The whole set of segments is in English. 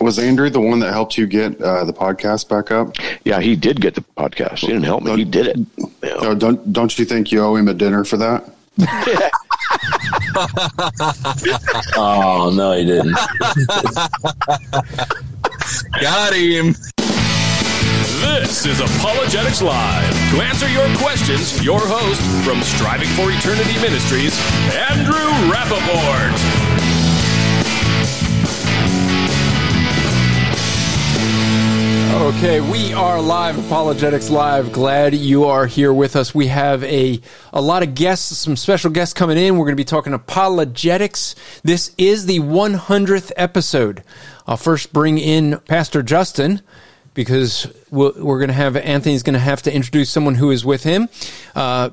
Was Andrew the one that helped you get uh, the podcast back up? Yeah, he did get the podcast. He didn't help me. He did it. Yeah. Oh, don't don't you think you owe him a dinner for that? oh no, he didn't. Got him. This is Apologetics Live. To answer your questions, your host from Striving for Eternity Ministries, Andrew Rappaport. Okay, we are live, Apologetics Live. Glad you are here with us. We have a, a lot of guests, some special guests coming in. We're going to be talking apologetics. This is the 100th episode. I'll first bring in Pastor Justin because we're going to have, Anthony's going to have to introduce someone who is with him. Uh,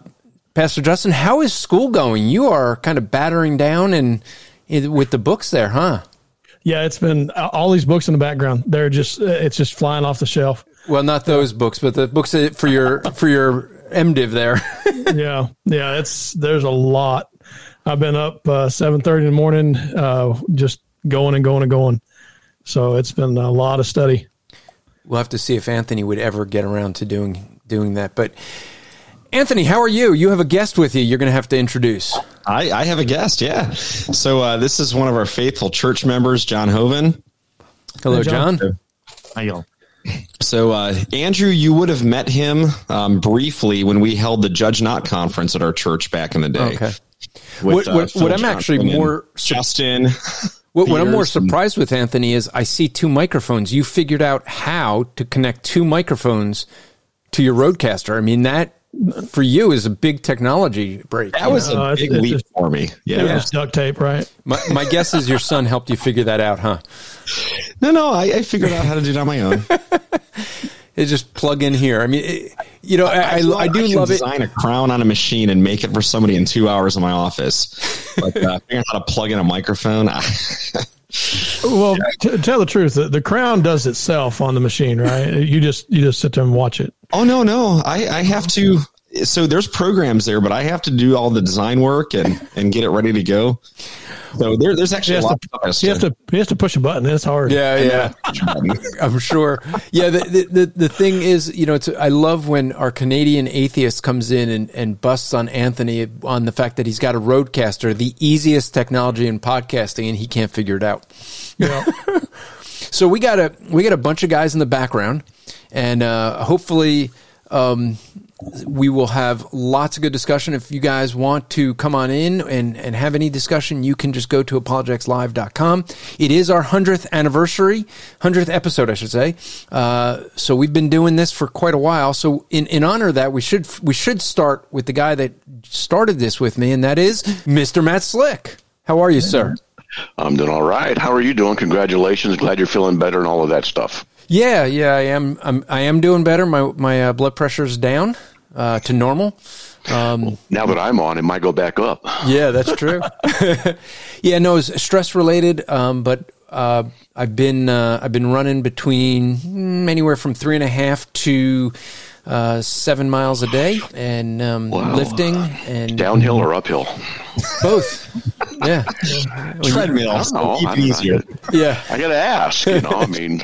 Pastor Justin, how is school going? You are kind of battering down and with the books there, huh? Yeah, it's been all these books in the background. They're just it's just flying off the shelf. Well, not those books, but the books for your for your MDiv there. yeah, yeah, it's there's a lot. I've been up uh, seven thirty in the morning, uh, just going and going and going. So it's been a lot of study. We'll have to see if Anthony would ever get around to doing doing that. But Anthony, how are you? You have a guest with you. You're going to have to introduce. I, I have a guest. Yeah. So uh, this is one of our faithful church members, John Hoven. Hello, John. Hi, y'all. So, uh, Andrew, you would have met him um, briefly when we held the Judge Not conference at our church back in the day. Okay. With, what, what, uh, what I'm actually more Justin. What, what, I'm more surprised with Anthony is I see two microphones. You figured out how to connect two microphones to your RODECaster. I mean that for you is a big technology break. That was know? a uh, big it's, leap for me. Yeah, yeah. duct tape, right? My, my guess is your son helped you figure that out, huh? No, no, I, I figured out how to do it on my own. it just plug in here. I mean, it, you know, I, I, I, I do love design it. a crown on a machine and make it for somebody in two hours in my office. But uh, figuring out how to plug in a microphone. well, to tell the truth, the, the, crown does itself on the machine, right? You just you just sit there and watch it. Oh no, no, I, I have to. So there's programs there, but I have to do all the design work and and get it ready to go. So there, there's actually he has, to, he has to he has to push a button. It's hard. Yeah, yeah. I'm sure. Yeah, the, the the thing is, you know, it's, I love when our Canadian atheist comes in and, and busts on Anthony on the fact that he's got a RODECaster, the easiest technology in podcasting, and he can't figure it out. Yeah. so we got a we got a bunch of guys in the background, and uh, hopefully. Um, we will have lots of good discussion. If you guys want to come on in and, and have any discussion, you can just go to apologeticslive.com. It is our 100th anniversary, 100th episode, I should say. Uh, so we've been doing this for quite a while. So in, in honor of that, we should, we should start with the guy that started this with me, and that is Mr. Matt Slick. How are you, sir? I'm doing all right. How are you doing? Congratulations. Glad you're feeling better and all of that stuff. Yeah, yeah, I am. I'm, I am doing better. My my uh, blood pressure's down uh, to normal. Um, now that I'm on, it might go back up. Yeah, that's true. yeah, no, it's stress related, um, but uh, I've been uh, I've been running between mm, anywhere from three and a half to uh, seven miles a day, and um, Wow. lifting and Downhill or uphill? both. Yeah, Treadmill, I don't know. I'm- easier. yeah. I got to ask. You know, I mean,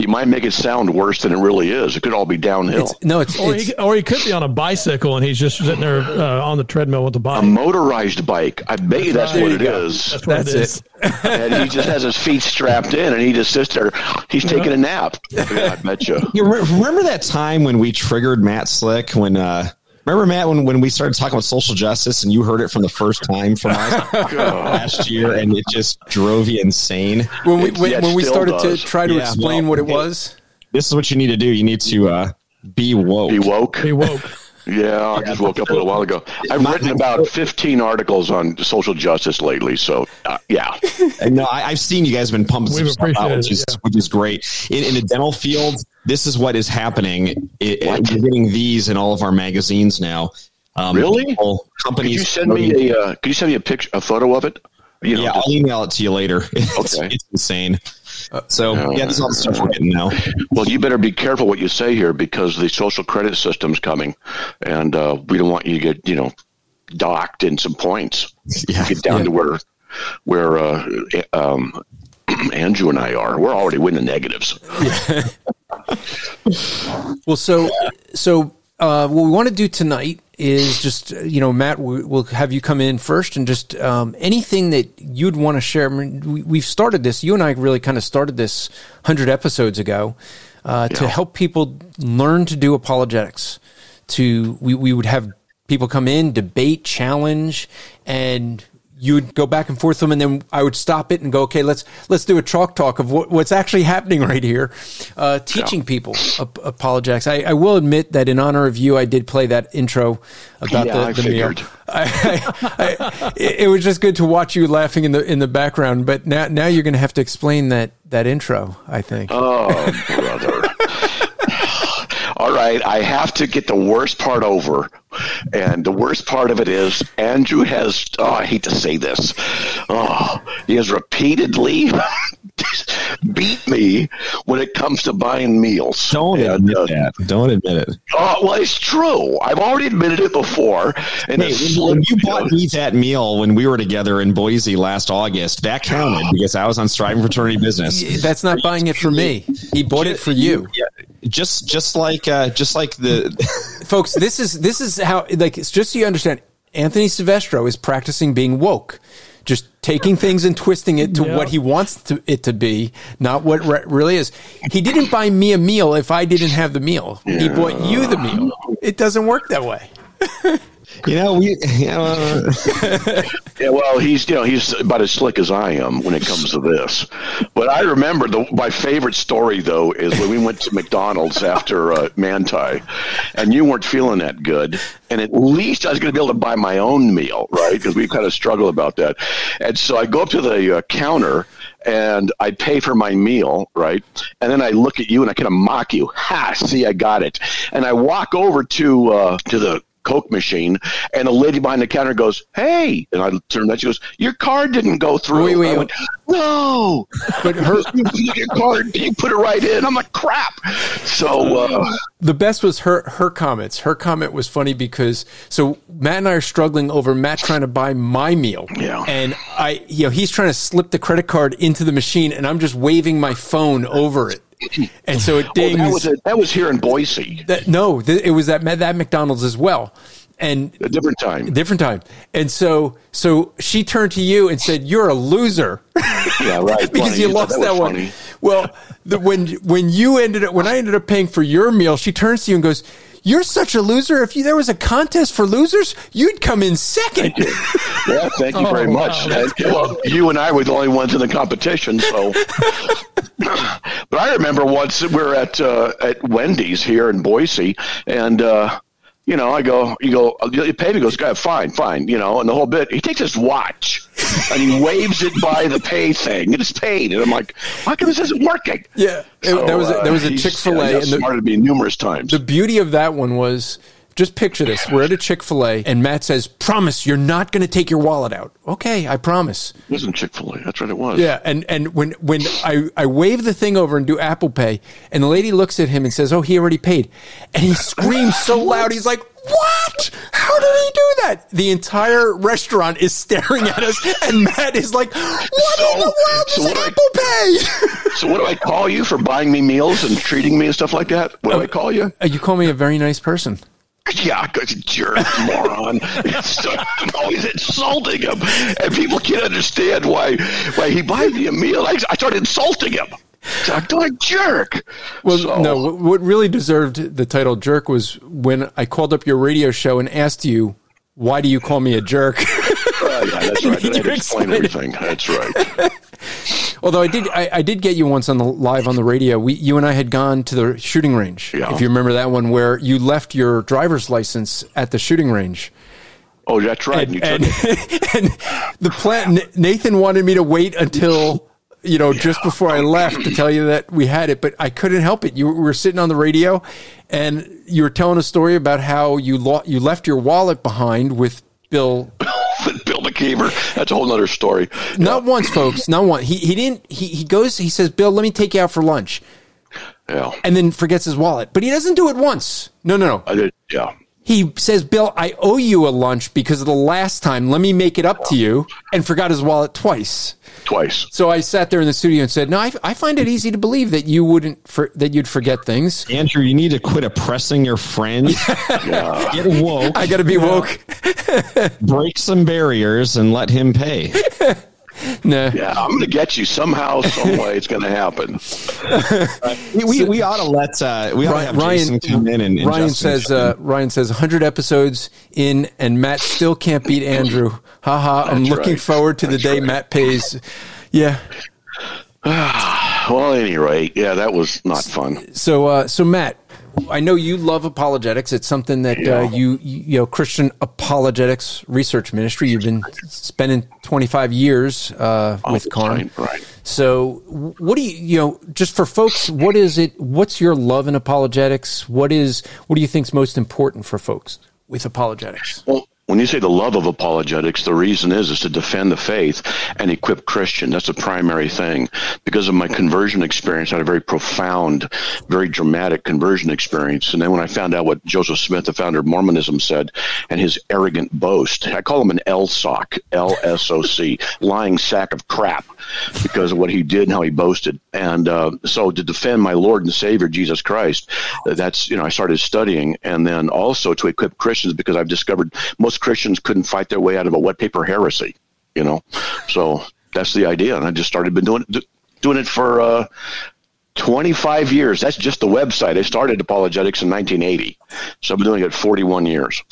you might make it sound worse than it really is. It could all be downhill. It's, no, it's, Or it's he, or he could be on a bicycle and he's just sitting there uh, on the treadmill with the bike. a motorized bike. I bet you that's There what you it go. is. That's what That's it is. and he just has his feet strapped in, and he just sits there. He's taking a nap. Yeah, I bet you. You re- remember that time when we triggered Matt Slick when uh remember Matt when, when we started talking about social justice and you heard it from the first time from us last year and it just drove you insane. when we when, yeah, when we started does. to try to Yeah, explain well, what it it- was. This is what you need to do. You need to uh be woke. Be woke. Be woke. Yeah, I just woke up a little while ago. I've written about 15 articles on social justice lately. So, uh, yeah. And no, I, I've seen you guys have been pumping some We've stuff out, which it, is yeah. which is great. In, in the dental field, this is what is happening. It, it- we're getting these in all of our magazines now. Um, Really? people- Could you send me a? Uh, could you send me a picture, a photo of it? You know, yeah, just- I'll email it to you later. It's, Okay. it's insane. So yeah, this is all the stuff we're getting now. well, you better be careful what you say here because the social credit system's coming, and uh, we don't want you to get you know docked in some points. Yeah. Get down to where where uh, um, Andrew and I are. We're already winning negatives. Well, so so uh, what we want to do tonight is just you know Matt, we, we'll have you come in first and just um, anything that you'd want to share. I mean, we, we've started this. You and I really kind of started this hundred episodes ago uh, to help people learn to do apologetics. To we we would have people come in, debate, challenge, and you would go back and forth with them, and then I would stop it and go, okay, let's let's do a chalk talk of what, what's actually happening right here, uh, teaching people ap- apologetics. I, I will admit that in honor of you, I did play that intro about Yeah, the, I the meal. figured. I, I, it was just good to watch you laughing in the in the background, but now now you're going to have to explain that that intro. I think. Oh, brother. All right, I have to get the worst part over. And the worst part of it is Andrew has, oh, I hate to say this. Oh, he has repeatedly beat me when it comes to buying meals. Don't And, admit uh, that. Don't admit it. Oh, well, it's true. I've already admitted it before. And Hey, when, when you bought me that meal when we were together in Boise last August, that counted because I was on Striving for Eternity Business. That's not buying it for me. He bought it for you. Yeah, just just like uh, just like the folks this is this is how like it's just so you understand anthony silvestro is practicing being woke. Just taking things and twisting it to Yeah. what he wants to, it to be not what re- really is. He didn't buy me a meal if i didn't have the meal. He bought you the meal. It doesn't work that way you know we you know, Yeah, well, he's you know he's about as slick as I am when it comes to this. But I remember the my favorite story though is when we went to McDonald's after uh, Manti, and you weren't feeling that good, and at least I was going to be able to buy my own meal, right? Because we kind of struggle about that. And so I go up to the uh, counter and I pay for my meal, right? And then I look at you and I kind of mock you. Ha! See, I got it. And I walk over to uh, to the Coke machine, and the lady behind the counter goes, "Hey!" And I turn that she goes, "Your card didn't go through." Wait, wait, I went, "No!" but her your card, you put it right in. I'm like, "Crap!" So uh, the best was her her comments. Her comment was funny because so Matt and I are struggling over Matt trying to buy my meal. Yeah. And I you know, he's trying to slip the credit card into the machine and I'm just waving my phone over it. And so it oh, dings. that was a, that was here in Boise, That- no, th- it was that that McDonald's as well. And a different time. different time. And so so she turned to you and said, "You're a loser." Yeah, right. because Funny. you lost was that one. funny. Well, the, when when you ended up when I ended up paying for your meal, she turns to you and goes, "You're such a loser. If you, there was a contest for losers, you'd come in second. Yeah, thank you Oh, very wow, much. that's And, well, you and I were the only ones in the competition, so. but I remember once we were at uh, at Wendy's here in Boise, and uh, you know, I go, you go, uh, you pay me. He goes, "Guy, fine, fine," you know, and the whole bit. He takes his watch and he waves it by the pay thing. It's paid, and I'm like, "Why come this isn't working?" Yeah, it- there was a, there was a uh, he's- Chick Fil A. got and the, smarted to be numerous times. the beauty of that one was just picture this. We're at a Chick fil A, and Matt says, Promise you're not going to take your wallet out. Okay, I promise. It wasn't Chick Fil A. That's what it was. Yeah, and, and when when I, I wave the thing over and do Apple Pay, and the lady looks at him and says, "Oh, he already paid," and he screams so loud, he's like, "What? How did he do that?" The entire restaurant is staring at us, and Matt is like, "What So- in the world so is do I- Apple Pay?" So what do I call you for buying me meals and treating me and stuff like that? What do I call you? Uh, you call me a very nice person. Yeah, because jerk, moron. It's- I'm always insulting him, and people can't understand why why he buys me a meal. I, I started insulting him. So I'm like jerk. Well, So- no. What really deserved the title "jerk" was when I called up your radio show and asked you, "Why do you call me a jerk?" Uh, yeah, that's right. I You had to explain explain everything. That's right. Although I did, I, I did get you once on the live on the radio. We, you and I had gone to the shooting range. Yeah. If you remember that one, where you left your driver's license at the shooting range, Oh, that's right. and, and, and the plan. Nathan wanted me to wait until you know just before I left to tell you that we had it, but I couldn't help it. You were- we were sitting on the radio, and you were telling a story about how you lo- you left your wallet behind with Bill Bill That's a whole other story. Not once, folks. Not once. He he didn't. He he goes. He says, "Bill, let me take you out for lunch," Yeah, and then forgets his wallet. But he doesn't do it once. No, no, no. I did. Yeah. He says, "Bill, I owe you a lunch because of the last time. Let me make it up to you," and forgot his wallet twice. Twice. So I sat there in the studio and said, "No, I, I find it easy to believe that you wouldn't for, that you'd forget things. Andrew, you need to quit oppressing your friends. Get woke, I got to be woke." break some barriers, and let him pay. nah. Yeah, I'm going to get you somehow, some way. It's going to happen. We, we, we ought to let uh, we ought to have Jason come in and, and Ryan Justin says uh, Ryan says 100 episodes in and Matt still can't beat Andrew. Haha, I'm That's looking right. forward to the day right. Matt pays. Yeah. Well, at any rate, yeah, that was not fun. So uh, so Matt, I know you love apologetics. It's something that uh, you you know Christian apologetics research ministry. You've been spending 25 years uh, with CARM. Right. So, what do you, you know, just for folks, what is it? What's your love in apologetics? What is, what do you think's most important for folks with apologetics? Well, when you say the love of apologetics, the reason is is to defend the faith and equip Christian. That's the primary thing. Because of my conversion experience, I had a very profound, very dramatic conversion experience. And then when I found out what Joseph Smith, the founder of Mormonism, said, and his arrogant boast, I call him an LSOC, L S O C, lying sack of crap, because of what he did and how he boasted. And uh, so to defend my Lord and Savior Jesus Christ, that's you know I started studying, and then also to equip Christians because I've discovered most Christians couldn't fight their way out of a wet paper heresy. You know, so that's the idea, and I just started been doing doing it for. Uh, 25 years. That's just the website. I started apologetics in 1980. So I've been doing it 41 years.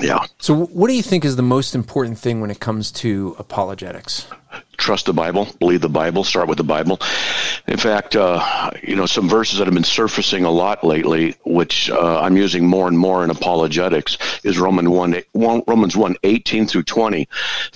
Yeah. So, what do you think is the most important thing when it comes to apologetics? Trust the Bible, believe the Bible, start with the Bible. In fact, uh, you know, some verses that have been surfacing a lot lately, which uh, I'm using more and more in apologetics, is Roman 1, 1, Romans 1, 18 through 20.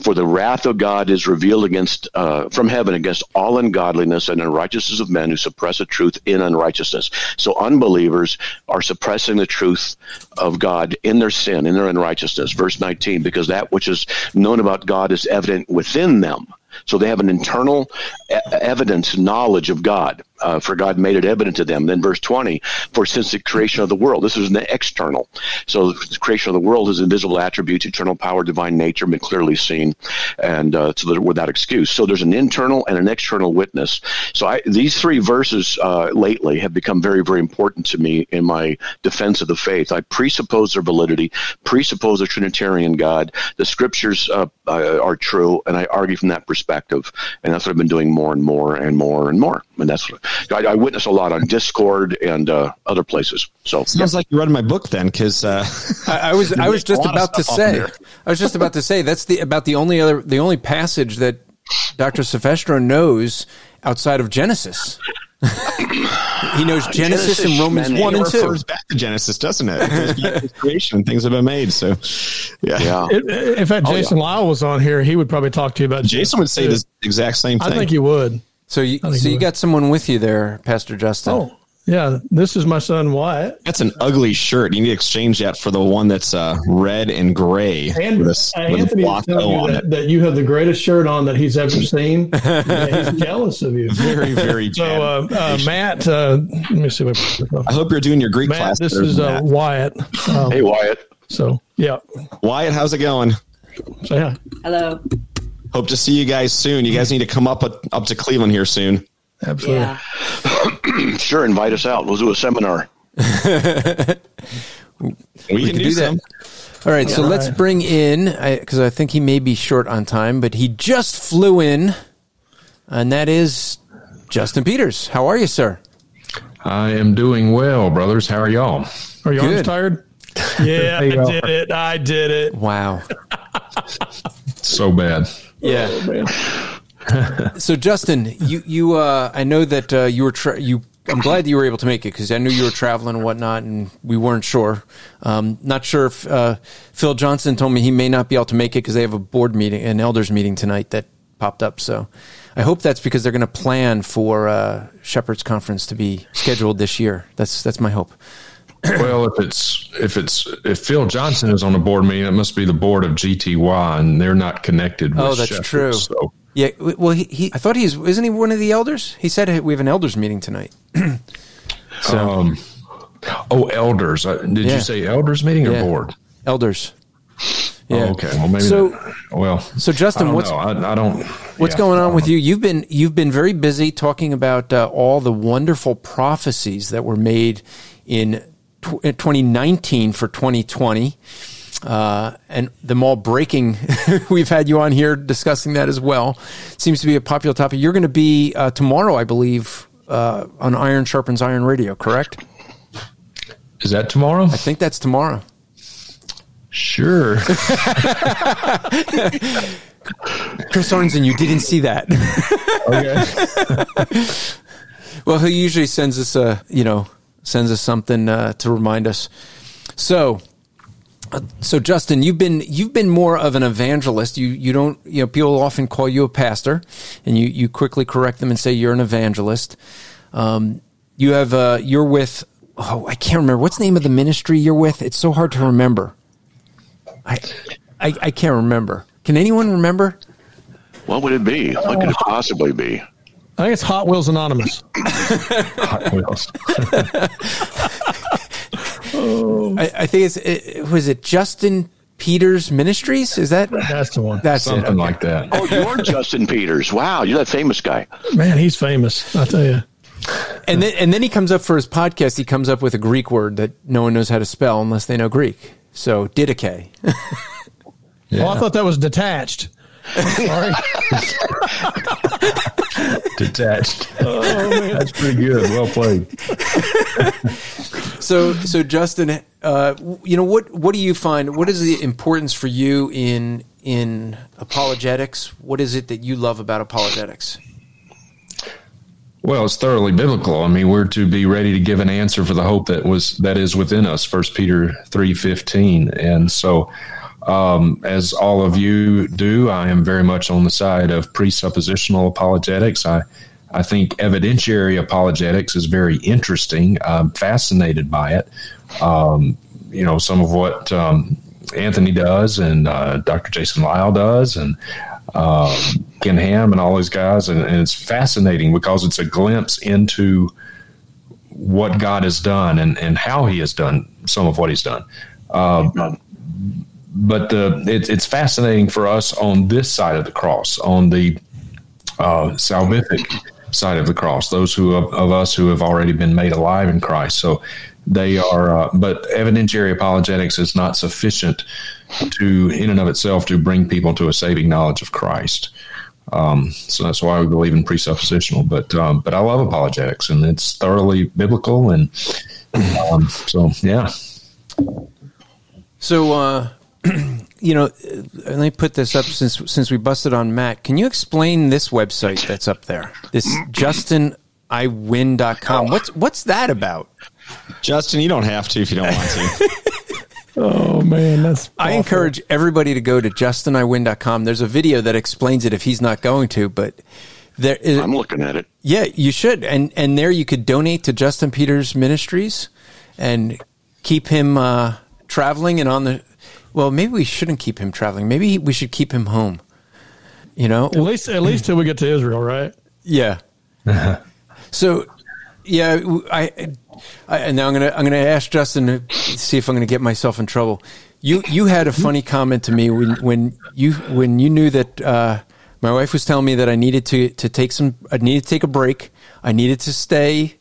For the wrath of God is revealed against, uh, from heaven against all ungodliness and unrighteousness of men who suppress the truth in unrighteousness. So unbelievers are suppressing the truth of God in their sin, in their unrighteousness. Verse 19, because that which is known about God is evident within them. So they have an internal e- evidence, knowledge of God, uh, for God made it evident to them. Then verse 20, for since the creation of the world, this is an external. So the creation of the world is invisible attributes, eternal power, divine nature, been clearly seen, and uh, so without excuse. So there's an internal and an external witness. So I, these three verses uh, lately have become very, very important to me in my defense of the faith. I presuppose their validity, presuppose a Trinitarian God. The scriptures uh, uh, are true, and I argue from that perspective. And that's what I've been doing more and more and more and more. And that's what I, I witness a lot on Discord and uh, other places. So Sounds like you read my book then, because uh, I, I was I was just about to say. I was just about to say that's the about the only other the only passage that Dr. Silvestro knows outside of Genesis. he knows Genesis, and Romans man, one and two. refers back to Genesis, doesn't it? It goes creation. Things have been made. So, yeah. yeah. If, if that Jason Lisle was on here, he would probably talk to you about Jason would say too. the exact same thing. I think he would. So you so you got someone with you there, Pastor Justin. Oh, Yeah, this is my son Wyatt. That's an ugly shirt. You need to exchange that for the one that's uh, red and gray And with a, uh, with a Anthony is telling O you that, that you have the greatest shirt on that he's ever seen. Yeah, he's jealous of you. Very, very So, uh, uh, Matt, uh, let me see what I hope you're doing your Greek Matt, class. this is uh. Wyatt. Um, Hey, Wyatt. So, yeah. Wyatt, how's it going? So, yeah. Hello. Hope to see you guys soon. You guys need to come up up to Cleveland here soon. Absolutely. Yeah. Sure, invite us out. We'll do a seminar. We, can, do, that. All right, so let's bring in because I, think he may be short on time, but he just flew in, and that is Justin Peters. How are you, sir? I am doing well, brothers. How are y'all? Are y'all Good. tired? Yeah, I did it. I did it. Wow. So bad. Yeah. Man. So Justin, you you uh, I know that uh, you were tra- you. I'm glad that you were able to make it because I knew you were traveling and whatnot, and we weren't sure. Um, not sure if uh, Phil Johnson told me he may not be able to make it because they have a board meeting, an elders meeting tonight that popped up. So I hope that's because they're going to plan for uh, Shepherd's Conference to be scheduled this year. That's that's my hope. Well, if it's if it's if Phil Johnson is on the board meeting, it must be the board of GTY, and they're not connected. With Oh, that's Shepherd, true. So Yeah, well, he, he I thought he's isn't he one of the elders? He said we have an elders meeting tonight. so Um, oh, elders. Uh, Did Yeah. you say elders meeting or Yeah. board? elders. Yeah. Oh, okay. Well, maybe. So- that- well, so Justin, what's-. I, I don't. What's yeah, going on with you? You've been you've been very busy talking about uh, all the wonderful prophecies that were made in tw- uh, 2019 for 2020, uh, and the mall breaking. We've had you on here discussing that as well. Seems to be a popular topic. You're going to be uh, tomorrow, I believe, uh, on Iron Sharpens Iron Radio. Correct? Is that tomorrow? I think that's tomorrow. Sure. Chris Arnzen, you didn't see that. okay. Well, he usually sends us a, you know, sends us something uh, to remind us. So, uh, so Justin, you've been you've been more of an evangelist. You you don't you know people often call you a pastor, and you you quickly correct them and say you're an evangelist. Um, you have uh, you're with oh I can't remember what's the name of the ministry you're with. It's so hard to remember. I I, I can't remember. Can anyone remember? What would it be? What could it possibly be? I think it's Hot Wheels Anonymous. Hot Wheels. I, I think it's it, was it Justin Peters Ministries. Is that That's the one. that's it? Something Okay. like that. Oh, you're Justin Peters. Wow, you're that famous guy. Man, he's famous. I tell you. And then and then he comes up for his podcast. He comes up with a Greek word that no one knows how to spell unless they know Greek. So didache. Oh, I thought that was detached. Sorry. Detached. That's pretty good. Well played. So so Justin, uh, you know what what do you find? What is the importance for you in in apologetics? What is it that you love about apologetics? Well, it's thoroughly biblical. I mean, we're to be ready to give an answer for the hope that was that is within us. First Peter three fifteen, and so um, as all of you do, I am very much on the side of presuppositional apologetics. I I think evidentiary apologetics is very interesting. I'm fascinated by it. Um, you know, some of what um, Anthony does and uh, Dr. Jason Lisle does, and um, Ken Ham and all those guys, and, and it's fascinating because it's a glimpse into what God has done and, and how He has done some of what He's done. Uh, but the, it, it's fascinating for us on this side of the cross, on the uh, salvific side of the cross, those who of, of us who have already been made alive in Christ. So they are, uh, but evidentiary apologetics is not sufficient to, in and of itself, to bring people to a saving knowledge of Christ. Um, so that's why we believe in presuppositional. But um, but I love apologetics, and it's thoroughly biblical, and um, so yeah. So, uh, you know, uh, let me put this up since since we busted on Matt. Can you explain this website that's up there? This justiniwin.com. What's what's that about? Justin, you don't have to if you don't want to. Oh man, that's. I encourage everybody to go to justiniwin.com. There's a video that explains it if he's not going to, but There, is, I'm looking at it. Yeah, you should, and and there you could donate to Justin Peters Ministries, and keep him uh, traveling and on the. Well, maybe we shouldn't keep him traveling. Maybe we should keep him home. You know, At least, at least till we get to Israel, right? yeah. so, yeah, I, I and now I'm gonna I'm gonna ask Justin to see if I'm gonna get myself in trouble. You you had a funny comment to me when when you when you knew that uh, my wife was telling me that I needed to to take some I needed to take a break. I needed to stay.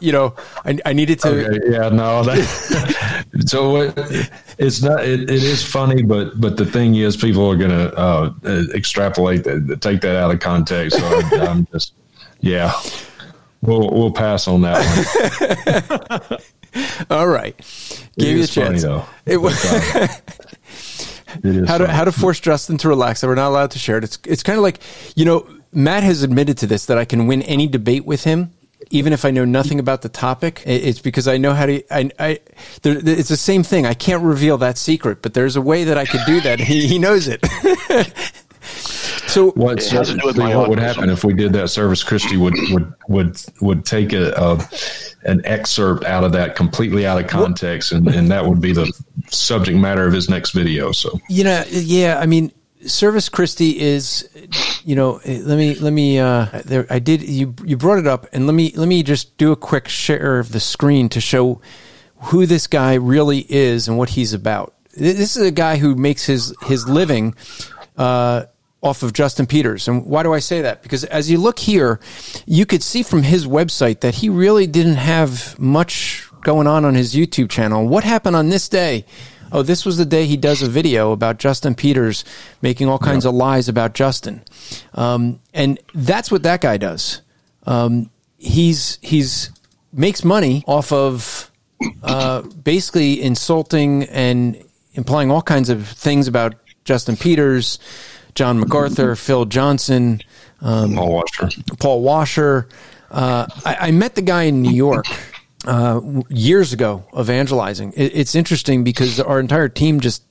You know, I, I needed to. Okay, yeah, no. That, so it, it's not. It, it is funny, but but the thing is, people are going to uh, extrapolate that, take that out of context. So I'm, I'm just, yeah, we'll we'll pass on that one. All right, gave you a funny, chance. though. It was. How to funny. how to force Justin to relax. That we're not allowed to share it. It's it's kind of like you know Matt has admitted to this that I can win any debate with him. Even if I know nothing about the topic, it's because I know how to. I, I there, it's the same thing. I can't reveal that secret, but there's a way that I could do that. He, he knows it. so What, It has to do with see, my what would happen if we did that? Servus Christi would would would would take a, a an excerpt out of that completely out of context, and, and that would be the subject matter of his next video. So you know, yeah. I mean, Servus Christi is, you know. Let me let me. Uh, there, I did. You you brought it up, and let me let me just do a quick share of the screen to show who this guy really is and what he's about. This is a guy who makes his his living. Uh, off of Justin Peters. And why do I say that? Because as you look here, you could see from his website that he really didn't have much going on on his YouTube channel. What happened on this day? Oh, this was the day he does a video about Justin Peters making all kinds of lies about Justin. Um, and that's what that guy does. Um, he's, he's makes money off of, uh, basically insulting and implying all kinds of things about Justin Peters, John MacArthur, Phil Johnson, um, Paul Washer. Paul Washer. Uh, I, I met the guy in New York uh, years ago evangelizing. It, it's interesting because our entire team just,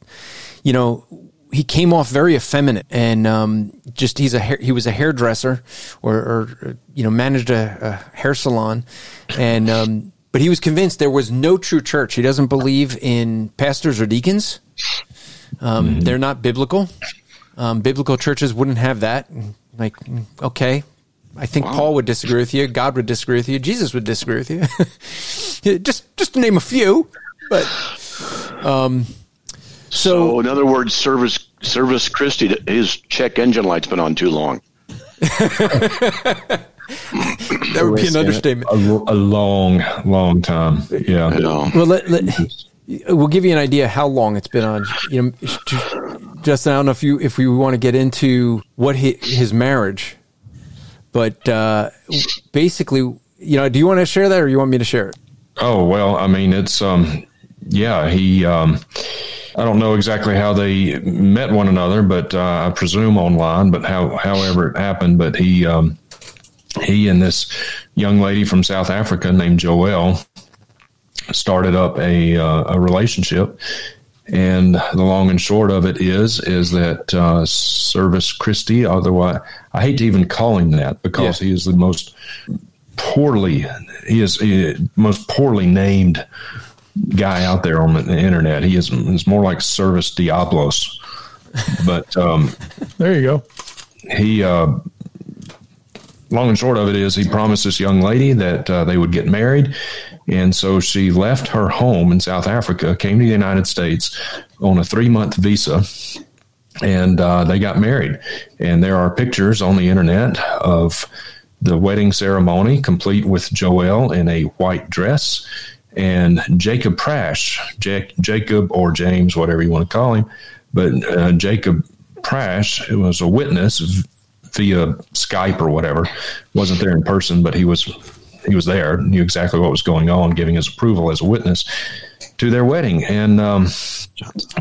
you know, he came off very effeminate and um, just he's a hair, he was a hairdresser or, or you know managed a, a hair salon and um, but he was convinced there was no true church. He doesn't believe in pastors or deacons. Um, They're not biblical. Um, biblical churches wouldn't have that. Like, okay, I think Paul would disagree with you. God would disagree with you. Jesus would disagree with you. just, just to name a few. But, um, So, so in other words, Servus Servus Christi, his check engine light's been on too long. that would be an understatement. A, a long, long time. Yeah. Well, let, let, we'll give you an idea how long it's been on. You know, Justin, I don't know if you if we want to get into what his, his marriage, but uh, basically, you know, do you want to share that or you want me to share it? Oh well, I mean, it's um, yeah. He, um, I don't know exactly how they met one another, but uh, I presume online. But how, however it happened, but he, um, he and this young lady from South Africa named Joelle started up a uh, a relationship. And the long and short of it is, is that uh, Servus Christi, otherwise, I hate to even call him that because Yeah. he is the most poorly, he is the most poorly named guy out there on the internet. He is, is more like Service Diablos. But um, There you go. he, uh, long and short of it is, he promised this young lady that uh, they would get married. And so she left her home in South Africa, came to the United States on a three month visa, and uh, they got married. And there are pictures on the internet of the wedding ceremony, complete with Joelle in a white dress and Jacob Prasch, Jack, Jacob or James, whatever you want to call him, but uh, Jacob Prasch was a witness via Skype or whatever. wasn't there in person, but he was he was there, knew exactly what was going on, giving his approval as a witness to their wedding. And um,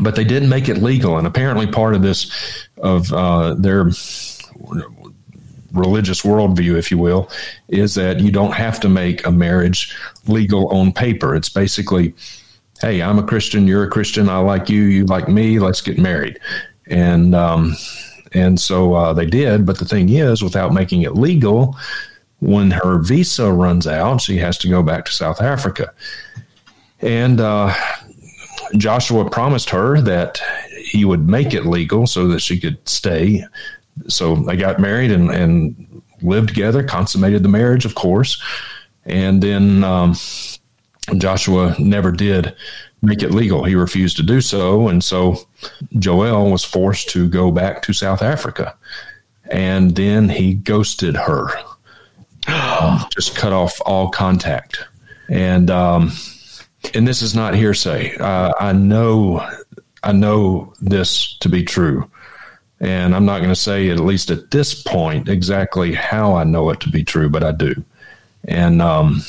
but they didn't make it legal, and apparently part of this of uh, their religious worldview, if you will, is that you don't have to make a marriage legal on paper. It's basically, hey, I'm a Christian, you're a Christian, I like you, you like me, let's get married. And um, And so uh, they did. But the thing is, without making it legal, when her visa runs out, she has to go back to South Africa. And uh, Joshua promised her that he would make it legal so that she could stay. So they got married and, and lived together, consummated the marriage, of course. And then um, Joshua never did make it legal. He refused to do so. And so Joel was forced to go back to South Africa. And then he ghosted her, um, just cut off all contact. And, um, and this is not hearsay. Uh, I know, I know this to be true. And I'm not going to say, at least at this point, exactly how I know it to be true, but I do. And, um,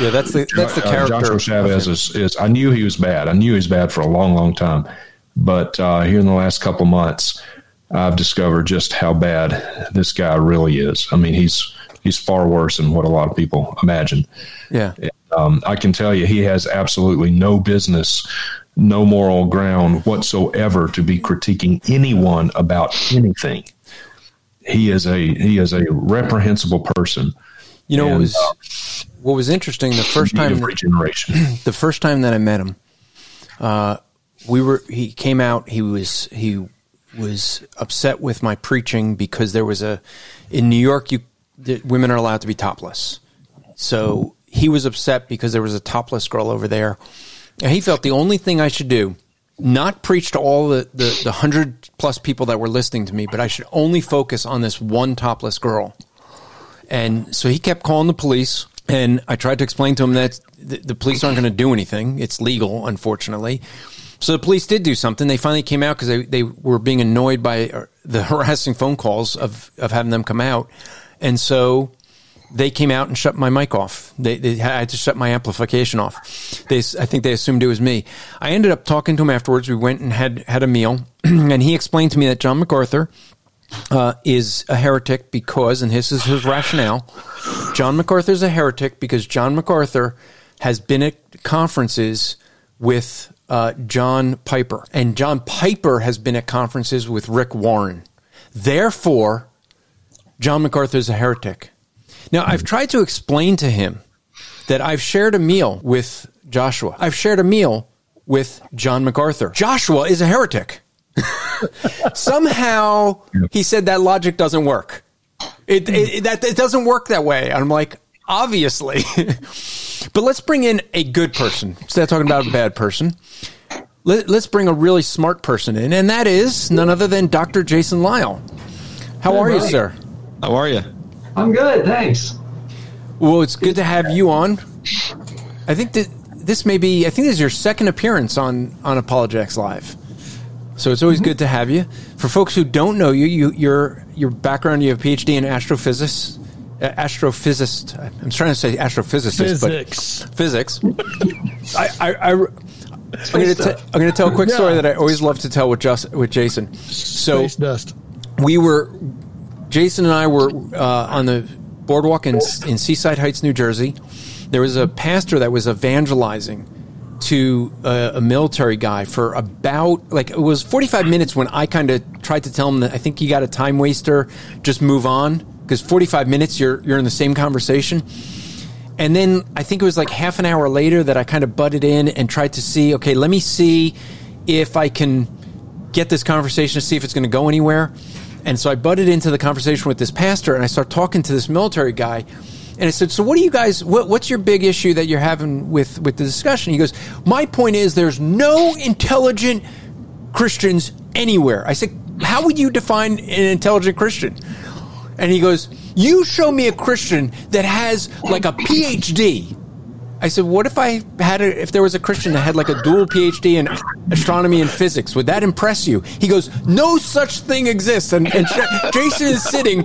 yeah, that's the that's the character. Uh, Joshua Chavez is, is. I knew he was bad. I knew he was bad for a long, long time. But uh, here in the last couple months, I've discovered just how bad this guy really is. I mean, he's he's far worse than what a lot of people imagine. Yeah. Um, I can tell you, he has absolutely no business, no moral ground whatsoever to be critiquing anyone about anything. He is a he is a reprehensible person. You know, And, it was uh, what was interesting the first time regeneration. the first time that I met him, uh, we were he came out. He was he was upset with my preaching because there was a in New York you the, women are allowed to be topless. So he was upset because there was a topless girl over there, and he felt the only thing I should do. Not preach to all the, the, the hundred plus people that were listening to me, but I should only focus on this one topless girl. And so he kept calling the police. And I tried to explain to him that the, police aren't going to do anything. It's legal, unfortunately. So the police did do something. They finally came out because they, they were being annoyed by uh, the harassing phone calls of, of having them come out. And so they came out and shut my mic off. They, they had to shut my amplification off. They, I think they assumed it was me. I ended up talking to him afterwards. We went and had, had a meal. and he explained to me that John MacArthur uh, is a heretic because, and this is his rationale, John MacArthur is a heretic because John MacArthur has been at conferences with uh, John Piper, and John Piper has been at conferences with Rick Warren. Therefore, John MacArthur is a heretic. Now, I've tried to explain to him that I've shared a meal with Joshua. I've shared a meal with John MacArthur. Joshua is a heretic. Somehow he said that logic doesn't work. It, it that it doesn't work that way. And I'm like, obviously. but let's bring in a good person instead of talking about a bad person. Let, let's bring a really smart person in, and that is none other than Dr. Jason Lisle. How are you, sir? How are you? I'm good, thanks. Well, it's good to have you on. I think that this may be. I think this is your second appearance on on Apologetics Live. So it's always good to have you. For folks who don't know you, you your your background, you have a PhD in astrophysics. Uh, astrophysicist. I'm trying to say astrophysicist, Physics. but physics. I, I, I, am going to I'm going to tell a quick story that I always love to tell with just with Jason. So we were Jason and I were uh, on the boardwalk in in Seaside Heights, New Jersey. There was a pastor that was evangelizing to a, a military guy for about like it was 45 minutes when I kind of tried to tell him that I think you got a time waster, just move on because 45 minutes you're you're in the same conversation. And then I think it was like half an hour later that I kind of butted in and tried to see, okay, let me see if I can get this conversation to see if it's going to go anywhere. And so I butted into the conversation with this pastor and I start talking to this military guy. And I said, "So what do you guys? What, what's your big issue that you're having with with the discussion?" He goes, "My point is, there's no intelligent Christians anywhere." I said, "How would you define an intelligent Christian?" And he goes, "You show me a Christian that has like a PhD." I said, "What if I had a, if there was a Christian that had like a dual PhD in astronomy and physics? Would that impress you?" He goes, "No such thing exists." And, and Jason is sitting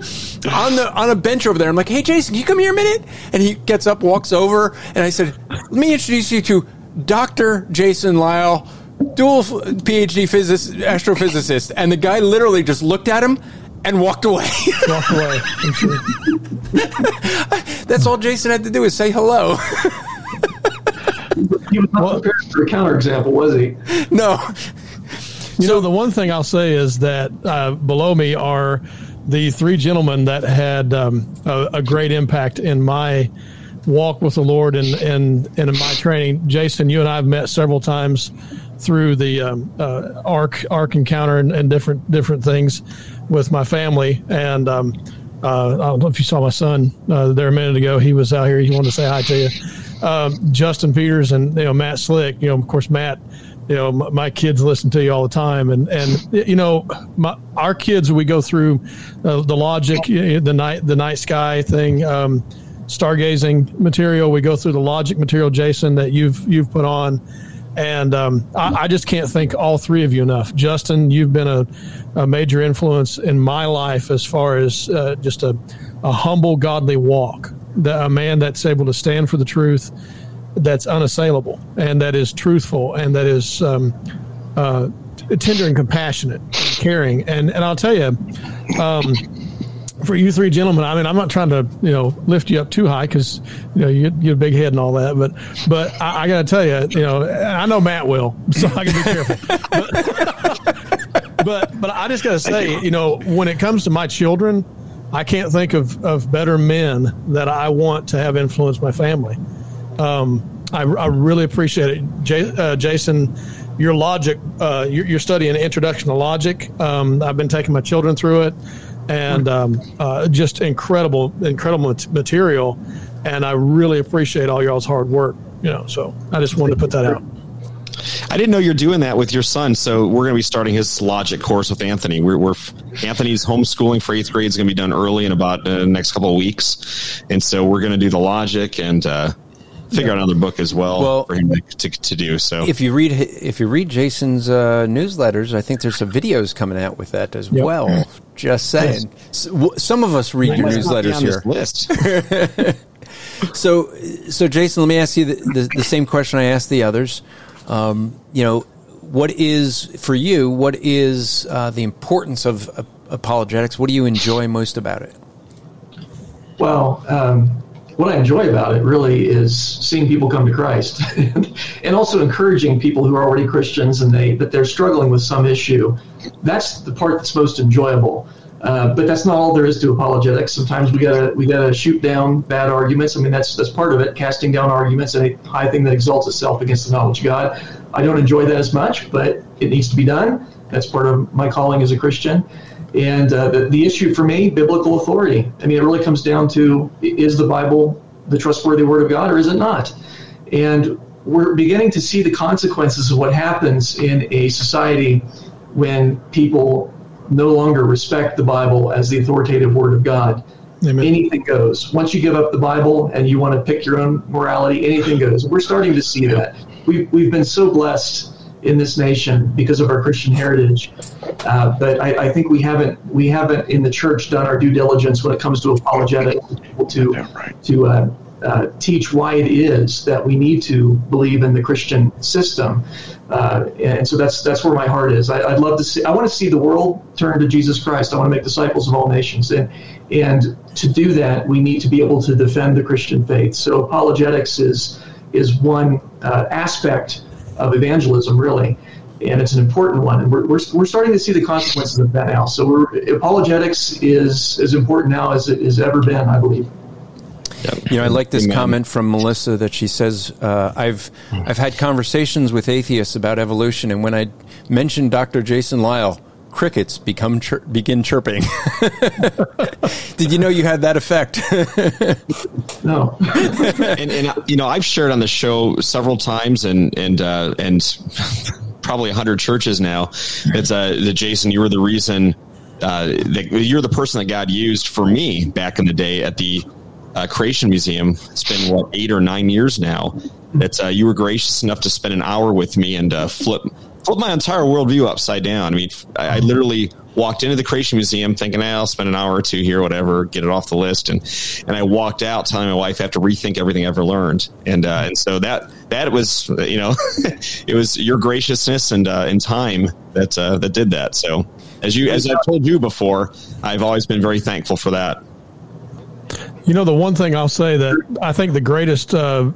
on the on a bench over there. I'm like, "Hey, Jason, can you come here a minute?" And he gets up, walks over, and I said, "Let me introduce you to Doctor Jason Lisle." Dual PhD physicist, astrophysicist, and the guy literally just looked at him and walked away. Walk away. That's all Jason had to do is say hello. He was not prepared for a counterexample, was he? no. You so, know, the one thing I'll say is that uh, below me are the three gentlemen that had um, a, a, great impact in my walk with the Lord and, and, and in my training. Jason, you and I have met several times through the um, uh, ark ark encounter and, and, different different things with my family. And um, uh, I don't know if you saw my son uh, there a minute ago. He was out here. He wanted to say hi to you. Um, Justin Peters and you know Matt Slick. You know, of course, Matt. You know, my, my kids listen to you all the time, and and you know, my, our kids. We go through uh, the logic, the night the night sky thing. Um, stargazing material. We go through the logic material, Jason, that you've you've put on, and um, I, I, just can't thank all three of you enough. Justin, you've been a, a major influence in my life as far as uh, just a, a humble, godly walk. The, a man that's able to stand for the truth, that's unassailable, and that is truthful, and that is um, uh, tender and compassionate, and caring. And and I'll tell you. Um, for you three gentlemen, I mean, I'm not trying to, you know, lift you up too high because, you know, you get a big head and all that. But, but I, I got to tell you, you know, I know Matt will, so I can be careful. but, but, but I just got to say, you know, when it comes to my children, I can't think of, of better men that I want to have influenced my family. Um, I, I really appreciate it. J, uh, Jason, your logic, uh, you're, you're, studying Introduction to Logic. Um, I've been taking my children through it and um, uh, just incredible, incredible material. And I really appreciate all y'all's hard work. You know, so I just wanted to put that out. I didn't know you're doing that with your son. So we're going to be starting his logic course with Anthony. We're, we're Anthony's homeschooling for eighth grade is going to be done early in about the uh, next couple of weeks, and so we're going to do the logic and uh, figure yeah. out another book as well, well for him to, to, do. So if you read if you read Jason's uh, newsletters, I think there's some videos coming out with that as yep. well. Just saying, yes. some of us read your newsletters here. List. so, so Jason, let me ask you the, the, the same question I asked the others. Um, you know, what is for you? What is uh, the importance of uh, apologetics? What do you enjoy most about it? Well, um, what I enjoy about it really is seeing people come to Christ, and also encouraging people who are already Christians and they that they're struggling with some issue. That's the part that's most enjoyable. Uh, but that's not all there is to apologetics. Sometimes we gotta we gotta shoot down bad arguments. I mean that's that's part of it, casting down arguments and a high thing that exalts itself against the knowledge of God. I don't enjoy that as much, but it needs to be done. That's part of my calling as a Christian. And uh, the, the issue for me, biblical authority. I mean, it really comes down to is the Bible the trustworthy word of God or is it not? And we're beginning to see the consequences of what happens in a society when people no longer respect the Bible as the authoritative word of God. Amen. Anything goes. Once you give up the Bible and you want to pick your own morality, anything goes. We're starting to see that. We've, we've been so blessed in this nation because of our Christian heritage. Uh, but I, I, think we haven't we haven't in the church done our due diligence when it comes to apologetics to to uh, uh, teach why it is that we need to believe in the Christian system. Uh, and so that's that's where my heart is. I, would love to see. I want to see the world turn to Jesus Christ. I want to make disciples of all nations, and and to do that, we need to be able to defend the Christian faith. So apologetics is is one uh, aspect of evangelism, really. And it's an important one. And we're, we're, we're starting to see the consequences of that now. So apologetics is as important now as it has ever been, I believe. You know, I like this Amen. comment from Melissa that she says, uh, "I've I've had conversations with atheists about evolution, and when I mentioned Dr. Jason Lisle, crickets become chir- begin chirping. Did you know you had that effect? no. and, and, you know, I've shared on the show several times, and and uh, and probably hundred churches now. It's uh, the Jason. You were the reason. Uh, that you're the person that God used for me back in the day at the uh, Creation Museum. It's been what eight or nine years now. That uh, you were gracious enough to spend an hour with me and uh, flip flipped my entire worldview upside down. I mean, I, I literally walked into the Creation Museum thinking, hey, I'll spend an hour or two here, whatever, get it off the list, and and I walked out telling my wife I have to rethink everything I ever learned, and uh, and so that that was you know, it was your graciousness and uh, and time that uh, that did that. So as you as I've told you before, I've always been very thankful for that. You know, the one thing I'll say that I think the greatest uh,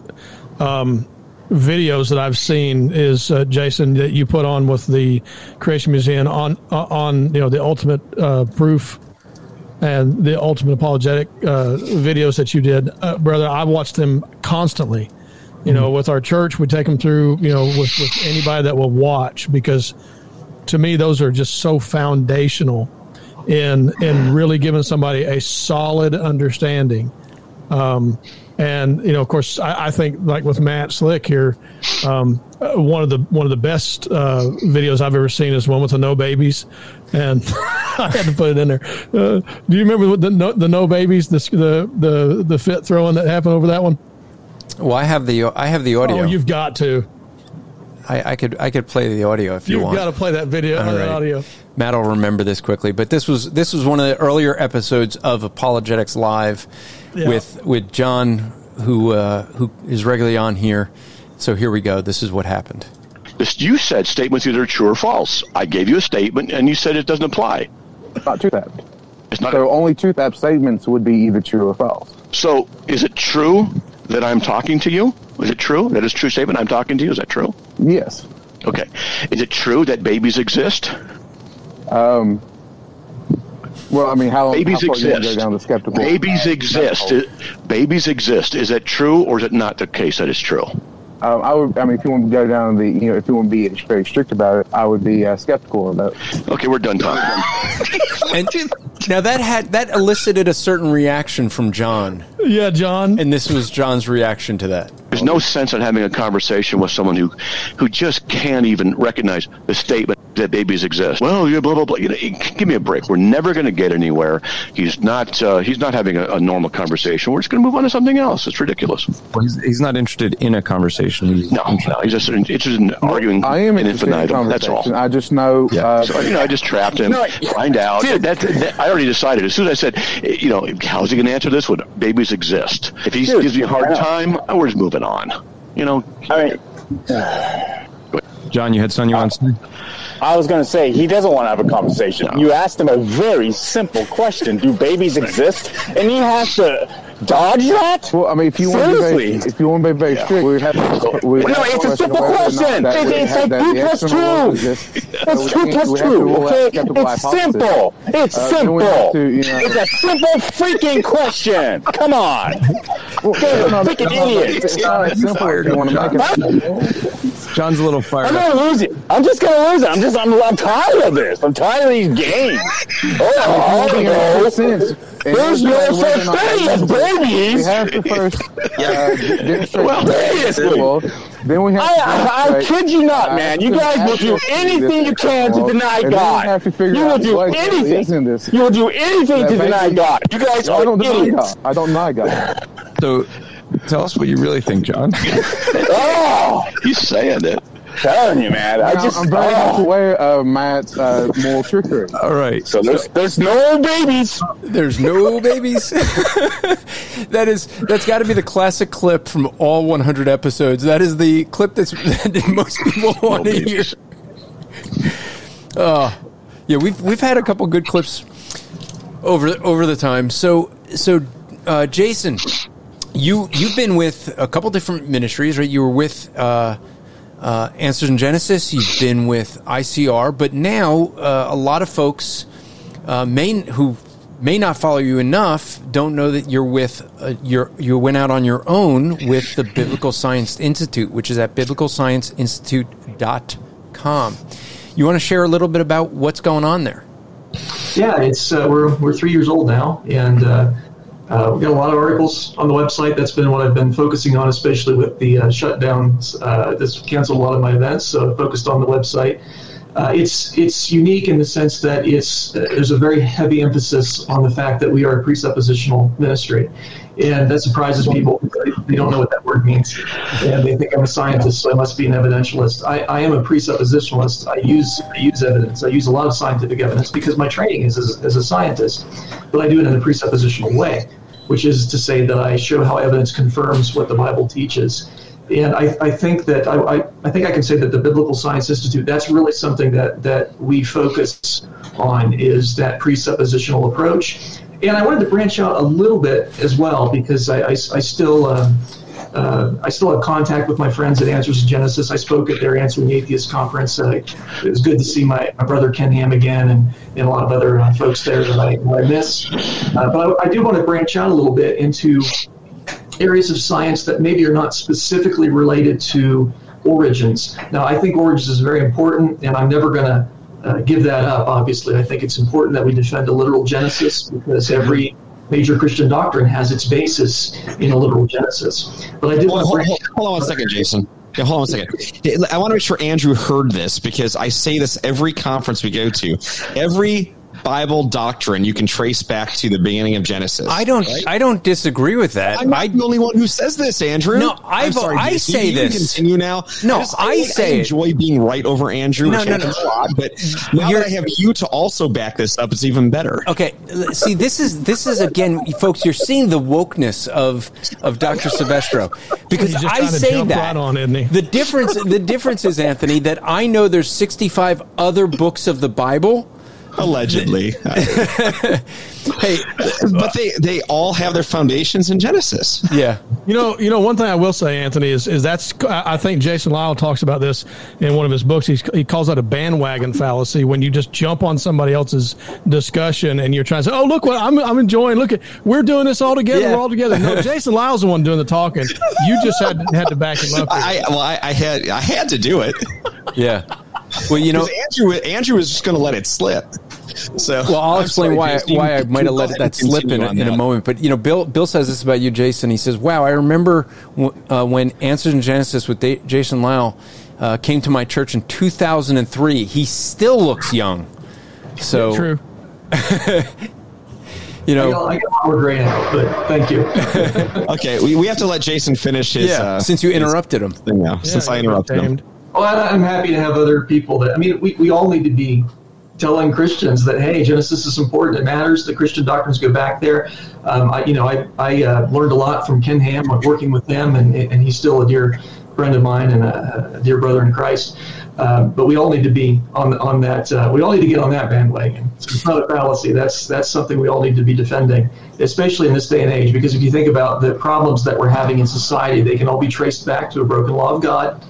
um, videos that I've seen is uh, Jason that you put on with the Creation Museum on uh, on you know the ultimate uh, proof and the ultimate apologetic uh, videos that you did, uh, brother. I watch them constantly. You know, with our church, we take them through. You know, with with anybody that will watch because to me those are just so foundational in in really giving somebody a solid understanding. Um, and you know, of course, I, I, think like with Matt Slick here, um, uh, one of the one of the best uh, videos I've ever seen is one with the no babies, and I had to put it in there. Uh, do you remember the no, the no babies, the the the the fit throwing that happened over that one? Well, I have the I have the audio. Oh, you've got to. I, I, could I could play the audio if you You've want. You've got to play that video All right. audio. Matt will remember this quickly, but this was this was one of the earlier episodes of Apologetics Live yeah. with with John, who uh, who is regularly on here. So here we go. This is what happened. You said statements either true or false. I gave you a statement, and you said it doesn't apply. It's not truth apt. It's not. So a- only truth apt statements would be either true or false. So is it true that I'm talking to you? Is it true? That is true statement. I'm talking to you. Is that true? Yes. Okay. Is it true that babies exist? Um. Well, I mean, how babies how exist? Go down the skeptical babies exist. babies exist. Is that true, or is it not the case that it's true? Um, I would. I mean, if you want to go down the, you know, if you want to be very strict about it, I would be uh, skeptical about. It. Okay, we're done talking. and now that had that elicited a certain reaction from John. Yeah, John. And this was John's reaction to that. There's no sense in having a conversation with someone who, who just can't even recognize the statement that babies exist. Well, yeah, blah blah blah. You know, give me a break. We're never going to get anywhere. He's not. Uh, he's not having a, a, normal conversation. We're just going to move on to something else. It's ridiculous. Well, he's, he's not interested in a conversation. He's no, no, he's just interested in arguing. I am in infinitum. That's all. I just know. Yeah. Uh, so, you know, I just trapped him. No, find out. Dude, that, that, I already decided. As soon as I said, you know, how's he going to answer this? When babies exist. If he gives me a hard time, we're just moving on. You know. All right. John, you had something you want to say? Uh, I was going to say he doesn't want to have a conversation. No. You asked him a very simple question: Do babies exist? And he has to dodge that? Well, I mean, if you Seriously? want to be if you want to be very yeah. strict, we have to. We no, it's a simple question. It's, it's like two plus two. It's two plus two. Okay, it's simple. It's uh, simple. To, you know, it's a simple freaking question. Come on. Well, no, freaking no, idiot. It's not simple if you want to make it. John's a little fired. I'm gonna lose it. I'm just gonna lose it. I'm just. I'm, I'm tired of this. I'm tired of these games. Oh, oh, no. There's no such thing as babies. We have to first uh, demonstrate. well, then we have. I, I, I kid you not, man. You guys will do anything you can to deny God. Have to figure you will do anything. You will do anything to deny God. You guys are idiots. I don't deny God. So, tell us what you really think, John. oh, he's saying it telling you, man. I just I'm very oh. much aware of Matt's uh, moral trickery. All right. So there's there's no babies. There's no babies. that is that's got to be the classic clip from all 100 episodes. That is the clip that's that most people want to hear. Uh, yeah, we've we've had a couple good clips over over the time. So so uh, Jason, you you've been with a couple different ministries, right? You were with. Uh, uh, Answers in Genesis. You've been with ICR, but now uh, a lot of folks uh, may who may not follow you enough don't know that you're with uh, your you went out on your own with the Biblical Science Institute, which is at biblicalscienceinstitute.com. You want to share a little bit about what's going on there? Yeah, it's uh, we're we're three years old now, and uh, we've got a lot of articles on the website. That's been what I've been focusing on, especially with the uh, shutdowns. Uh, this canceled a lot of my events, so I focused on the website. Uh, it's it's unique in the sense that it's uh, there's a very heavy emphasis on the fact that we are a presuppositional ministry, and that surprises people. They don't know what that word means, and they think I'm a scientist, so I must be an evidentialist. I, I am a presuppositionalist. I use I use evidence. I use a lot of scientific evidence because my training is as, as a scientist, but I do it in a presuppositional way which is to say that I show how evidence confirms what the Bible teaches. And I, I think that I, I, I, think I can say that the Biblical Science Institute, that's really something that, that we focus on is that presuppositional approach. And I wanted to branch out a little bit as well because I, I, I still, um, uh, I still have contact with my friends at Answers in Genesis. I spoke at their Answering the Atheist conference. Uh, it was good to see my, my brother Ken Ham again and, and a lot of other uh, folks there that I, that I miss. Uh, but I, I do want to branch out a little bit into areas of science that maybe are not specifically related to origins. Now, I think origins is very important, and I'm never going to uh, give that up, obviously. I think it's important that we defend a literal Genesis because every major Christian doctrine has its basis in a literal Genesis. But I did hold, want to hold, hold, hold on one second, Jason. Yeah, hold on a second. I want to make sure Andrew heard this because I say this every conference we go to. Every Bible doctrine you can trace back to the beginning of Genesis. I don't. right? I don't disagree with that. I'm not I, the only one who says this, Andrew. No, I'm I've- sorry, I Jason. say you can this. Continue now. No, just- I say it. enjoy being right over Andrew. No, which no, happens no. a lot, but now You're- that I have you to also back this up, it's even better. Okay, see, this is this is again, folks. You're seeing the wokeness of of Dr. Silvestro because just I say jump that. right on, isn't he? The difference, the difference is Anthony that I know there's 65 other books of the Bible. Allegedly, Hey, but they they all have their foundations in Genesis. yeah, You know, you know, one thing I will say, Anthony, is is that's I I think Jason Lisle talks about this in one of his books. He's, he calls that a bandwagon fallacy when you just jump on somebody else's discussion and you're trying to say, "Oh, look what I'm I'm enjoying. Look at we're doing this all together. Yeah. We're all together." No, Jason Lisle's the one doing the talking. You just had had to back him up. here. I well, I, I had I had to do it. yeah. Well, you know, Andrew Andrew was just going to let it slip. So Well, I'll I'm explain sorry, why Jason. why I might have let that slip in, continue a- in a moment. But you know, Bill Bill says this about you, Jason. He says, "Wow, I remember uh, when Answers in Genesis with Da- Jason Lisle uh, came to my church in 2003. He still looks young." So True. you know, got, I got more gray now, but thank you. Okay, we, we have to let Jason finish his. yeah. uh, since you interrupted him, thing now. since I interrupted him. I- I'm happy to have other people that, I mean, we, we all need to be telling Christians that, hey, Genesis is important. It matters. The Christian doctrines go back there. Um, I, you know, I, I uh, learned a lot from Ken Ham working with them, and, and he's still a dear friend of mine and a, a dear brother in Christ. Um, but we all need to be on on that. Uh, we all need to get on that bandwagon. It's not a fallacy. That's that's something we all need to be defending, especially in this day and age. Because if you think about the problems that we're having in society, they can all be traced back to a broken law of God.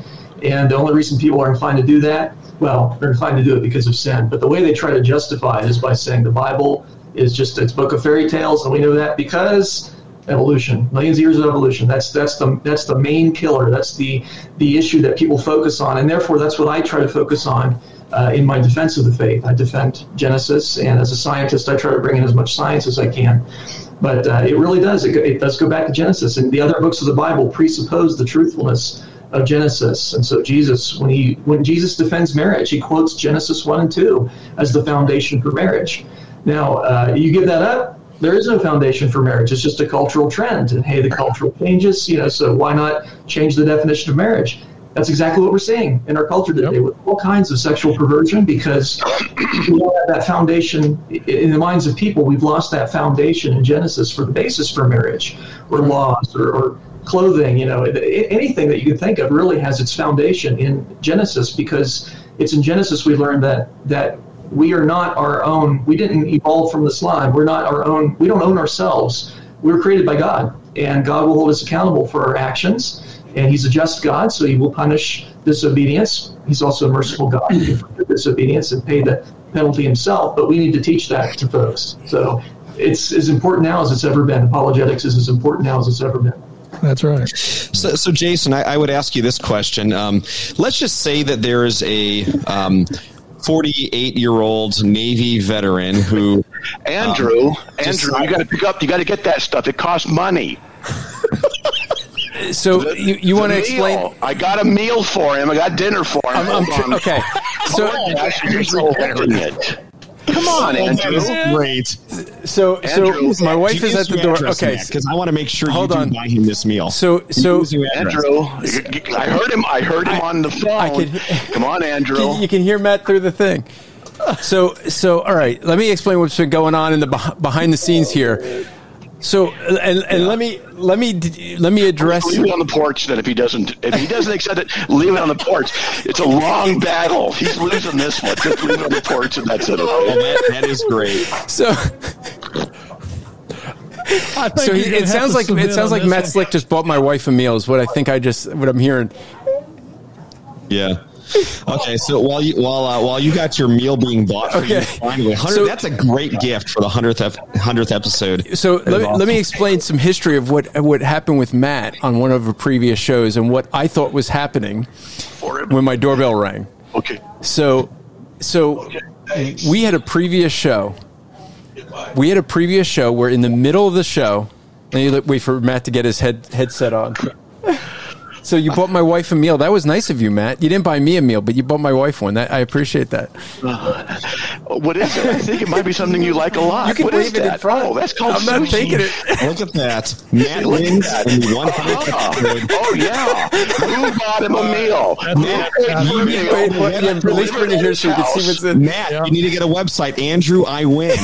And the only reason people are inclined to do that, well, they're inclined to do it because of sin. But the way they try to justify it is by saying the Bible is just it's book of fairy tales, and we know that because evolution, millions of years of evolution. That's that's the that's the main killer. That's the the issue that people focus on, and therefore that's what I try to focus on uh, in my defense of the faith. I defend Genesis, and as a scientist, I try to bring in as much science as I can. But uh, it really does. It, it does go back to Genesis, and the other books of the Bible presuppose the truthfulness of Genesis. And so Jesus, when he when Jesus defends marriage, he quotes Genesis one and two as the foundation for marriage. Now, uh, you give that up, there is no foundation for marriage. It's just a cultural trend. And hey, the cultural changes, you know, so why not change the definition of marriage? That's exactly what we're seeing in our culture today with all kinds of sexual perversion because we don't have that foundation in the minds of people. We've lost that foundation in Genesis for the basis for marriage or laws or, or clothing, you know, anything that you can think of really has its foundation in Genesis because it's in Genesis we learn that that we are not our own. We didn't evolve from the slime. We're not our own. We don't own ourselves. We were created by God, and God will hold us accountable for our actions. And He's a just God, so He will punish disobedience. He's also a merciful God. He disobedience and pay the penalty Himself. But we need to teach that to folks. So it's as important now as it's ever been. Apologetics is as important now as it's ever been. That's right. So, so Jason, I, I would ask you this question. Um, let's just say that there is a um, 48 year old Navy veteran who. Andrew, um, just- Andrew, you got to pick up. You got to get that stuff. It costs money. so you, you want to explain? I got a meal for him. I got dinner for him. I'm, I'm Hold tr- on. okay. So Hold on, you're so it. Come on, Andrew. Great. so Andrew, so my wife is at the door. Okay, because I want to make sure Hold you do on. buy him this meal. so so Use your address. Andrew, I heard him. I heard him on the phone. I could- Come on, Andrew. you can hear Matt through the thing. So so all right. Let me explain what's been going on in the behind the scenes here. So and and let me let me let me address. Leave it on the porch. Then, if he doesn't, if he doesn't accept it, leave it on the porch. It's a long battle. He's losing this one. Just leave it on the porch, and that's it. Oh, Okay? that, that is great. So So he, it sounds like it sounds like this Matt one. Slick just bought my wife a meal. Is what I think I just what I'm hearing. Yeah. Okay, so while you while uh, while you got your meal being bought for Okay. you finally, So- that's a great gift for the hundredth hundredth episode. So let, is me- let me explain some history of what what happened with Matt on one of the previous shows and what I thought was happening when my doorbell rang. Okay. So so we had a previous show. We had a previous show where in the middle of the show, and you wait for Matt to get his head headset on. So you bought my wife a meal. That was nice of you, Matt. You didn't buy me a meal, but you bought my wife one. That I appreciate that. Uh, what is it? I think it might be something you like a lot. You can What is wave it in that? front. Oh, that's called I'm not taking it. Look at that. Matt Look at wins that. in the one hundredth Oh, episode. oh, yeah. Who oh, bought him a meal? Matt, you Wait, need to Wait, go wait, to yeah, at least bring it here so we can see what's in. Matt, you need to get a website. Andrew, I win.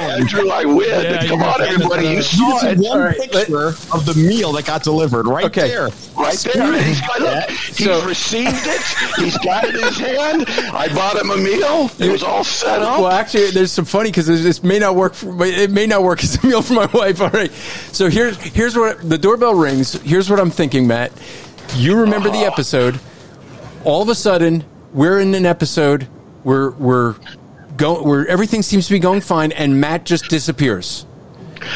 Andrew, I win. Yeah, Come you on, got everybody. You You saw see it. one All right, picture of the meal that got delivered right Okay. there. Right there. He's got, look, he's So- received it. He's got it in his hand. I bought him a meal. It was all set up. Well, actually, there's some funny because this may not work. For, it may not work as a meal for my wife. All right. So here's here's what the doorbell rings. Here's what I'm thinking, Matt. You remember the uh-huh. episode? All of a sudden, we're in an episode where we're going where everything seems to be going fine, and Matt just disappears.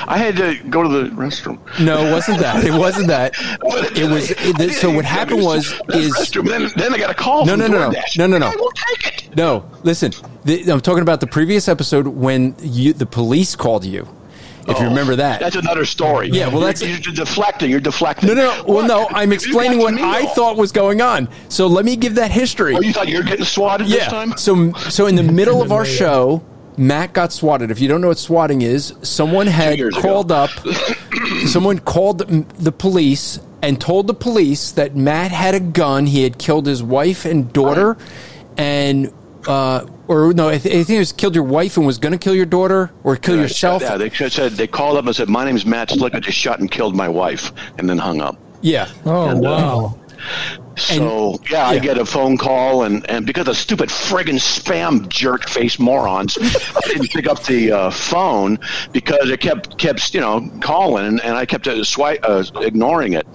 I had to go to the restroom. No, it wasn't that. It wasn't that. It was. It, so what happened was is restroom. Then, then I got a call. No, from no, no, no. No, no, no. I will take it. No, listen. The, I'm talking about the previous episode when you, the police called you. If you Oh, remember that. That's another story. Yeah, well, You're- that's- you're, deflecting. You're deflecting. no, no, no. Well, no. I'm explaining what I thought was going on. So let me give that history. Oh, you thought you were getting swatted this yeah. time? So, so in the middle of our show, Matt got swatted. If you don't know what swatting is, someone had years ago. called up. someone called the police and told the police that Matt had a gun. He had killed his wife and daughter, and uh, or no, I, th- I think it was killed your wife and was going to kill your daughter or kill yourself. Yeah, they said they called up and said, "My name's Matt Slick. I just shot and killed my wife," and then hung up. Yeah. Oh And, uh, So yeah, I get a phone call, and, and because of stupid friggin' spam jerk face morons, I didn't pick up the uh, phone because it kept kept you know calling, and, and I kept uh, swi- uh, ignoring it.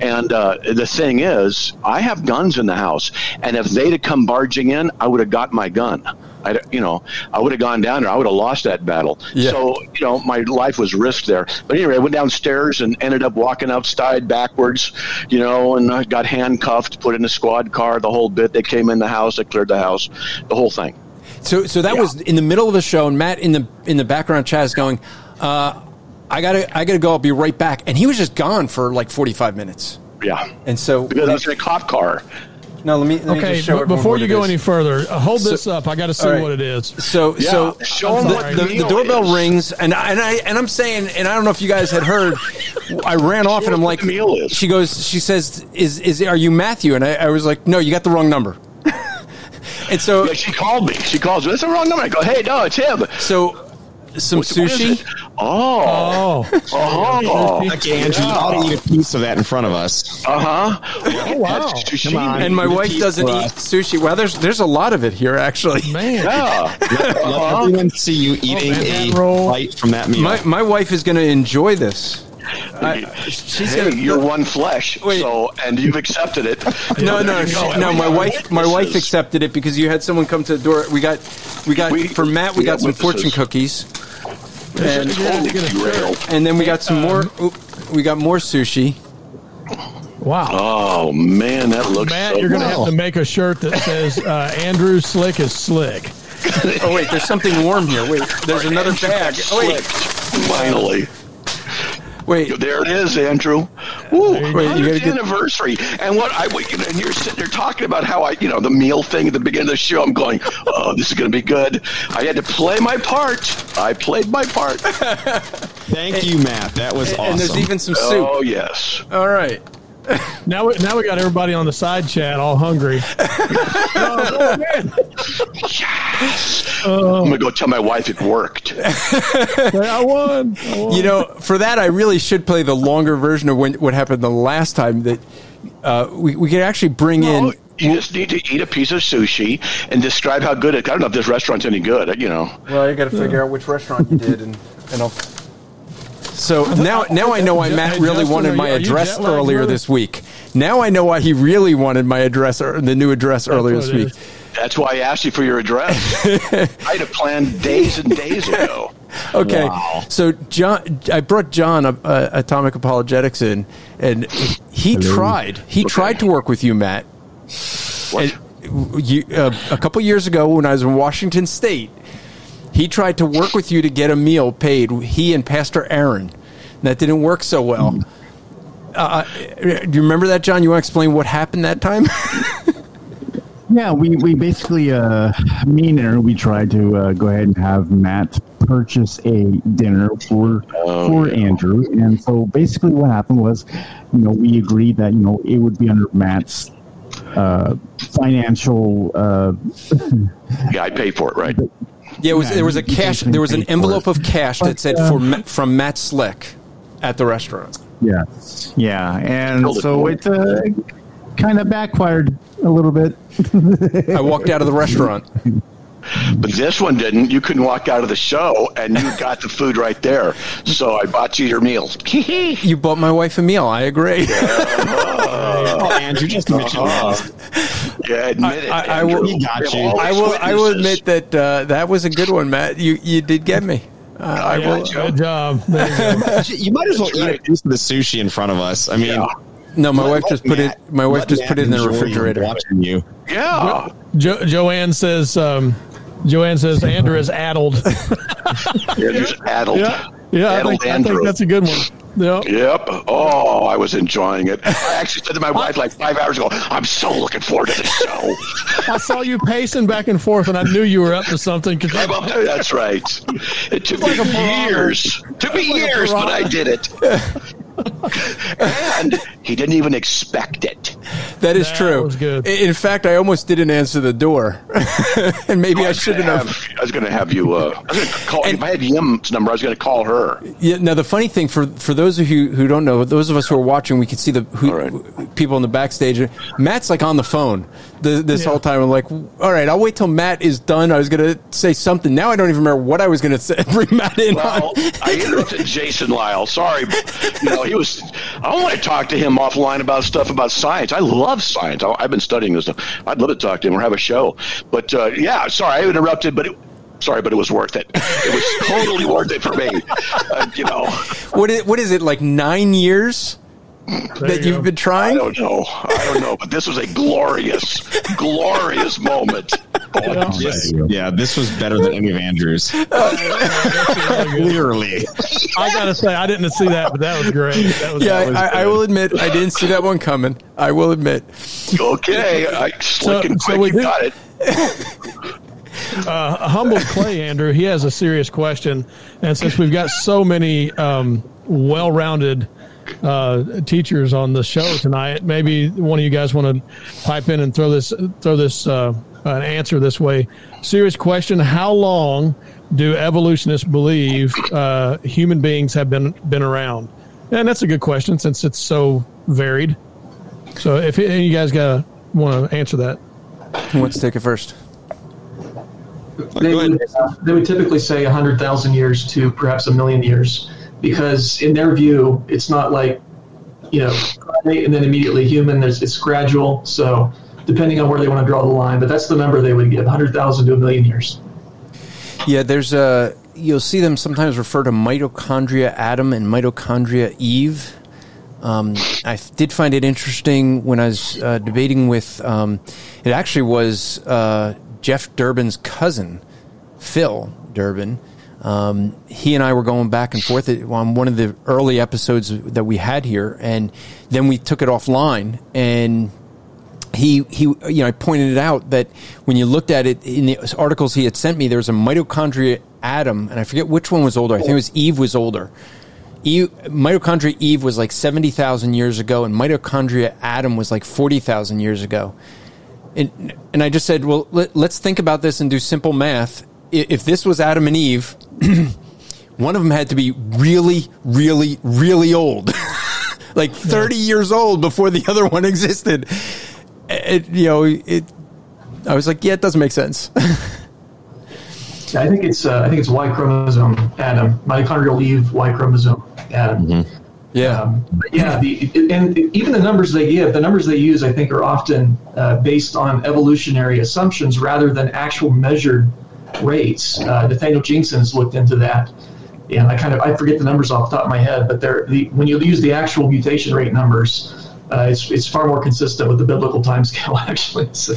And uh, the thing is, I have guns in the house, and if they'd have come barging in, I would have got my gun. I, you know, I would have gone down there. I would have lost that battle. Yeah. So, you know, my life was risked there. But anyway, I went downstairs and ended up walking outside backwards, you know, and I got handcuffed, put in a squad car, the whole bit. They came in the house, they cleared the house, the whole thing. So, so that was in the middle of the show, and Matt in the in the background chat is going, uh, "I gotta, I gotta go. I'll be right back." And he was just gone for like forty five minutes. Yeah. And so, Because I was in a cop car. No, let me. Let me Okay, just show but everyone before you go any further, uh, hold So- this up. I got to see all right. what it is. So, Yeah, so show 'em the, what the, the the doorbell is. rings, and I, and I and I'm saying, and I don't know if you guys had heard. I ran off, and I'm like, meal is. she goes, she says, "Is is are you Matthew?" And I, I was like, "No, you got the wrong number." and so, Yeah, she called me. She calls me. That's the wrong number. I go, hey, no, it's him. so some What- what is sushi. it? Oh. Oh, Oh. Okay, Andrew, you ought to eat a piece of that in front of us. Uh huh. Oh, wow. Come on. And my wife doesn't eat sushi. Well, there's there's a lot of it here actually. man! Yeah. Let everyone see you eating man, a roll. bite from that meal. My my wife is going to enjoy this. I, she's Hey, gonna, you're one flesh, Wait. so and you've accepted it. No, no, There she, no. My wife, my wife accepted it because you had someone come to the door. We got, we got We- for Matt. We, we got got some witnesses. fortune cookies, and Totally and then we got some more. oop, we got more sushi. Wow. Oh man, that looks. Matt, so you're going to good. have to make a shirt that says uh, "Andrew Slick is slick." Oh wait, there's something warm here. Wait, there's another bag. Oh wait, Finally, wait. there it is, Andrew. Woo, Wait, you get- anniversary. And what I, you and you're sitting there talking about how I, you know, the meal thing at the beginning of the show. I'm going, oh, this is going to be good. I had to play my part. I played my part. Thank you, Matt. That was And awesome. And there's even some soup. Oh yes. All right. Now, we, now we got everybody on the side chat all hungry. oh, man. Yes. I'm gonna go tell my wife it worked. I won. I won. You know, for that, I really should play the longer version of when, what happened the last time. That uh, we we could actually bring No, in. you just need to eat a piece of sushi and describe how good it. I don't know if this restaurant's any good. You know. Well, you got to figure out which restaurant you did, and and I'll. So now, now I know why Matt really wanted my you- are you address earlier this week. Now I know why he really wanted my address, or the new address earlier this week. is. That's why I asked you for your address. I'd have planned days and days ago. Okay, Wow. so John, I brought John uh, uh, Atomic Apologetics in, and he tried. He tried to work with you, Matt. What? And you, uh, a couple years ago, when I was in Washington State, he tried to work with you to get a meal paid. He and Pastor Aaron. That didn't work so well. Uh, do you remember that, John? You want to explain what happened that time? Yeah, we, we basically, uh, me and Aaron, we tried to uh, go ahead and have Matt purchase a dinner for for Andrew, and so basically what happened was, you know, we agreed that you know it would be under Matt's uh, financial. Uh, Yeah, I paid for it, right? Yeah, it was. Yeah, there was a cash. There was an envelope of cash that said uh, for Ma- from Matt Slick at the restaurant. Yeah, yeah, and so it uh, kind of backfired a little bit. I walked out of the restaurant. But this one didn't. You couldn't walk out of the show, and you got the food right there. So I bought you your meal. You bought my wife a meal. I agree. Oh, Andrew, just admit you lost. Yeah, admit it. I- I Andrew. will- He got you. I will. I will admit that uh, that was a good one, Matt. You you did get me. Uh, I Yeah, will. Joe. Good job. There you go. You might as well That's eat right. a piece of the sushi in front of us. I mean, Yeah. No, my let- wife let just put Matt- it. My wife just Matt put it in the enjoy refrigerator. Watching you. Yeah. Jo- Joanne says. Um, Joanne says Andrew is addled. You're addled. yeah, yeah. I Addled think, I think that's a good one. Yeah. Yep. Oh, I was enjoying it. I actually said to my wife like five hours ago, I'm so looking forward to the show. I saw you pacing back and forth, and I knew you were up to something. 'cause I'm up to- That's right. It took Like a me piranha. years. took me Like years, but I did it. and he didn't even expect it. That is That true. was good. In fact, I almost didn't answer the door, and maybe I, was shouldn't gonna have. I was going to have you. Uh, I was going to call. if I had Yim's number, I was going to call her. Yeah. Now, the funny thing for for those of you who don't know, those of us who are watching, we can see the who, All right. people in the backstage. Matt's like on the phone the, this Yeah. whole time. I'm like, all right, I'll wait till Matt is done. I was going to say something. Now I don't even remember what I was going to say. Bring Matt in. Well, on. I interrupted Jason Lisle. Sorry, but, you know he was. I want to talk to him offline about stuff about science. I love science. I, I've been studying this stuff. I'd love to talk to him or have a show. But uh, yeah, sorry I interrupted, but. It, Sorry, but it was worth it. It was totally worth it for me. Uh, you know, what is what is it like nine years that you you've go. been I trying? don't know. I don't know. But this was a glorious, glorious moment. This- yeah, this was better than any of Andrew's. Clearly. I gotta say, I didn't see that, but that was great. That was, Yeah, that I, I will admit I didn't see that one coming. I will admit. Okay, I slick and so quick. we you did- got it. uh, humble clay andrew he has a serious question and since we've got so many um, well-rounded uh, teachers on the show tonight. Maybe one of you guys want to pipe in and throw this throw this uh, an answer this way. Serious question how long do evolutionists believe uh, human beings have been been around? And that's a good question since it's so varied. So if any you guys got want to answer that. Who wants to take it first? They would, uh, they would typically say 100,000 years to perhaps a million years because, in their view, it's not like, you know, primate and then immediately human. There's, it's gradual. So, depending on where they want to draw the line, but that's the number they would give 100,000 to a million years. Yeah, there's a. You'll see them sometimes refer to mitochondria Adam and mitochondria Eve. Um, I did find it interesting when I was uh, debating with. Um, it actually was uh, Jeff Durbin's cousin, Phil Durbin. Um, he and I were going back and forth on one of the early episodes that we had here, and then we took it offline and he he you know I pointed it out that when you looked at it in the articles he had sent me there was a mitochondria Adam and I forget which one was older. I think it was Eve was older. Eve, mitochondria Eve was like 70,000 years ago and mitochondria Adam was like 40,000 years ago. And and I just said well let, let's think about this and do simple math if this was Adam and Eve one of them had to be really really really old like 30 years old before the other one existed it, you know, it. I was like, yeah, it doesn't make sense. I think it's uh, I think it's Y chromosome, Adam, mitochondrial Eve, Y chromosome, Adam. mm-hmm. Yeah, um, yeah. The, and even the numbers they give, the numbers they use, I think, are often uh, based on evolutionary assumptions rather than actual measured rates. Uh, Nathaniel Jeanson has looked into that, and I kind of I forget the numbers off the top of my head, but they're the, when you use the actual mutation rate numbers, uh, it's it's far more consistent with the biblical time scale actually. So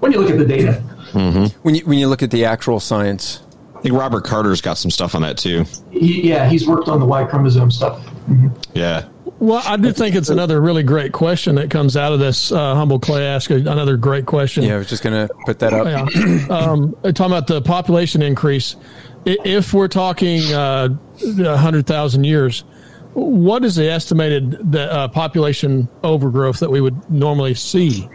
when you look at the data, mm-hmm. when you when you look at the actual science. I think Robert Carter's got some stuff on that too. He, yeah, he's worked on the Y chromosome stuff. Mm-hmm. Yeah. Well, I do think it's another really great question that comes out of this. Uh, Humble Clay ask another great question. Yeah, I was just going to put that up. Yeah. um, talking about the population increase. If we're talking uh, 100,000 years, what is the estimated the, uh, population overgrowth that we would normally see?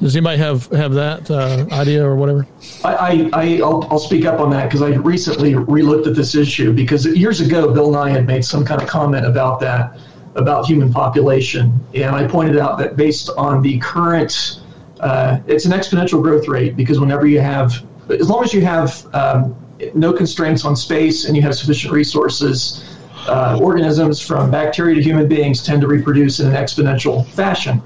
Does anybody have have that uh, idea or whatever? I, I will I'll speak up on that because I recently relooked at this issue because years ago Bill Nye had made some kind of comment about that about human population, and I pointed out that based on the current, uh, it's an exponential growth rate because whenever you have, as long as you have um, no constraints on space and you have sufficient resources. Uh, organisms from bacteria to human beings tend to reproduce in an exponential fashion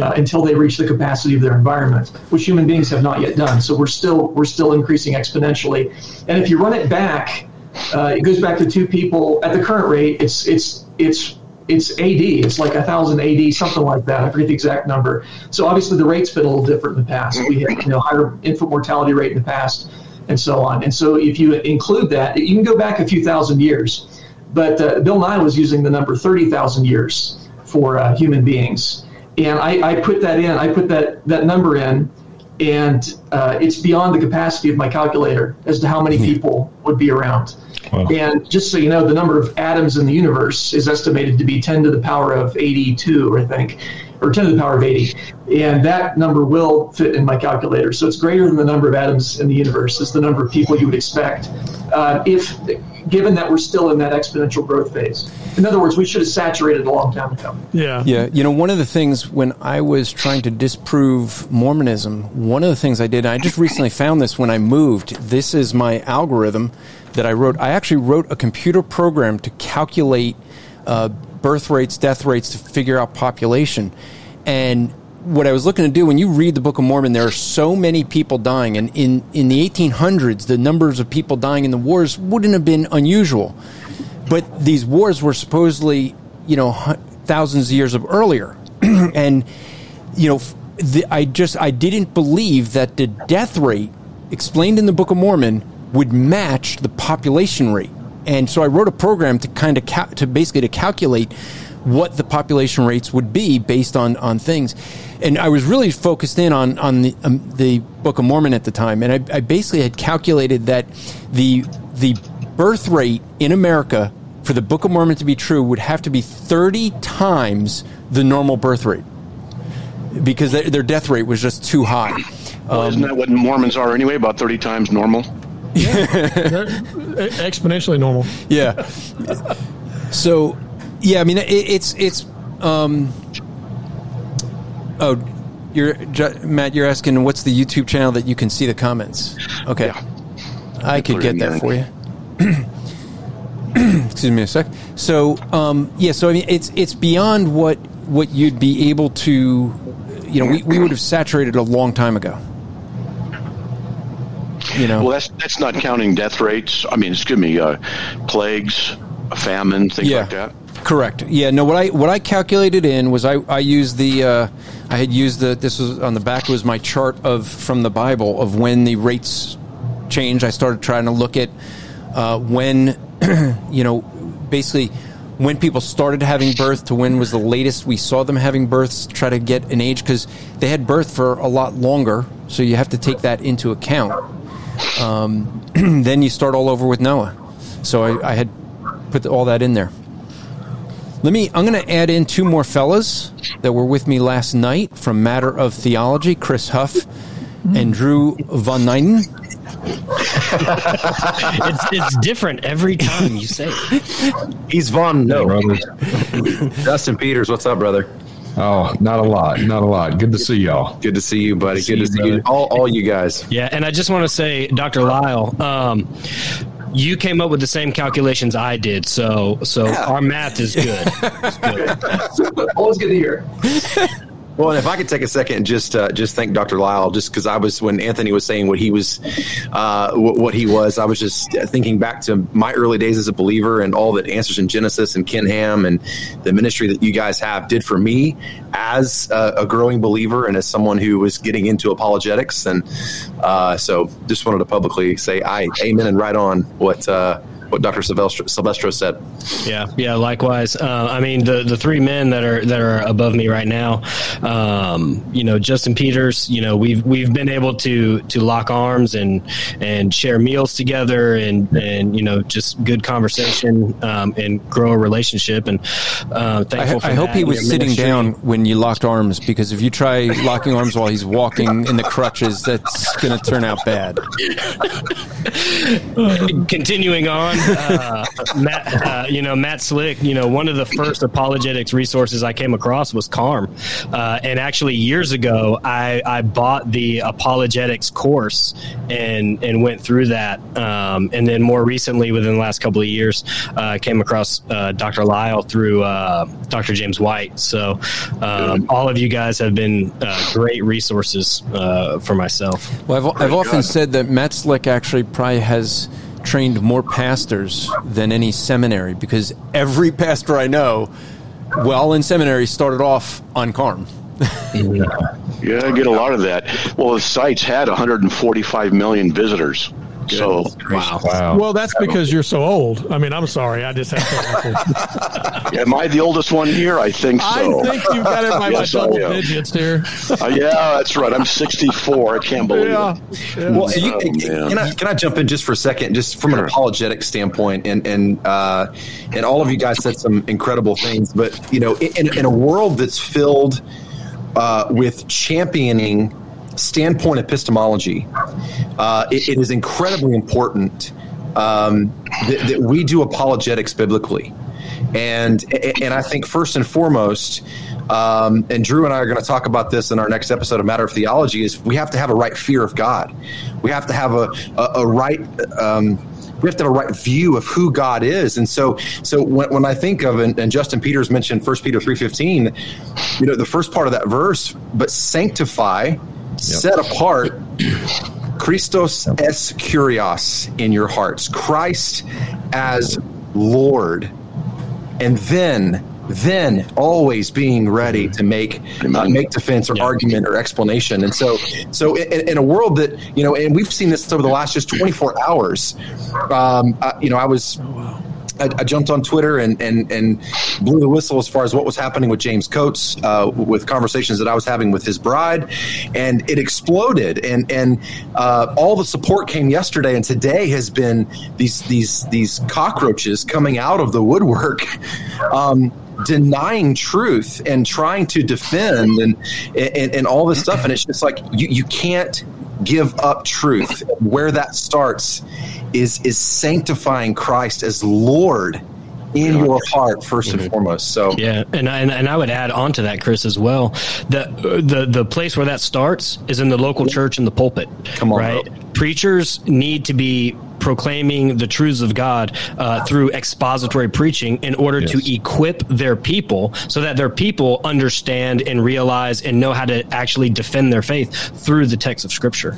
uh, until they reach the capacity of their environment, which human beings have not yet done. So we're still we're still increasing exponentially. And if you run it back, uh, it goes back to two people at the current rate. It's it's it's it's AD. It's like a thousand AD, something like that. I forget the exact number. So obviously the rate's been a little different in the past. We had you know higher infant mortality rate in the past, and so on. And so if you include that, you can go back a few thousand years. But uh, Bill Nye was using the number thirty thousand years for uh, human beings and I, I put that in. I put that that number in, and uh, it's beyond the capacity of my calculator as to how many hmm. people would be around. Wow. And just so you know, the number of atoms in the universe is estimated to be 10 to the power of 82, I think, or 10 to the power of 80. And that number will fit in my calculator. So it's greater than the number of atoms in the universe, is the number of people you would expect. Uh, if given that we're still in that exponential growth phase. In other words, we should have saturated a long time ago. Yeah. Yeah. You know, one of the things when I was trying to disprove Mormonism, one of the things I did, I just recently found this when I moved. This is my algorithm that I wrote. I actually wrote a computer program to calculate uh, birth rates, death rates to figure out population. And what I was looking to do when you read the Book of Mormon, there are so many people dying, and in in the 1800s, the numbers of people dying in the wars wouldn't have been unusual, but these wars were supposedly, you know, thousands of years of earlier, and you know, the, I just I didn't believe that the death rate explained in the Book of Mormon would match the population rate, and so I wrote a program to kind of ca- to basically to calculate what the population rates would be based on on things. And I was really focused in on on the um, the Book of Mormon at the time, and I, I basically had calculated that the the birth rate in America for the Book of Mormon to be true would have to be 30 times the normal birth rate because their, their death rate was just too high. Well, um, isn't that what Mormons are anyway? About 30 times normal? Yeah, exponentially normal. Yeah. So yeah, I mean, it, it's it's. Um, oh, you're Matt. You're asking what's the YouTube channel that you can see the comments? Okay, yeah. I could get that for you. Excuse me a sec. So, um, yeah. So I mean, it's it's beyond what what you'd be able to. You know, we, we would have saturated a long time ago. You know, well, that's that's not counting death rates. I mean, excuse me, uh, plagues, famine, things yeah. like that. Correct. Yeah. No. What I what I calculated in was I I used the uh, I had used the this was on the back was my chart of from the Bible of when the rates changed. I started trying to look at uh, when you know basically when people started having birth to when was the latest we saw them having births. Try to get an age because they had birth for a lot longer, so you have to take that into account. Um, then you start all over with Noah. So I, I had put all that in there. Let me. I'm going to add in two more fellas that were with me last night from Matter of Theology: Chris Huff and Drew Von Nyden. It's it's different every time you say it. He's Von No. Dustin Peters, what's up, brother? Oh, not a lot, not a lot. Good to see y'all. Good to see you, buddy. Good, Good to see you, all, all you guys. Yeah, and I just want to say, Dr. Lisle, um, you came up with the same calculations I did, so so yeah. our math is good. good. Always good to hear. Well, and if I could take a second and just uh, just thank Dr. Lisle, just because I was when Anthony was saying what he was, uh, what he was, I was just thinking back to my early days as a believer and all that Answers in Genesis and Ken Ham and the ministry that you guys have did for me as a, a growing believer and as someone who was getting into apologetics. And uh, so, just wanted to publicly say, I amen and right on what uh, what Dr. Silvestro, Silvestro said. Yeah, yeah. Likewise, uh, I mean the the three men that are that are above me right now, um, you know, Justin Peters. You know, we've we've been able to to lock arms and and share meals together and and you know just good conversation um, and grow a relationship. And uh, thankful. I, I hope he was sitting down when you locked arms because if you try locking arms while he's walking in the crutches, that's going to turn out bad. Continuing on, uh, Matt, uh, you know, Matt Slick, you know, one of the first apologetics resources I came across was CARM. Uh, and actually, years ago, I, I bought the apologetics course and, and went through that. Um, and then more recently, within the last couple of years, I uh, came across uh, Dr. Lisle through uh, Dr. James White. So um, all of you guys have been great resources for myself. Well, I've, I've often said that Matt Slick actually probably has trained more pastors than any seminary because every pastor I know, while in seminary, started off on CARM. yeah, I get a lot of that. Well, the site's had 145 million visitors. So wow. wow. Well, that's because you're so old. I mean, I'm sorry. I just have to. Am I the oldest one here? I think so. I think you've got it by yes, double digits here. uh, yeah, that's right. I'm 64. I can't believe yeah. it. Yeah. Well, you, oh, can, I, can I jump in just for a second, just from sure. an apologetic standpoint, and and uh, and all of you guys said some incredible things, but you know, in, in a world that's filled uh, with championing standpoint epistemology, uh, it, it is incredibly important um, that, that, we do apologetics biblically. And, and I think first and foremost, um, and Drew and I are going to talk about this in our next episode of Matter of Theology, is we have to have a right fear of God. We have to have a, a, a right. Um, we have to have a right view of who God is. And so, so when, when I think of and, and Justin Peters mentioned First Peter three fifteen, you know, the first part of that verse, but sanctify set apart Christos es Curios in your hearts, Christ as Lord, and then then always being ready to make uh, make defense or yeah. argument or explanation. And so, so in, in, a world that you know, and we've seen this over the last just 24 hours. Um, uh, you know, I was. I, I, jumped on Twitter and, and, and blew the whistle as far as what was happening with James Coates, uh, with conversations that I was having with his bride, and it exploded. And and uh, all the support came yesterday, and today has been these these these cockroaches coming out of the woodwork. Um, denying truth and trying to defend and, and and all this stuff and it's just like you you can't give up truth. Where that starts is is sanctifying Christ as Lord in your heart 1st and mm-hmm. foremost. So yeah, and, and and I would add on to that, Chris, as well. The the the place where that starts is in the local church in the pulpit. Come on, right? Preachers need to be proclaiming the truths of God uh, through expository preaching in order yes. to equip their people so that their people understand and realize and know how to actually defend their faith through the text of Scripture.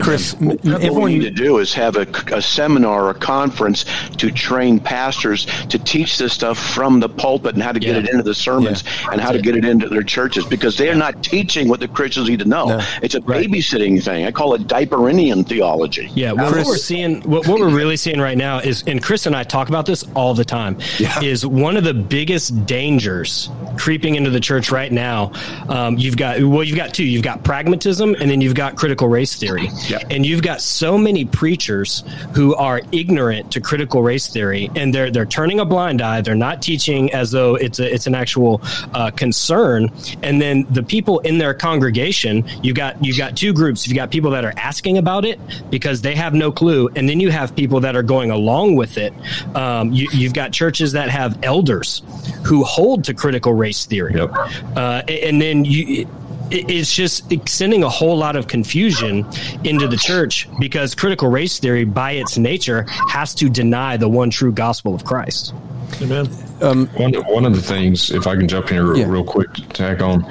Chris, what we need to do is have a, a, seminar or a conference to train pastors to teach this stuff from the pulpit and how to yeah. get it into the sermons yeah. and how to get it into their churches because they're not teaching what the Christians need to know. No. It's a right. babysitting thing. I call it diaperinian theology. Yeah, well, what we're seeing, what, what, we're really seeing right now is, and Chris and I talk about this all the time, yeah. is one of the biggest dangers creeping into the church right now. Um, you've got well, you've got two. You've got pragmatism, and then you've got critical race theory. And you've got so many preachers who are ignorant to critical race theory, and they're they're turning a blind eye. They're not teaching as though it's a it's an actual uh, concern. And then the people in their congregation, you got you've got two groups. You've got people that are asking about it because they have no clue, and then you have people that are going along with it. Um, you, have got churches that have elders who hold to critical race theory, yep. uh, and then you it's just sending a whole lot of confusion into the church because critical race theory, by its nature, has to deny the one true gospel of Christ. Amen. Um, one, one of the things, if I can jump in here yeah. real quick to tack on,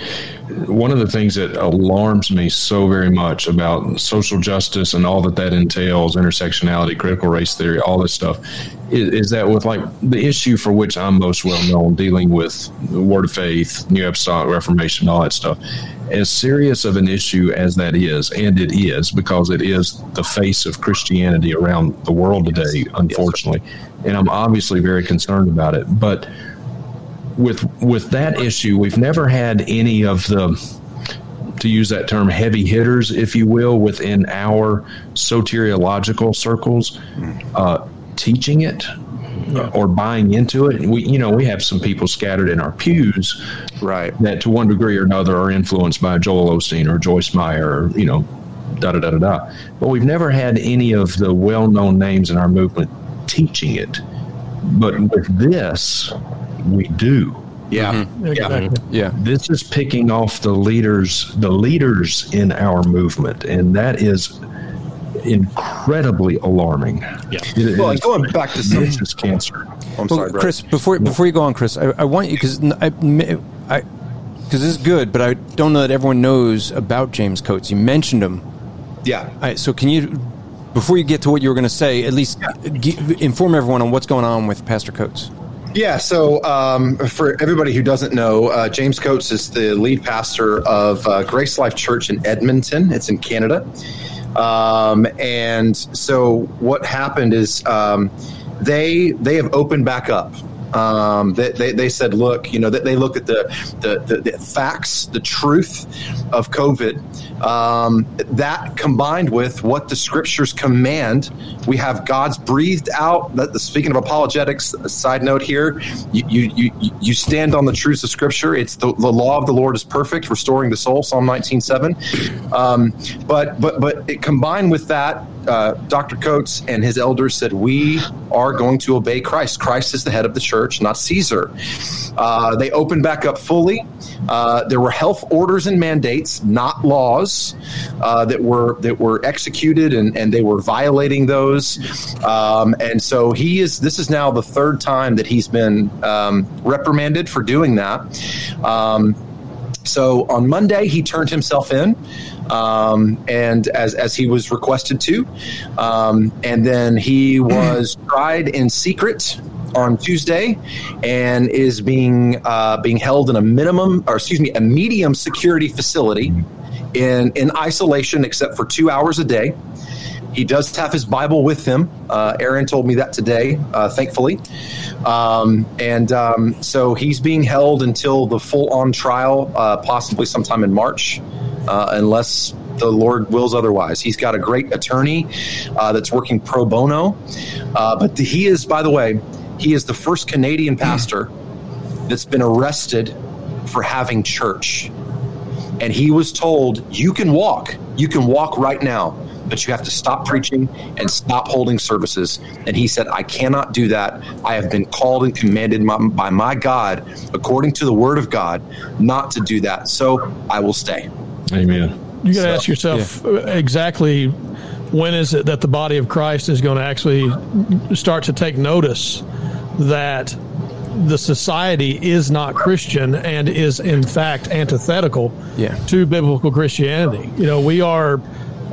one of the things that alarms me so very much about social justice and all that that entails, intersectionality, critical race theory, all this stuff, is, is that with like the issue for which I'm most well known, dealing with the Word of Faith, New Apostolic Reformation, all that stuff, as serious of an issue as that is, and it is because it is the face of Christianity around the world today, unfortunately. Yes, and I'm obviously very concerned about it. But with with that issue, we've never had any of the to use that term heavy hitters, if you will, within our soteriological circles, uh, teaching it yeah. or buying into it. We, you know, we have some people scattered in our pews, right, that to one degree or another are influenced by Joel Osteen or Joyce Meyer, or you know, da da da da da. But we've never had any of the well-known names in our movement teaching it. But with this, we do. Yeah. Mm-hmm. Yeah. Yeah. This is picking off the leaders, the leaders in our movement. And that is incredibly alarming. Yeah. It, well, going back to some vicious cancer. I'm well, sorry, Chris. Before before you go on, Chris, I, I want you because I, I because this is good, but I don't know that everyone knows about James Coates. You mentioned him. Yeah. Right, so can you before you get to what you were going to say, at least g- inform everyone on what's going on with Pastor Coates. Yeah, so um, for everybody who doesn't know, uh, James Coates is the lead pastor of uh, GraceLife Church in Edmonton. It's in Canada. Um, and so what happened is um, they they have opened back up. Um, they, they, they, said, look, you know, they, they looked at the, the, the, the, facts, the truth of COVID. Um, that combined with what the scriptures command, we have God's breathed out. That, speaking of apologetics, side note here, you, you, you, you stand on the truths of scripture. It's the, the law of the Lord is perfect, restoring the soul, Psalm 19.7. Um, but, but, but it combined with that, uh, Dr. Coates and his elders said, We are going to obey Christ. Christ is the head of the church, not Caesar. Uh, they opened back up fully. Uh, there were health orders and mandates, not laws, uh, that were that were executed, and, and they were violating those. Um, and so he is. This is now the third time that he's been um, reprimanded for doing that. Um, so on Monday, he turned himself in um, and as as he was requested to, um, and then he was tried in secret on Tuesday and is being uh, being held in a minimum or excuse me a medium security facility in in isolation except for two hours a day. He does have his Bible with him. Uh, Aaron told me that today, uh, thankfully. Um, and um, so he's being held until the full on trial, uh, possibly sometime in March, uh, unless the Lord wills otherwise. He's got a great attorney uh, that's working pro bono. Uh, but he is, by the way, he is the first Canadian pastor that's been arrested for having church. And he was told, You can walk. You can walk right now but you have to stop preaching and stop holding services. And he said, I cannot do that. I have been called and commanded by my God, according to the word of God, not to do that. So I will stay. Amen. You got to so, ask yourself yeah. exactly when is it that the body of Christ is going to actually start to take notice that the society is not Christian and is in fact antithetical yeah. to biblical Christianity. You know, we are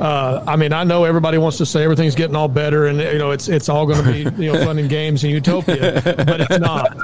uh, I mean, I know everybody wants to say everything's getting all better, and you know it's it's all going to be you know fun and games and utopia, but it's not.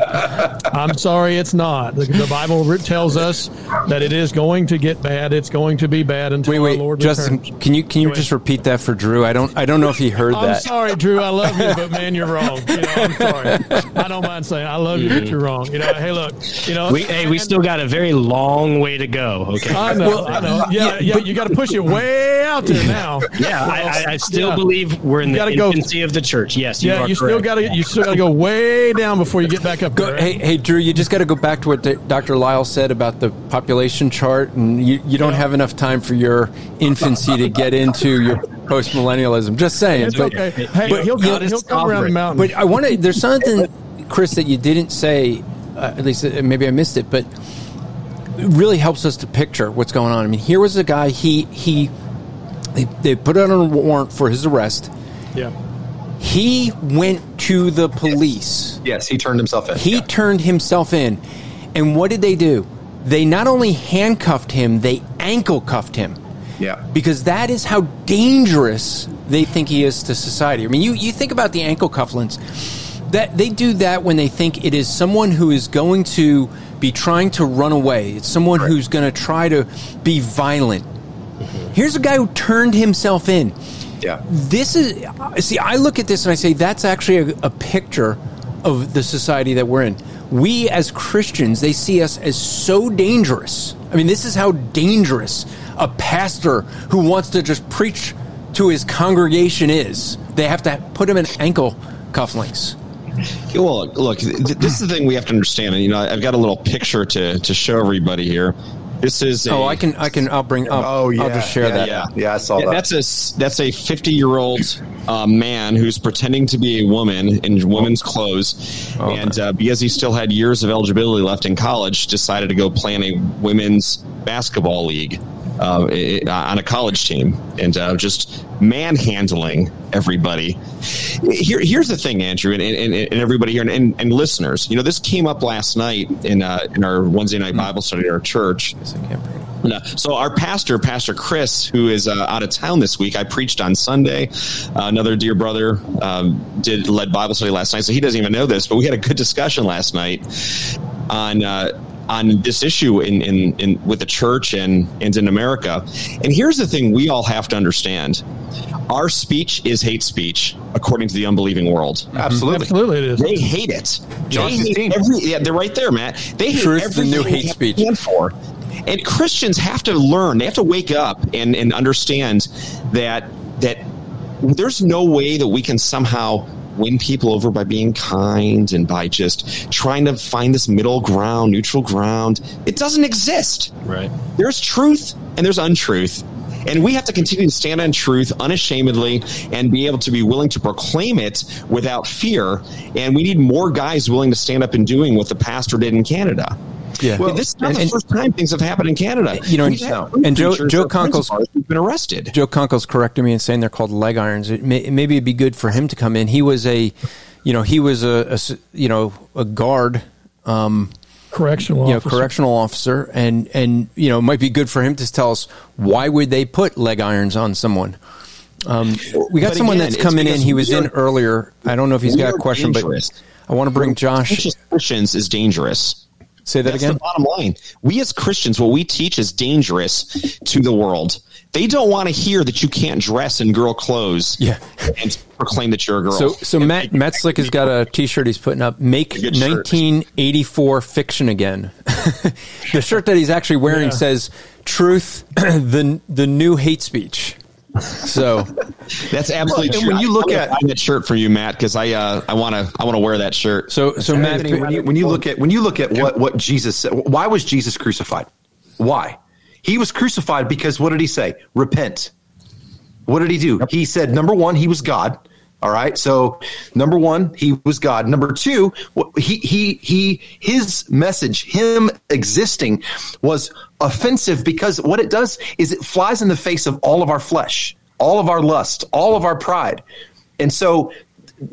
I'm sorry, it's not. The, the, Bible tells us that it is going to get bad. It's going to be bad until wait, wait, Lord Justin, returns. can you can you just repeat that for Drew? I don't I don't know if he heard I'm that. I'm sorry, Drew. I love you, but man, you're wrong. You know, I'm sorry. I don't mind saying I love you, but you're wrong. You know, hey, look, you know, we hey, we still got a very long way to go. Okay, I know, well, I know. Yeah, yeah, but you got to push it way out there now. Yeah, I, I, still yeah. believe we're in the infancy go, of the church. Yes, you yeah, you still got to you still got to go way down before you get back up. Go, hey, hey, Drew, you just got to go back to what Dr. Lisle said about the population chart, and you, you don't yeah. have enough time for your infancy to get into your post millennialism. Just saying, but, okay. hey, but he'll, he'll, he'll come around the mountain. But I want to. There's something, Chris, that you didn't say. Uh, at least uh, maybe I missed it, but it really helps us to picture what's going on. I mean, here was a guy. He he they, they put out a warrant for his arrest. Yeah. He went to the police. Yes, he turned himself in. He yeah. turned himself in. And what did they do? They not only handcuffed him, they ankle cuffed him. Yeah. Because that is how dangerous they think he is to society. I mean, you, you think about the ankle cufflinks. That they do that when they think it is someone who is going to be trying to run away. It's someone right. who's going to try to be violent. Mm-hmm. Here's a guy who turned himself in. Yeah. This is see. I look at this and I say that's actually a, a picture of the society that we're in. We as Christians, they see us as so dangerous. I mean, this is how dangerous a pastor who wants to just preach to his congregation is. They have to put him in ankle cufflinks. Well, look, this is the thing we have to understand. And, you know, I've got a little picture to, to show everybody here. This is a, oh, I can I can I'll bring I'll, oh yeah I'll just share yeah, that. yeah. Yeah I saw yeah, that. that's a that's a fifty year old uh, man who's pretending to be a woman in women's clothes. Oh, and uh, because he still had years of eligibility left in college decided to go play in a women's basketball league uh, on a college team and uh, just manhandling everybody. Here, here's the thing, Andrew, and, and, and everybody here, and, and, and, listeners. You know, this came up last night in uh, in our Wednesday night Bible study at our church. So our pastor, Pastor Chris, who is uh, out of town this week, I preached on Sunday. Uh, another dear brother um, did led Bible study last night, so he doesn't even know this. But we had a good discussion last night on uh, on this issue in, in, in with the church and, and in America. And here's the thing we all have to understand. Our speech is hate speech, according to the unbelieving world. Mm-hmm. Absolutely, absolutely, it is. They hate it. John they hate every, yeah, they're right there, Matt. They hate Truth, the new hate speech. For. And Christians have to learn. They have to wake up and, and understand that that there's no way that we can somehow win people over by being kind and by just trying to find this middle ground, neutral ground. It doesn't exist. Right. There's truth and there's untruth. And we have to continue to stand on truth unashamedly and be able to be willing to proclaim it without fear. And we need more guys willing to stand up and doing what the pastor did in Canada. Yeah, well, this is not and, the first time things have happened in Canada. You know, and, and Joe Joe Conkle's been arrested. Joe Conkle's correcting me and saying they're called leg irons. It may, maybe it'd be good for him to come in. He was a, you know, he was a, a you know a guard. Um, correctional you know, officer. correctional officer, and and you know, it might be good for him to tell us why would they put leg irons on someone. Um, we got but someone again, that's coming in. He was are, in earlier. I don't know if he's got a question, dangerous. but I want to bring Josh. Christians is dangerous. Say that That's again. The bottom line: we as Christians, what we teach is dangerous to the world. They don't want to hear that you can't dress in girl clothes. Yeah. and proclaim that you're a girl. So, so Matt Matt Slick has got a T-shirt he's putting up. Make 1984 fiction again. the shirt that he's actually wearing yeah. says "Truth, the the new hate speech." So that's absolutely well, true. When you look at that shirt for you, Matt, because I uh, I want to I want to wear that shirt. So so Matt, when you, when you look at when you look at what what Jesus said, why was Jesus crucified? Why? He was crucified because what did he say? Repent. What did he do? He said, number one, he was God. All right. So number one, he was God. Number two, he he he his message, him existing, was offensive because what it does is it flies in the face of all of our flesh, all of our lust, all of our pride. And so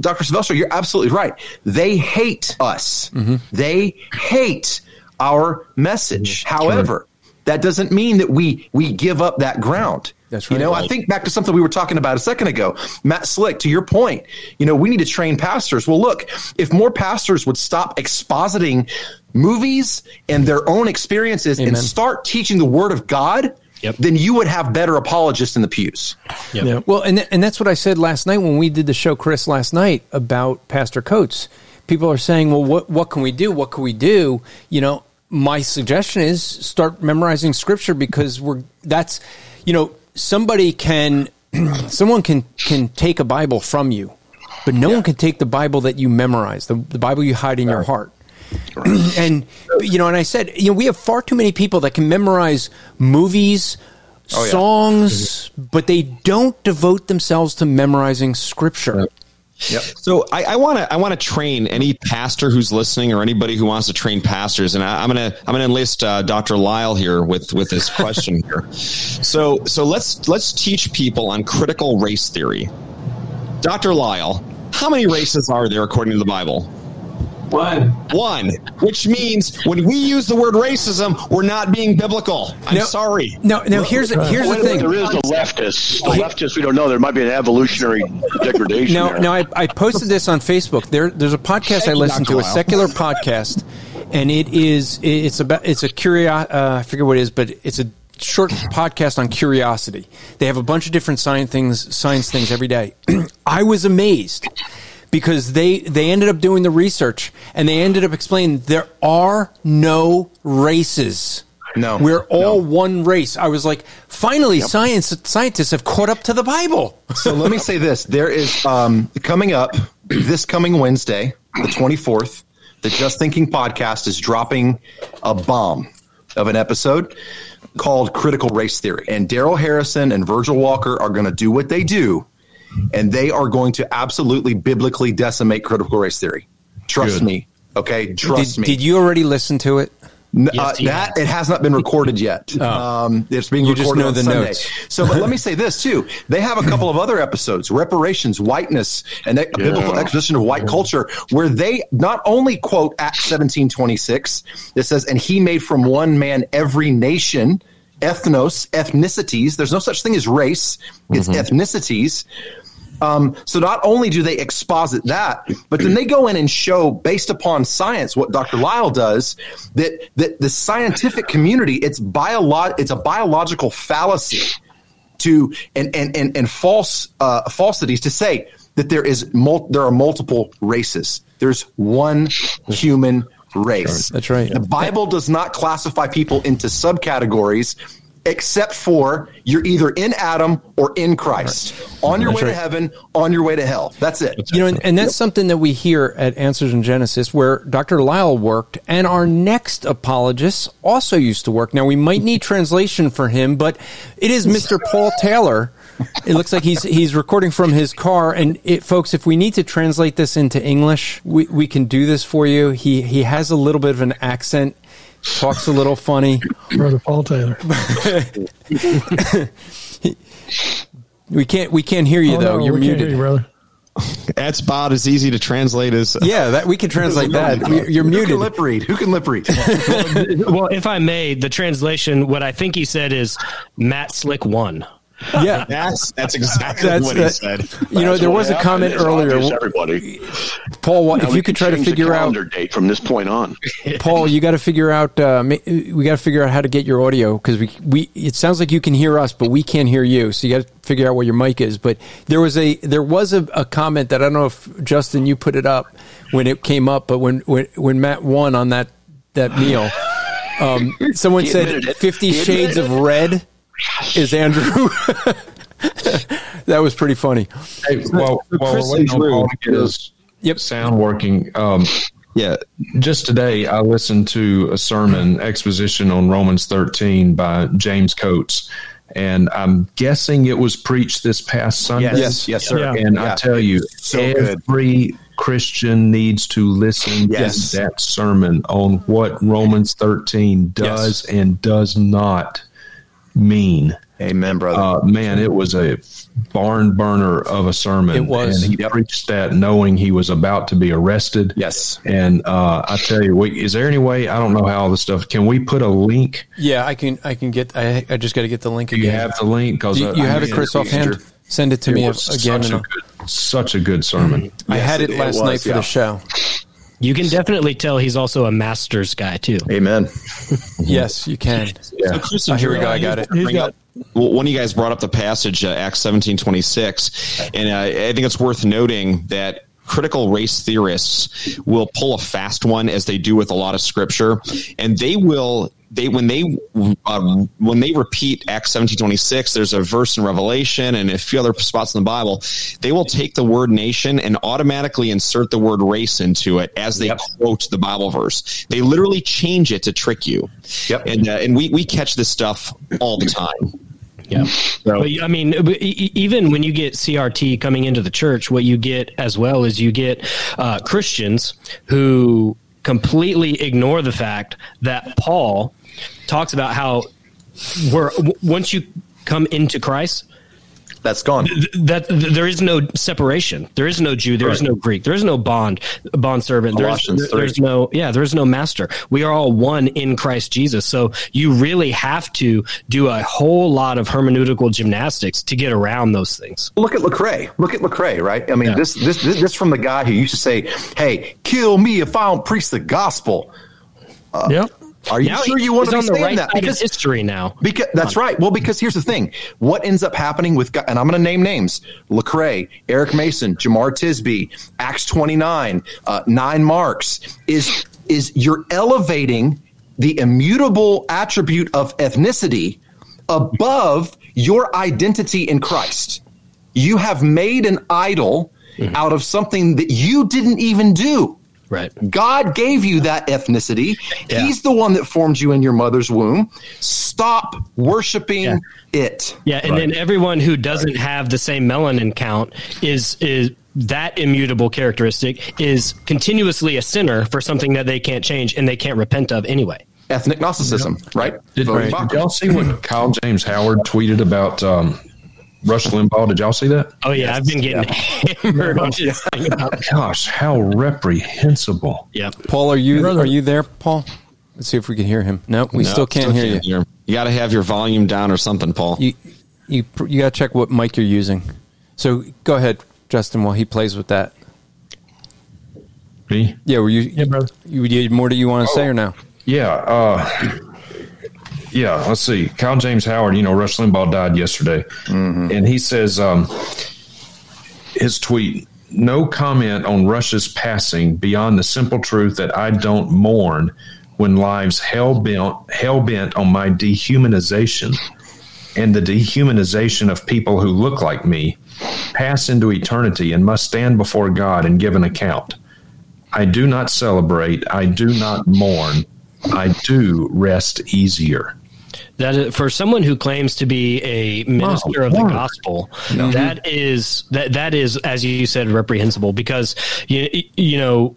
Dr. Silvestro, you're absolutely right. They hate us. Mm-hmm. They hate our message. However, that doesn't mean that we we give up that ground. That's right. You know, I think back to something we were talking about a second ago. Matt Slick, to your point, you know, we need to train pastors. Well, look, if more pastors would stop expositing movies and their own experiences Amen. and start teaching the word of God, Yep. then you would have better apologists in the pews. Yep. yep. Well, and th- and that's what I said last night when we did the show, Chris, last night about Pastor Coates. People are saying, "Well, what what can we do? What can we do?" You know, my suggestion is start memorizing Scripture because we're that's you know somebody can someone can can take a Bible from you, but no yeah. one can take the Bible that you memorize, the, the Bible you hide in right. your heart. Right. and you know, and I said, you know, we have far too many people that can memorize movies, oh, songs, yeah. but they don't devote themselves to memorizing scripture. Yep. So I want to I want to train any pastor who's listening or anybody who wants to train pastors, and I, am gonna I'm gonna enlist uh, Dr. Lisle here with with this question here. So so let's let's teach people on critical race theory. Dr. Lisle, how many races are there according to the Bible? One. One. Which means when we use the word racism, we're not being biblical. I'm No. sorry. No, no. Here's here's the thing. There is the leftists. The leftists, we don't know. There might be an evolutionary degradation. No, there. no. I, I posted this on Facebook. There, there's a podcast I listen to, a Lisle. secular podcast, and it is it's about it's a curio. Uh, I forget what it is, but it's a short podcast on curiosity. They have a bunch of different science things, science things every day. I was amazed because they they ended up doing the research and they ended up explaining there are no races. No, We're all one race. I was like, finally, science scientists have caught up to the Bible. so let me say this: there is um, coming up this coming Wednesday, the twenty fourth. The Just Thinking podcast is dropping a bomb of an episode called Critical Race Theory, and Darrell Harrison and Virgil Walker are going to do what they do, and they are going to absolutely biblically decimate critical race theory. Trust Good. me. Okay, trust did, me. Did you already listen to it? N- uh, that it has not been recorded yet. Um, it's being Oh. You just recorded know on the Sunday. notes. So, but let me say this too: they have a couple of other episodes, reparations, whiteness, and a biblical exposition of white culture, where they not only quote Acts seventeen twenty six. It says, "And he made from one man every nation." Ethnos, ethnicities. There's no such thing as race. It's ethnicities. Um, so not only do they exposit that, but then they go in and show, based upon science, what Dr. Lisle does, that that the scientific community it's biolo- it's a biological fallacy to and and and, and false uh, falsities to say that there is mul- there are multiple races. There's one human race. That's right. The Bible does not classify people into subcategories except for you're either in Adam or in Christ. On your That's way right. to heaven, on your way to hell. That's it. You know, and, and that's something that we hear at Answers in Genesis, where Dr. Lisle worked, and our next apologist also used to work. Now we might need translation for him, but it is Mr. Paul Taylor. It looks like he's he's recording from his car, and it, folks, if we need to translate this into English, we, we can do this for you. He he has a little bit of an accent, talks a little funny. Brother Paul Taylor. We can't we can't hear you Oh, though. no, You're we can't muted, hear you, brother. That's about as easy to translate as. Yeah, that we can translate that. You're, you're Who muted. can lip read? Who can lip read? well, if I may, the translation, what I think he said is Matt Slick won. Yeah, that's that's exactly That's- what he that- said. You know, That's there was a comment It's earlier. everybody. Paul, what, if you could try to change the figure out, date from this point on. Paul, you got to figure out. Uh, we got to figure out how to get your audio because we we. It sounds like you can hear us, but we can't hear you. So you got to figure out what your mic is. But there was a there was a, a comment that I don't know if Justin you put it up when it came up, but when when when Matt won on that that meal, um, someone said. Fifty Shades of Red is Andrew. that was pretty funny. Hey, while, while Chris we're waiting on and Drew Paul to get his Yep. sound working, um, Yeah. just today I listened to a sermon exposition on Romans 13 by James Coates, and I'm guessing it was preached this past Sunday. Yes, yes, sir. Yeah. And I tell you, So good. every Christian needs to listen Yes. to that sermon on what Romans 13 does and does not mean. Amen, brother. Uh, man, it was a barn burner of a sermon. It was. and he preached that knowing he was about to be arrested. yes. And uh, I tell you, we, is there any way? I don't know how all this stuff. Can we put a link? Yeah, I can. I can get. I, I just got to get the link again. you have the link? Because Do you, you have it, Chris, offhand? Send it to me again. Such and a I'll- good, such a good sermon. I had it it- it last was, night for yeah. the show. You can definitely tell he's also a Masters guy too. Amen. Yes, you can. So Chris Oh, here we go. I got it. He's bring got well, one of you guys brought up the passage uh, Acts seventeen twenty six, and uh, I think it's worth noting that critical race theorists will pull a fast one as they do with a lot of scripture, and they will they when they uh, when they repeat Acts seventeen twenty six, there's a verse in Revelation and a few other spots in the Bible. They will take the word nation and automatically insert the word race into it as they quote the Bible verse. They literally change it to trick you. Yep. And uh, and we we catch this stuff all the time. Yeah. So, but, I mean, even when you get CRT coming into the church, what you get as well is you get uh, Christians who completely ignore the fact that Paul talks about how we're once you come into Christ, that's gone. That, that, there is no separation. There is no Jew. There right. is no Greek. There is no bond bond servant. There's, there, there's no yeah. There is no master. We are all one in Christ Jesus. So you really have to do a whole lot of hermeneutical gymnastics to get around those things. Look at Lecrae. Look at Lecrae. Right. I mean, yeah. this, this this this from the guy who used to say, "Hey, kill me if I don't preach the gospel." Uh, yep. Are you now sure you want to on the right that? Because history now. Because that's right. Well, because here's the thing: what ends up happening with, and I'm going to name names: Lecrae, Eric Mason, Jemar Tisby, Acts 29, uh, Nine Marks. Is is you're elevating the immutable attribute of ethnicity above your identity in Christ. You have made an idol mm-hmm. out of something that you didn't even do. Right. God gave you that ethnicity. Yeah. He's the one that formed you in your mother's womb. Stop worshiping yeah. it. Yeah, and right. then everyone who doesn't right. have the same melanin count is is that immutable characteristic is continuously a sinner for something that they can't change and they can't repent of anyway. Ethnic Gnosticism, right? Did, right. did y'all see what Kyle James Howard tweeted about um, Rush Limbaugh. Did y'all see that? Oh yeah, yes. I've been getting yeah. hammered on this Gosh, how reprehensible! Yeah, Paul, are you are you there, Paul? Let's see if we can hear him. No, we no, still can't still hear can't you. Hear you got to have your volume down or something, Paul. You you you got to check what mic you're using. So go ahead, Justin, while he plays with that. Me? Yeah, were you? Yeah, brother. You, you more do you want to oh. say or no? Yeah. Uh, yeah, let's see. Kyle James Howard, you know, Rush Limbaugh died yesterday. Mm-hmm. And he says, um, his tweet, no comment on Rush's passing beyond the simple truth that I don't mourn when lives hell bent, hell bent on my dehumanization and the dehumanization of people who look like me pass into eternity and must stand before God and give an account. I do not celebrate. I do not mourn. I do rest easier that for someone who claims to be a minister wow, of the gospel, mm-hmm. that is that that is as you said reprehensible because you you know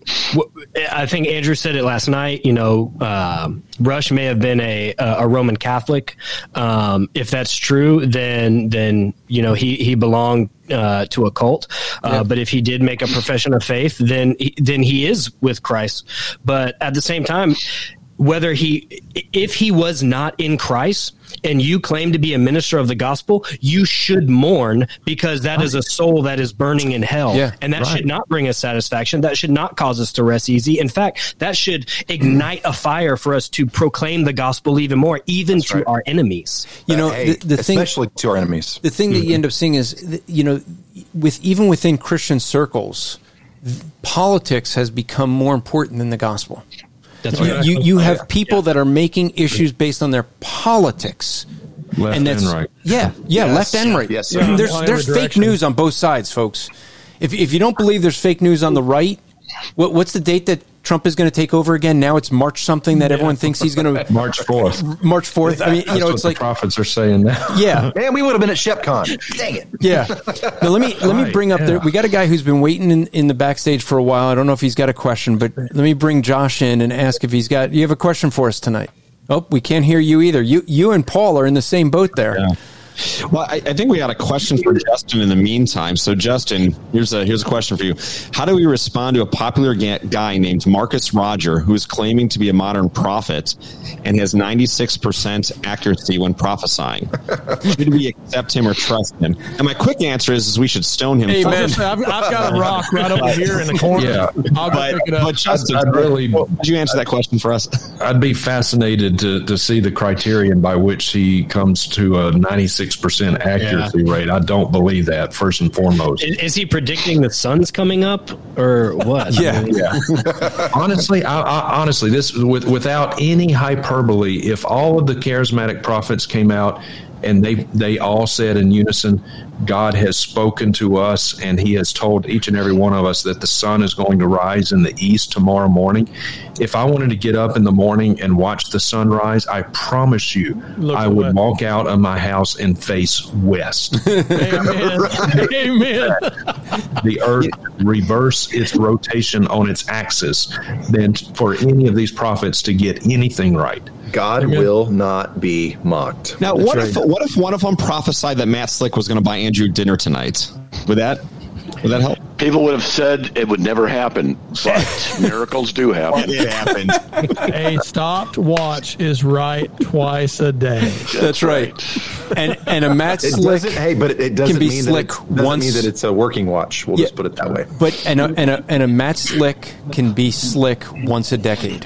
I think Andrew said it last night. You know, uh, Rush may have been a a Roman Catholic. Um, if that's true, then then you know he he belonged uh, to a cult. Uh, yeah. But if he did make a profession of faith, then he, then he is with Christ. But at the same time, whether he if he was not in Christ and you claim to be a minister of the gospel, you should mourn because that right. is a soul that is burning in hell. Yeah, and that right. should not bring us satisfaction. That should not cause us to rest easy. In fact, that should ignite a fire for us to proclaim the gospel even more, even That's to right. our enemies. You know, hey, the, the thing, especially to our enemies. The thing mm-hmm. that you end up seeing is, you know, with even within Christian circles, politics has become more important than the gospel. That's right. You, you have people yeah. that are making issues based on their politics. Left and, that's, and right. Yeah, yeah, yes. left and right. Yes, sir. There's, there's fake news on both sides, folks. If, if you don't believe there's fake news on the right, what, what's the date that Trump is going to take over again. Now it's March something that yeah. everyone thinks he's going to March fourth. March fourth. I mean, you know, it's like prophets are saying that. Yeah, man, we would have been at ShepCon. Dang it. Yeah. Now let me let me bring up yeah. there. We got a guy who's been waiting in, in the backstage for a while. I don't know if he's got a question, but let me bring Josh in and ask if he's got. You have a question for us tonight? Oh, we can't hear you either. You you and Paul are in the same boat there. Yeah. Well, I, I, think we got a question for Justin in the meantime. So, Justin, here's a here's a question for you. How do we respond to a popular ga- guy named Marcus Roger who is claiming to be a modern prophet and has 96% accuracy when prophesying? should we accept him or trust him? And my quick answer is, is we should stone him. Hey, I've, I've, got a rock right over here in the corner. Yeah. I'll but, pick it up. But Justin, I'd, I'd really, would you answer that question for us? I'd be fascinated to, to see the criterion by which he comes to a 96 percent accuracy yeah. rate. I don't believe that. First and foremost, is, is, he predicting the sun's coming up or what? yeah, yeah. honestly, I, I, honestly, this with without any hyperbole, if all of the charismatic prophets came out and they they all said in unison god has spoken to us and he has told each and every one of us that the sun is going to rise in the east tomorrow morning if i wanted to get up in the morning and watch the sunrise i promise you Look i would that. walk out of my house and face west Amen. Amen. the earth reverse its rotation on its axis than for any of these prophets to get anything right God will not be mocked. Now, That's what right. if what if one of them prophesied that Matt Slick was going to buy Andrew dinner tonight? Would that would that help? People would have said it would never happen, but miracles do happen. It happened. A stopped watch is right twice a day. That's right. And and a Matt It Slick doesn't, hey, but it, it doesn't can be mean slick that it, doesn't once. mean that it's a working watch. We'll Yeah. just put it that way. but and a, and a and a Matt Slick can be slick once a decade.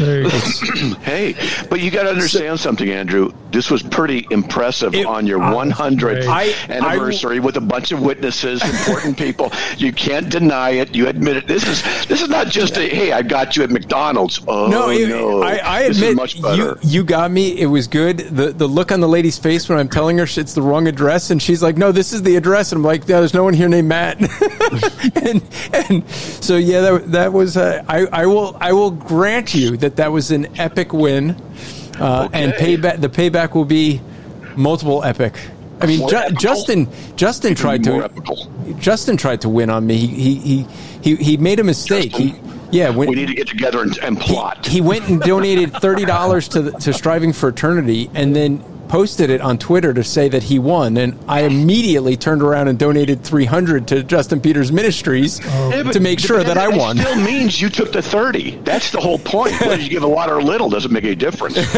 There you go. hey, but you got to understand something, Andrew. This was pretty impressive on your 100th I- anniversary with a bunch of witnesses, important people. You can't deny it. You admit it. This is this is not just a hey, I got you at McDonald's. Oh no, no, it- I, I This is admit much you better. you got me. It was good. The the look on the lady's face when I'm telling her it's the wrong address, and she's like, "No, this is the address." And I'm like, "Yeah, there's no one here named Matt." and and so yeah, that that was. Uh, I I will I will grant you that that was an epic win, uh, and payback. The payback will be multiple epic. I mean, Ju- epical? Justin Justin tried to epical. Justin tried to win on me. He he he he, he made a mistake. He yeah, when, we need to get together and, and plot. he went and donated thirty dollars to the, to Striving for Eternity, and then posted it on Twitter to say that he won. And I immediately turned around and donated three hundred to Justin Peters Ministries oh. Yeah, but- to make sure but that I it won. Still means you took the thirty. That's the whole point. Whether you give a lot or a little doesn't make any difference.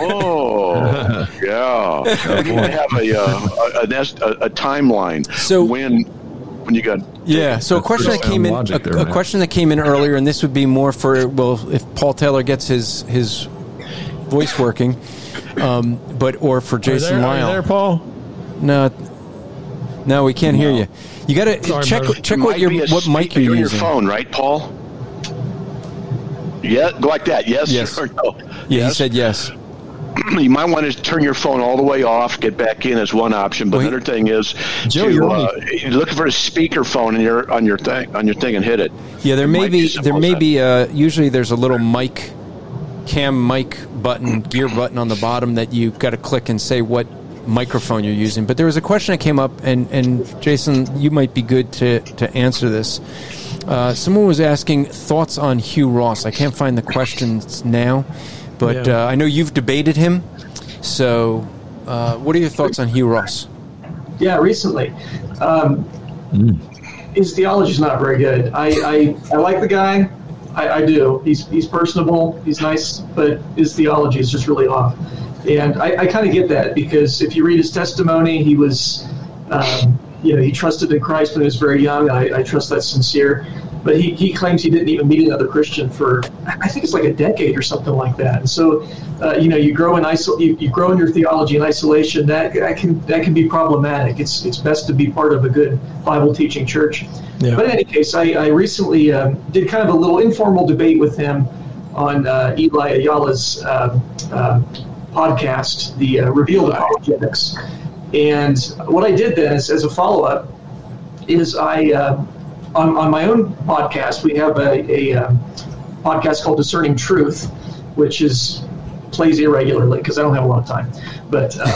oh, yeah. We need to have a uh, a, a, a, a timeline. So- when when you got Yeah. So a question that came in, sound a, there, a question that came in earlier, and this would be more for well, if Paul Taylor gets his his voice working, um, but or for Are you Jason there, are you Lisle. there, Paul? No, no, we can't hear you. You got to check brother. check It what might your what mic you're using. your phone, right, Paul? Yeah, go like that. Yes, Yes. or no? Yeah, yes. he said yes. you might want to turn your phone all the way off, get back in as one option. But he- another thing is Joe, to you're uh, look for a speaker phone in your on your thing on your thing and hit it. Yeah, there It may might be there may be uh usually there's a little mic cam mic button gear button on the bottom that you got to click and say what microphone you're using. But there was a question that came up and and Jason, you might be good to to answer this. Uh, someone was asking thoughts on Hugh Ross. I can't find the questions now, but Yeah. uh, I know you've debated him. So, uh, what are your thoughts on Hugh Ross? Yeah, recently. Um, His theology is not very good. I, I, I like the guy. I, I do. He's he's personable. He's nice, but his theology is just really off. And I, I kind of get that because if you read his testimony, he was, um, you know, he trusted in Christ when he was very young. I, I trust that's sincere. But he, he claims he didn't even meet another Christian for I think it's like a decade or something like that. And so, uh, you know, you grow in isol- you, you grow in your theology in isolation. That, that can that can be problematic. It's it's best to be part of a good Bible teaching church. Yeah. But in any case, I, I recently um, did kind of a little informal debate with him on uh, Eli Ayala's um uh, podcast, the uh, Revealed Apologetics. And what I did then is, as a follow up, is I uh, on, on my own podcast we have a, a um, podcast called Discerning Truth, which is plays irregularly because I don't have a lot of time. But uh,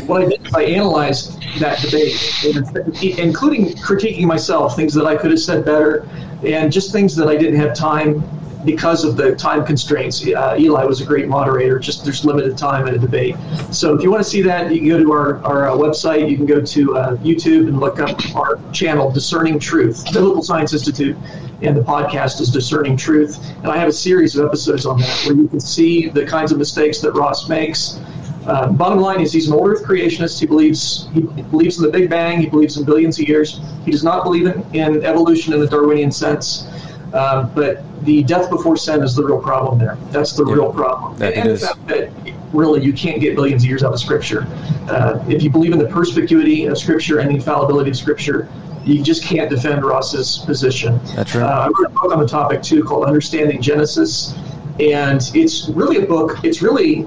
what I did is I analyzed that debate, including critiquing myself, things that I could have said better, and just things that I didn't have time because of the time constraints. Uh, Eli was a great moderator. Just there's limited time in a debate. So if you want to see that, you can go to our, our uh, website. You can go to uh, YouTube and look up our channel, Discerning Truth, Biblical Science Institute, and the podcast is Discerning Truth. And I have a series of episodes on that where you can see the kinds of mistakes that Ross makes. Uh, bottom line is he's an old Earth creationist. He believes he believes in the Big Bang. He believes in billions of years. He does not believe in, in evolution in the Darwinian sense. Uh, but the death before sin is the real problem there. That's the real problem. that and it the fact that really you can't get billions of years out of Scripture. Uh, if you believe in the perspicuity of Scripture and the infallibility of Scripture, you just can't defend Ross's position. That's right. Uh, I wrote a book on the topic too called Understanding Genesis, and it's really a book. It's really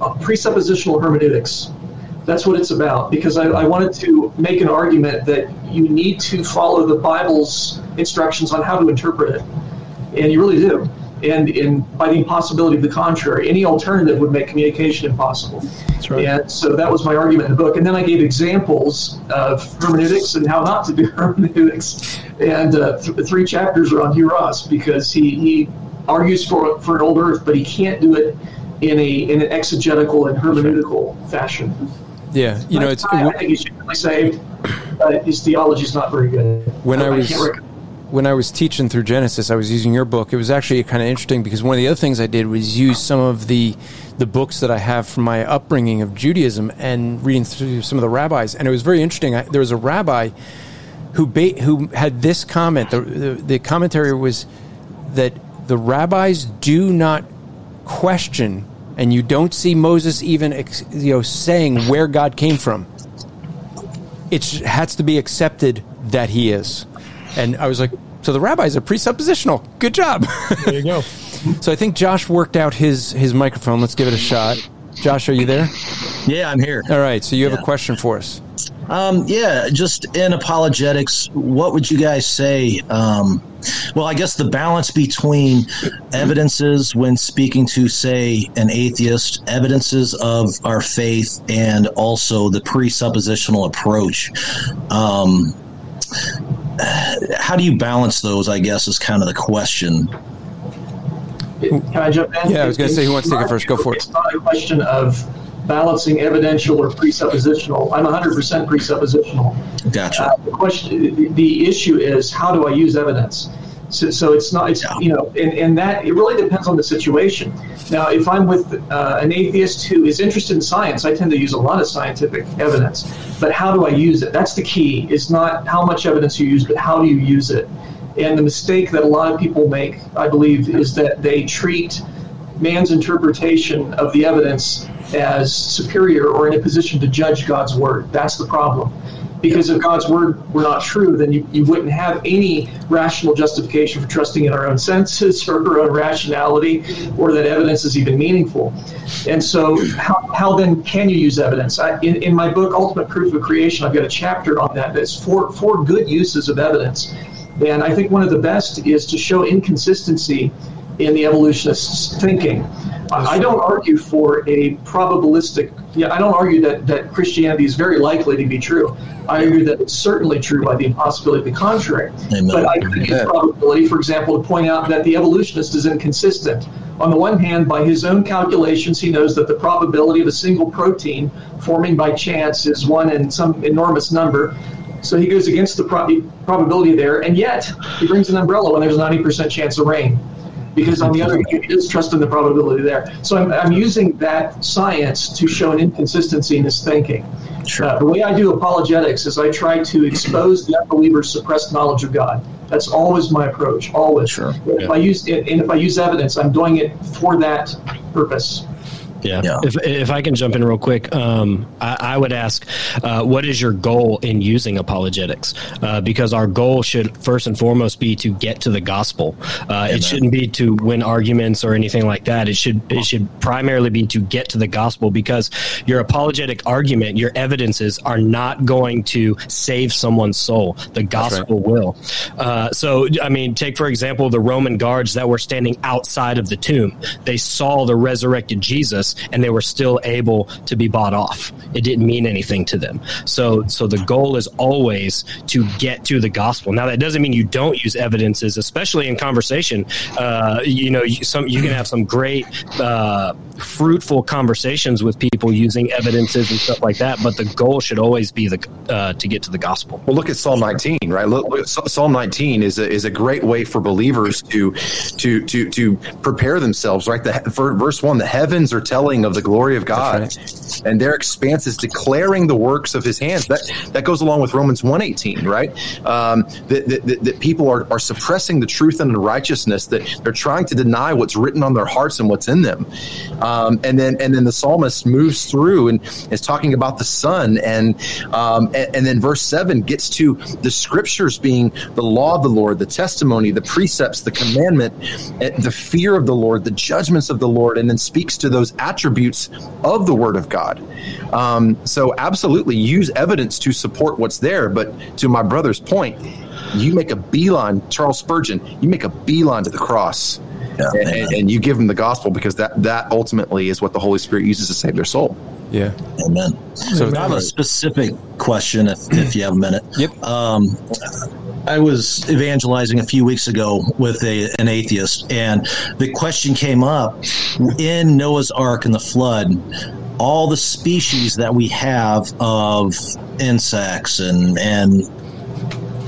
a presuppositional hermeneutics. That's what it's about. Because I, I wanted to make an argument that you need to follow the Bible's instructions on how to interpret it, and you really do. And in by the impossibility of the contrary, any alternative would make communication impossible. That's right. And so that was my argument in the book. And then I gave examples of hermeneutics and how not to do hermeneutics. And uh, th- three chapters are on Hugh Ross because he, he argues for for an old Earth, but he can't do it in a in an exegetical and hermeneutical fashion. Yeah, you know, it's I, I think he's really saved. but his theology is not very good. when I was when I was teaching through Genesis, I was using your book. It was actually kind of interesting because one of the other things I did was use some of the the books that I have from my upbringing of Judaism and reading through some of the rabbis, and it was very interesting. I, there was a rabbi who ba- who had this comment. The, the the commentary was that the rabbis do not question, and you don't see Moses even ex, you know saying where God came from. It has to be accepted that he is. And I was like, so the rabbis are presuppositional. Good job. There you go. so I think Josh worked out his his microphone. Let's give it a shot. Josh, are you there? Yeah, I'm here. All right. So you have a question for us. Um, yeah, just in apologetics, what would you guys say? Um, well, I guess the balance between evidences when speaking to, say, an atheist, evidences of our faith, and also the presuppositional approach. Um, how do you balance those? I guess is kind of the question. Can I jump in? Yeah, I was gonna say, who wants to take it first? Go for it. It's not a question of balancing evidential or presuppositional. I'm 100% presuppositional. Gotcha. Uh, the question, the, issue is how do I use evidence? So, so it's not, it's, you know, and, and that it really depends on the situation. Now, if I'm with uh, an atheist who is interested in science, I tend to use a lot of scientific evidence. But how do I use it? That's the key. It's not how much evidence you use, but how do you use it? And the mistake that a lot of people make, I believe, is that they treat man's interpretation of the evidence as superior or in a position to judge God's word. That's the problem. Because if God's word were not true, then you, you wouldn't have any rational justification for trusting in our own senses or our own rationality or that evidence is even meaningful. And so, how, how then can you use evidence? I, in, in my book, Ultimate Proof of Creation, I've got a chapter on that that's four, four good uses of evidence. And I think one of the best is to show inconsistency in the evolutionists' thinking. I don't argue for a probabilistic. Yeah, I don't argue that, that Christianity is very likely to be true. I argue that it's certainly true by the impossibility of the contrary. Amen. But I could use probability, for example, to point out that the evolutionist is inconsistent. On the one hand, by his own calculations, he knows that the probability of a single protein forming by chance is one in some enormous number. So he goes against the prob- probability there, and yet he brings an umbrella when there's a 90% chance of rain because on the other hand, he is trusting the probability there. So I'm, I'm using that science to show an inconsistency in his thinking. Uh, the way I do apologetics is I try to expose the unbeliever's suppressed knowledge of God. That's always my approach. Always. Sure. If Yeah. I use and if I use evidence, I'm doing it for that purpose. Yeah. If, if I can jump in real quick, um, I, I would ask, uh, what is your goal in using apologetics? Uh, because our goal should first and foremost be to get to the gospel. Uh, it shouldn't be to win arguments or anything like that. It should it should primarily be to get to the gospel because your apologetic argument, your evidences are not going to save someone's soul. The gospel will. Uh, so, I mean, take for example the Roman guards that were standing outside of the tomb. They saw the resurrected Jesus, and they were still able to be bought off. It didn't mean anything to them. So, so the goal is always to get to the gospel. Now, that doesn't mean you don't use evidences, especially in conversation. Uh, you know, some you can have some great, uh, fruitful conversations with people using evidences and stuff like that. But the goal should always be the uh, to get to the gospel. Well, look at Psalm 19, right? Look, look, Psalm 19 is a, is a great way for believers to to to to prepare themselves, right? The verse one, the heavens are telling of the glory of God, and their expanse is declaring the works of His hands. That that goes along with Romans 1:18, right? Um, that, that, that, people are, are suppressing the truth and the righteousness. That they're trying to deny what's written on their hearts and what's in them. Um, and then and then the psalmist moves through and is talking about the Son, and um, and, and then verse seven gets to the scriptures being the law of the Lord, the testimony, the precepts, the commandment, the fear of the Lord, the judgments of the Lord, and then speaks to those attributes of the Word of God. Um, so, absolutely use evidence to support what's there. But to my brother's point, you make a beeline, Charles Spurgeon, you make a beeline to the cross. Yeah, and, and, you give them the gospel because that that ultimately is what the Holy Spirit uses to save their soul. Yeah. Amen. So I have a specific question if, if you have a minute. Yep. Um, I was evangelizing a few weeks ago with a, an atheist, and the question came up in Noah's Ark and the flood. All the species that we have of insects and and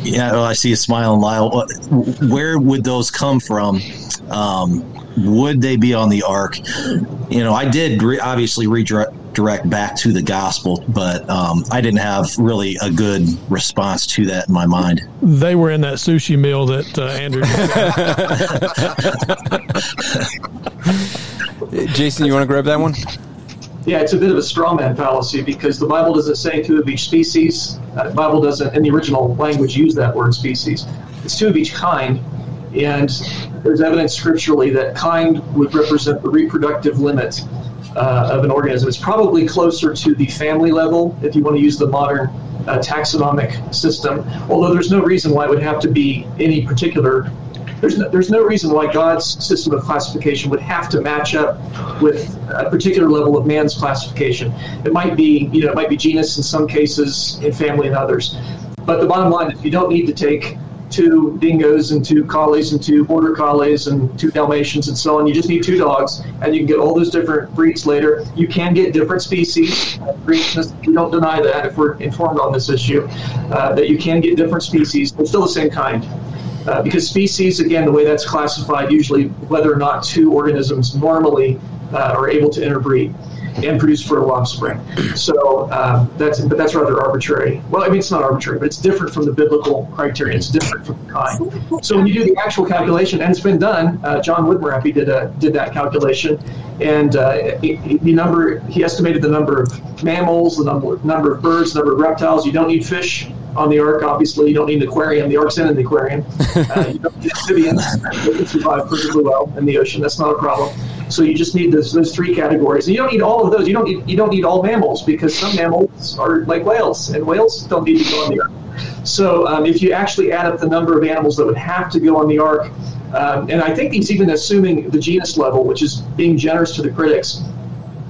yeah, oh, I see a smile smiling, Lisle. Where would those come from? Um, would they be on the ark? You know, I did re- obviously redirect direct back to the gospel, but um, I didn't have really a good response to that in my mind. They were in that sushi meal that uh, Andrew. Jason, you want to grab that one? Yeah, it's a bit of a straw man fallacy because the Bible doesn't say two of each species. Uh, the Bible doesn't, in the original language, use that word species. It's two of each kind, and there's evidence scripturally that kind would represent the reproductive limit uh, of an organism. It's probably closer to the family level if you want to use the modern uh, taxonomic system, although there's no reason why it would have to be any particular. There's no, there's no reason why God's system of classification would have to match up with a particular level of man's classification. It might be, you know, it might be genus in some cases, in family in others. But the bottom line is you don't need to take two dingoes and two collies and two border collies and two dalmatians and so on. You just need two dogs, and you can get all those different breeds later. You can get different species. We don't deny that if we're informed on this issue, uh, that you can get different species, but still the same kind. Uh, because species, again, the way that's classified, usually whether or not two organisms normally uh, are able to interbreed and produce fertile offspring. So um, that's but that's rather arbitrary. Well, I mean it's not arbitrary, but it's different from the biblical criteria. It's different from the kind. So when you do the actual calculation, and it's been done, uh, John Woodmorappe did a, did that calculation, and uh, the number he estimated the number of mammals, the number number of birds, the number of reptiles. You don't need fish on the ark. Obviously, you don't need an aquarium. The ark's in an aquarium. Uh, you don't need amphibians. They can survive perfectly well in the ocean. That's not a problem. So you just need those, those three categories. And you don't need all of those. You don't need you don't need all mammals because some mammals are like whales, and whales don't need to go on the ark. So um, if you actually add up the number of animals that would have to go on the ark, um, and I think he's even assuming the genus level, which is being generous to the critics,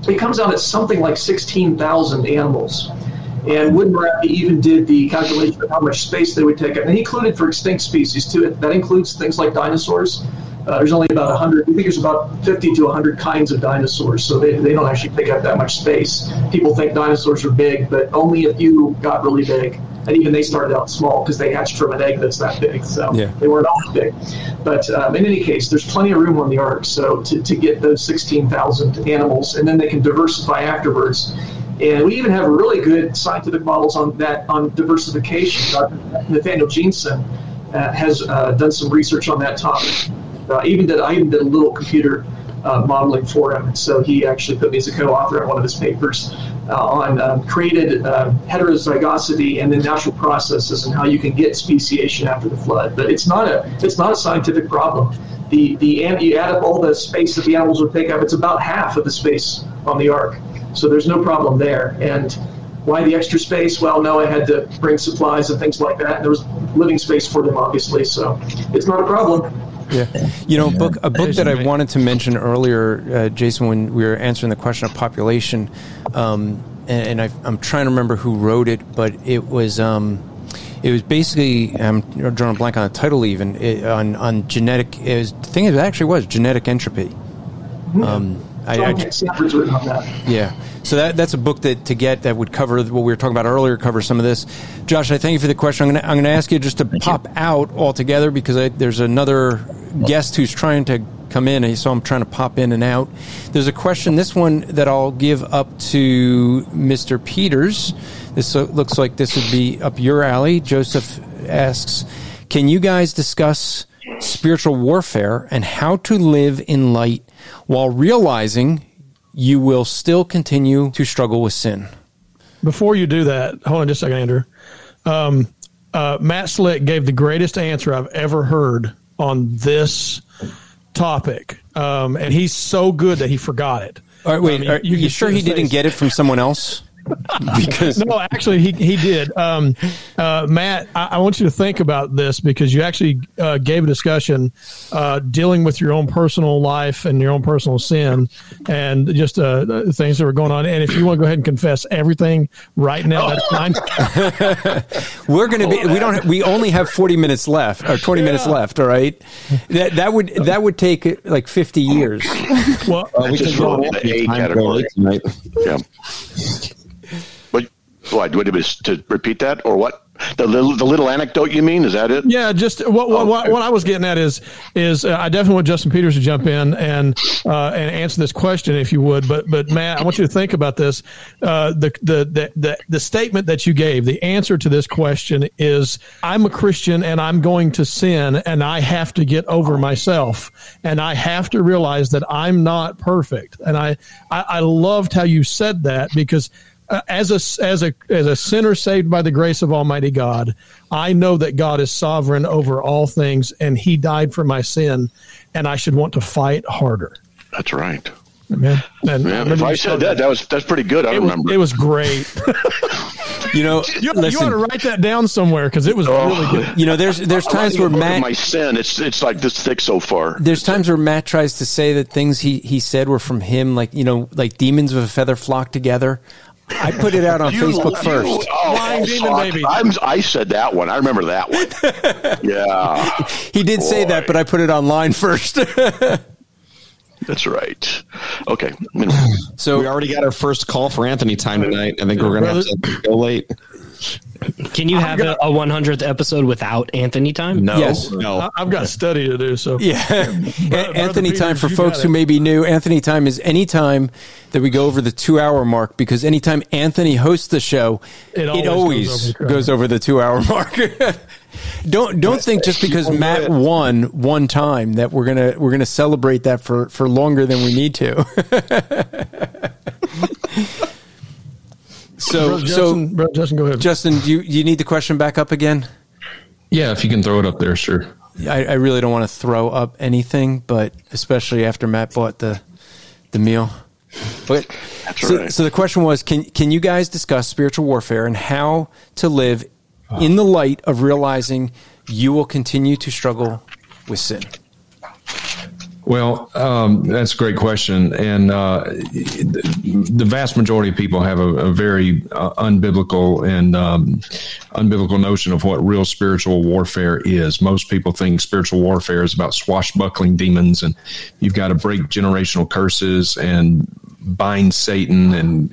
it comes out at something like 16,000 animals. And Woodmorappe even did the calculation of how much space they would take up. And he included for extinct species too. That includes things like dinosaurs. Uh, there's only about 100, I think there's about 50 to 100 kinds of dinosaurs, so they, they don't actually take up that much space. People think dinosaurs are big, but only a few got really big. And even they started out small because they hatched from an egg that's that big, so yeah. they weren't all big. But um, in any case, there's plenty of room on the ark, so to, to get those 16,000 animals, and then they can diversify afterwards. And we even have really good scientific models on that on diversification. Dr. Nathaniel Jeanson uh, has uh, done some research on that topic. Uh, even did I even did a little computer uh, modeling for him. So he actually put me as a co-author on one of his papers uh, on um, created uh, heterozygosity and then natural processes and how you can get speciation after the flood. But it's not a it's not a scientific problem. The the you add up all the space that the animals would take up. It's about half of the space on the ark. So there's no problem there. And why the extra space? Well, no, I had to bring supplies and things like that. There was living space for them, obviously. So it's not a problem. Yeah, you know, book a book that I wanted to mention earlier, uh, Jason, when we were answering the question of population, um, and, and I, am trying to remember who wrote it, but it was um, it was basically I'm drawing a blank on the title even it, on on genetic. It was, the thing it actually was genetic entropy. Um, I, I, yeah, so that that's a book that to get that would cover what we were talking about earlier. Cover some of this. Josh, I thank you for the question. I'm going to I'm going to ask you just to thank pop you. out altogether because I, there's another guest who's trying to come in, and so I'm trying to pop in and out. There's a question. This one that I'll give up to Mr. Peters. This looks like this would be up your alley. Joseph asks, "Can you guys discuss?" spiritual warfare and how to live in light while realizing you will still continue to struggle with sin. Before you do that, hold on just a second, Andrew. Um, uh, Matt Slick gave the greatest answer I've ever heard on this topic. Um, and he's so good that he forgot it. All right, wait. Mean, are you, can sure he didn't get it from someone else? because no, actually, he he did. Um, uh, Matt, I, I want you to think about this because you actually uh, gave a discussion uh, dealing with your own personal life and your own personal sin and just uh, the things that were going on. And if you want to go ahead and confess everything right now, that's fine. we're going to be we don't we only have 40 minutes left or 20 minutes left all right that that would that would take uh, like 50 years well we just can go roll on the A category. tonight. Yeah. What? What was to repeat that or what? The little the little anecdote you mean? Is that it? Yeah, just what what, what, what I was getting at is is uh, I definitely want Justin Peters to jump in and uh, and answer this question if you would. But but Matt, I want you to think about this. Uh, the, the the the the statement that you gave, the answer to this question is I'm a Christian and I'm going to sin and I have to get over myself and I have to realize that I'm not perfect. And I I, I loved how you said that because uh, as a as a as a sinner saved by the grace of Almighty God, I know that God is sovereign over all things, and He died for my sin, and I should want to fight harder. That's right. Amen. And Yeah, remember if I said that, that was that's pretty good. I it was, remember. it was great. you know you, you ought to write that down somewhere because it was really good. you know there's there's times where Matt my sin it's it's like this thick so far. there's times where Matt tries to say that things he he said were from him like you know like demons of a feather flock together I put it out on You- Facebook you- first oh, Flying demon baby. I'm, I said that one. I remember that one. yeah, he did say that but I put it online first that's right. Okay. so we already got our first call for Anthony time tonight. I think we're going to have to go late. Can you have a, a 100th episode without Anthony time? No, Yes. no. I- I've got study to do. So Yeah. Brother Anthony time Peters, for folks who may be new. Anthony time is any time that we go over the two hour mark because anytime Anthony hosts the show, It it always always, goes over the two hour goes over the two hour mark. don't don't think just because Matt won one time that we're gonna we're gonna celebrate that for for longer than we need to. so Brother so Justin, Justin, go ahead. Justin, do you, you need the question back up again? Yeah, if you can throw it up there, sure. I, I really don't want to throw up anything, but especially after Matt bought the the meal. But That's so, right. so the question was, can can you guys discuss spiritual warfare and how to live in the light of realizing you will continue to struggle with sin? Well, um, that's a great question, and uh, the vast majority of people have a, a very uh, unbiblical and um, unbiblical notion of what real spiritual warfare is. Most people think spiritual warfare is about swashbuckling demons, and you've got to break generational curses and bind Satan and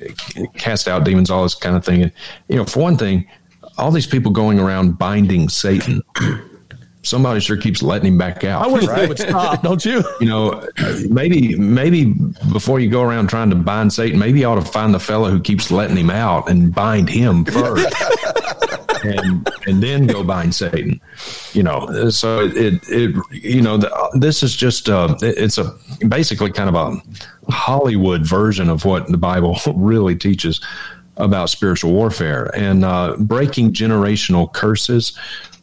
cast out demons, all this kind of thing. And you know, for one thing, all these people going around binding Satan. Somebody sure keeps letting him back out I wish they would stop, don't you? you know, maybe maybe before you go around trying to bind Satan, maybe you ought to find the fellow who keeps letting him out and bind him first, and and then go bind Satan. You know, so it it you know the, this is just uh it's a basically kind of a Hollywood version of what the Bible really teaches about spiritual warfare and uh, breaking generational curses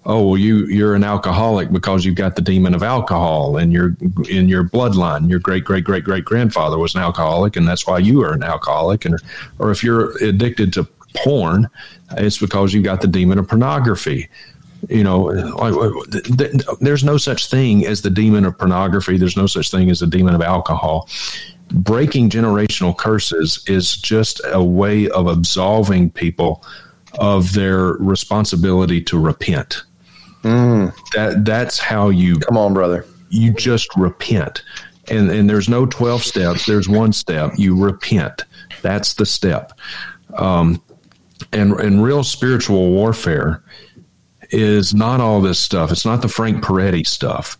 oh well you you're an alcoholic because you've got the demon of alcohol in your in your bloodline. Your great great great great grandfather was an alcoholic and that's why you are an alcoholic. And or if you're addicted to porn it's because you've got the demon of pornography. You know uh, th- there's no such thing as the demon of pornography. There's no such thing as the demon of alcohol. Breaking generational curses is just a way of absolving people of their responsibility to repent. That that's how you come on, brother. You just repent, and and there's no twelve steps. There's one step. You repent. That's the step. Um, and and real spiritual warfare is not all this stuff. It's not the Frank Peretti stuff.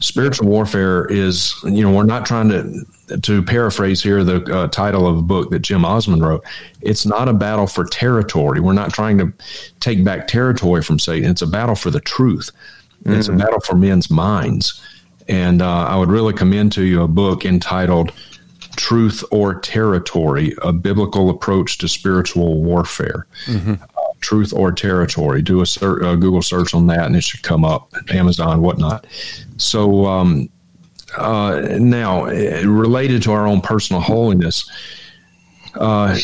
Spiritual warfare is, you know, we're not trying to to paraphrase here the uh, title of a book that Jim Osman wrote. It's not a battle for territory. We're not trying to take back territory from Satan. It's a battle for the truth. It's a battle for men's minds. And uh, I would really commend to you a book entitled Truth or Territory A Biblical Approach to Spiritual Warfare. Uh, Truth or Territory. Do a, ser- a Google search on that and it should come up, Amazon, whatnot. So, um, uh, now, uh, related to our own personal holiness, uh,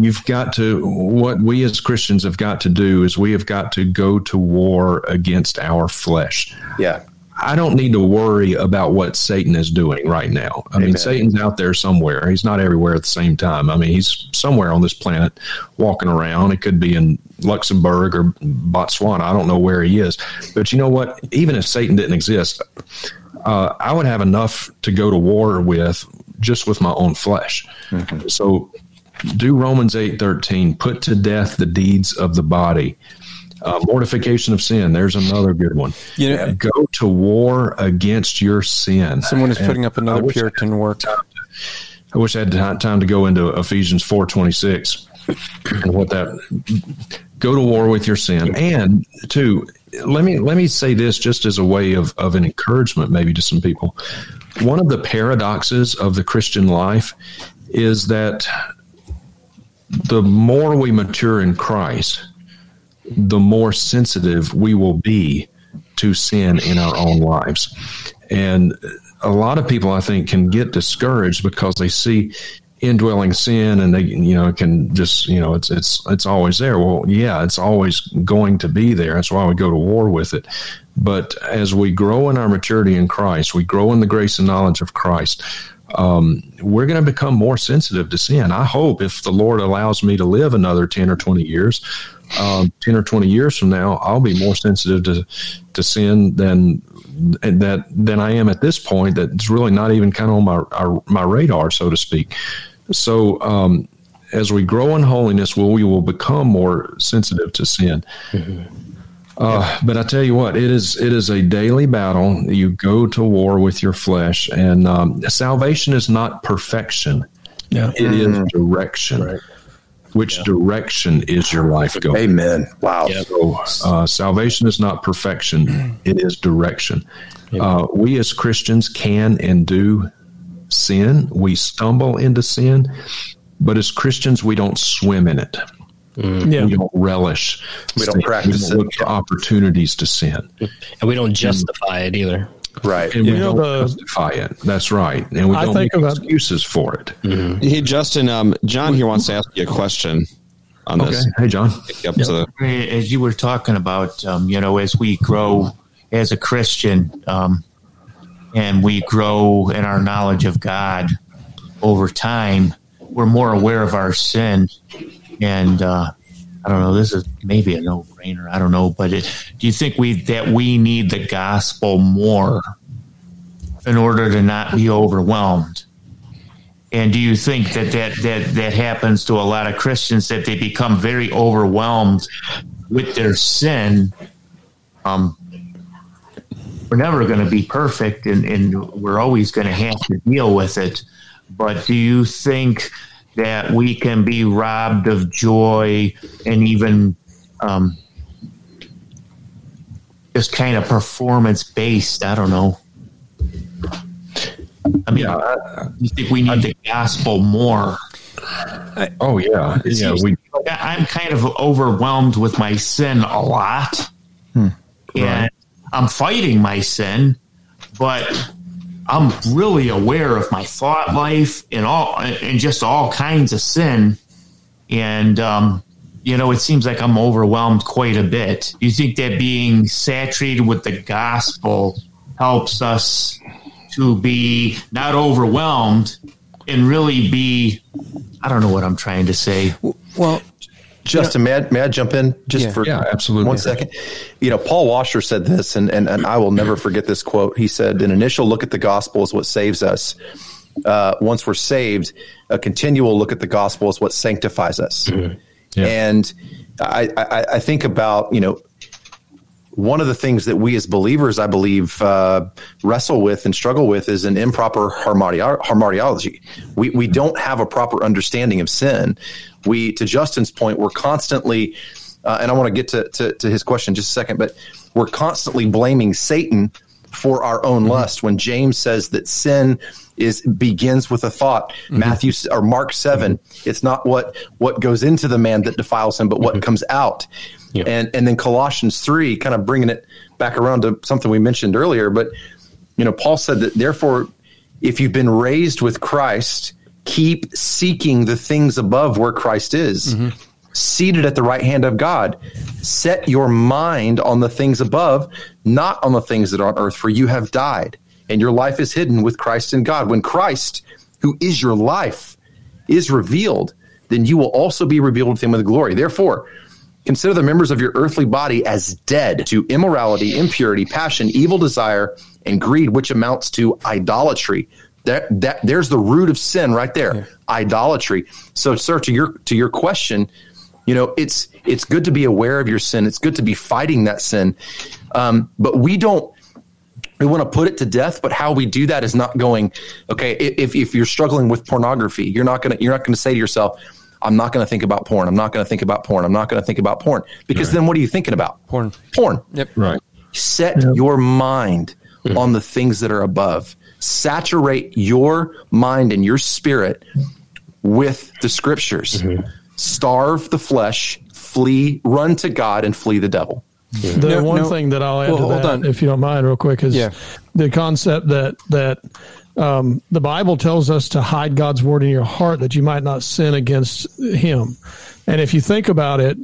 you've got to, what we as Christians have got to do is we have got to go to war against our flesh. Yeah. I don't need to worry about what Satan is doing right now. I Amen. mean, Satan's out there somewhere. He's not everywhere at the same time. I mean, he's somewhere on this planet walking around. It could be in Luxembourg or Botswana. I don't know where he is. But you know what? Even if Satan didn't exist, uh, I would have enough to go to war with just with my own flesh. Mm-hmm. So do Romans 8 13, put to death the deeds of the body. Uh, mortification of sin. There's another good one. You know, go to war against your sin. Someone is putting up another Puritan work. I wish I had time to go into Ephesians 4:26 and what that go to war with your sin. And two, let me let me say this just as a way of, of an encouragement maybe to some people. One of the paradoxes of the Christian life is that the more we mature in Christ, the more sensitive we will be to sin in our own lives. And a lot of people, I think, can get discouraged because they see indwelling sin and they you know can just you know it's it's it's always there. Well yeah it's always going to be there. That's why we go to war with it. But as we grow in our maturity in christ we grow in the grace and knowledge of christ um, we're going to become more sensitive to sin. I hope if the Lord allows me to live another 10 or 20 years, um, 10 or 20 years from now, I'll be more sensitive to, to sin than that than I am at this point. That's really not even kind of on my our, my radar, so to speak. So um, as we grow in holiness, well, we will become more sensitive to sin. Mm-hmm. Uh, but I tell you what, it is it is a daily battle. You go to war with your flesh, and um, salvation is not perfection. Yeah. It mm-hmm. is direction. Right. Which yeah. direction is your life going? Amen. Wow. So, uh, salvation is not perfection; it is direction. Uh, we as Christians can and do sin. We stumble into sin, but as Christians, we don't swim in it. Mm. Yeah. We don't relish. We don't practice we don't look for opportunities to sin, and we don't justify and, it either. Right. And you we don't the, justify it. That's right. And we I don't make about, excuses for it. Mm-hmm. Hey, Justin. Um, John here wants to ask you a question on okay. this. Hey, John. Yep. As you were talking about, um, you know, as we grow as a Christian, um, and we grow in our knowledge of God over time, we're more aware of our sin and uh, I don't know. This is maybe a no brainer. I don't know, but it, do you think we that we need the gospel more in order to not be overwhelmed? And do you think that that that that happens to a lot of Christians that they become very overwhelmed with their sin? Um, we're never going to be perfect, and, and we're always going to have to deal with it. But do you think? That we can be robbed of joy and even um, just kind of performance based. I don't know. I mean, yeah, you think we need I, the gospel more? I, oh yeah, yeah. We, I'm kind of overwhelmed with my sin a lot, hmm, and right. I'm fighting my sin, but I'm really aware of my thought life and all and just all kinds of sin. And um, you know, it seems like I'm overwhelmed quite a bit. Do you think that being saturated with the gospel helps us to be not overwhelmed and really be I don't know what I'm trying to say. Well, Justin, may I, may I jump in just yeah, for yeah, absolutely. one second? You know, Paul Washer said this, and, and, and I will never forget this quote. He said, An initial look at the gospel is what saves us. Uh, once we're saved, a continual look at the gospel is what sanctifies us. Mm-hmm. Yeah. And I, I, I, think about, you know, one of the things that we as believers, I believe, uh, wrestle with and struggle with is an improper hamartiology. We, we don't have a proper understanding of sin we, to Justin's point, we're constantly, uh, and I want to get to, to, to his question in just a second, but we're constantly blaming Satan for our own mm-hmm. lust. When James says that sin is begins with a thought, mm-hmm. Matthew or Mark 7 mm-hmm. it's not what what goes into the man that defiles him, but what mm-hmm. comes out. Yeah. And and then Colossians three, kind of bringing it back around to something we mentioned earlier, but You know, Paul said that therefore, if you've been raised with Christ, keep seeking the things above where Christ is, mm-hmm. seated at the right hand of God. Set your mind on the things above, not on the things that are on earth, for you have died, and your life is hidden with Christ in God. When Christ, who is your life, is revealed, then you will also be revealed with him with glory. Therefore, consider the members of your earthly body as dead to immorality, impurity, passion, evil desire, and greed, which amounts to idolatry. That that there's the root of sin right there, yeah. idolatry. So, sir, to your to your question, you know, it's it's good to be aware of your sin. It's good to be fighting that sin, um, but we don't. We want to put it to death, but how we do that is not going. Okay, if if you're struggling with pornography, you're not gonna you're not gonna say to yourself, I'm not going to think about porn. I'm not going to think about porn. I'm not going to think about porn because right. then what are you thinking about? Porn. Porn. Yep. Right. Set yep. your mind mm-hmm. on the things that are above. Saturate your mind and your spirit with the scriptures. Mm-hmm. Starve the flesh, flee, run to God, and flee the devil. Mm-hmm. The no, one no. thing that I'll add well, to that, on. if you don't mind, real quick, is yeah. the concept that that um, the Bible tells us to hide God's word in your heart that you might not sin against Him. And if you think about it,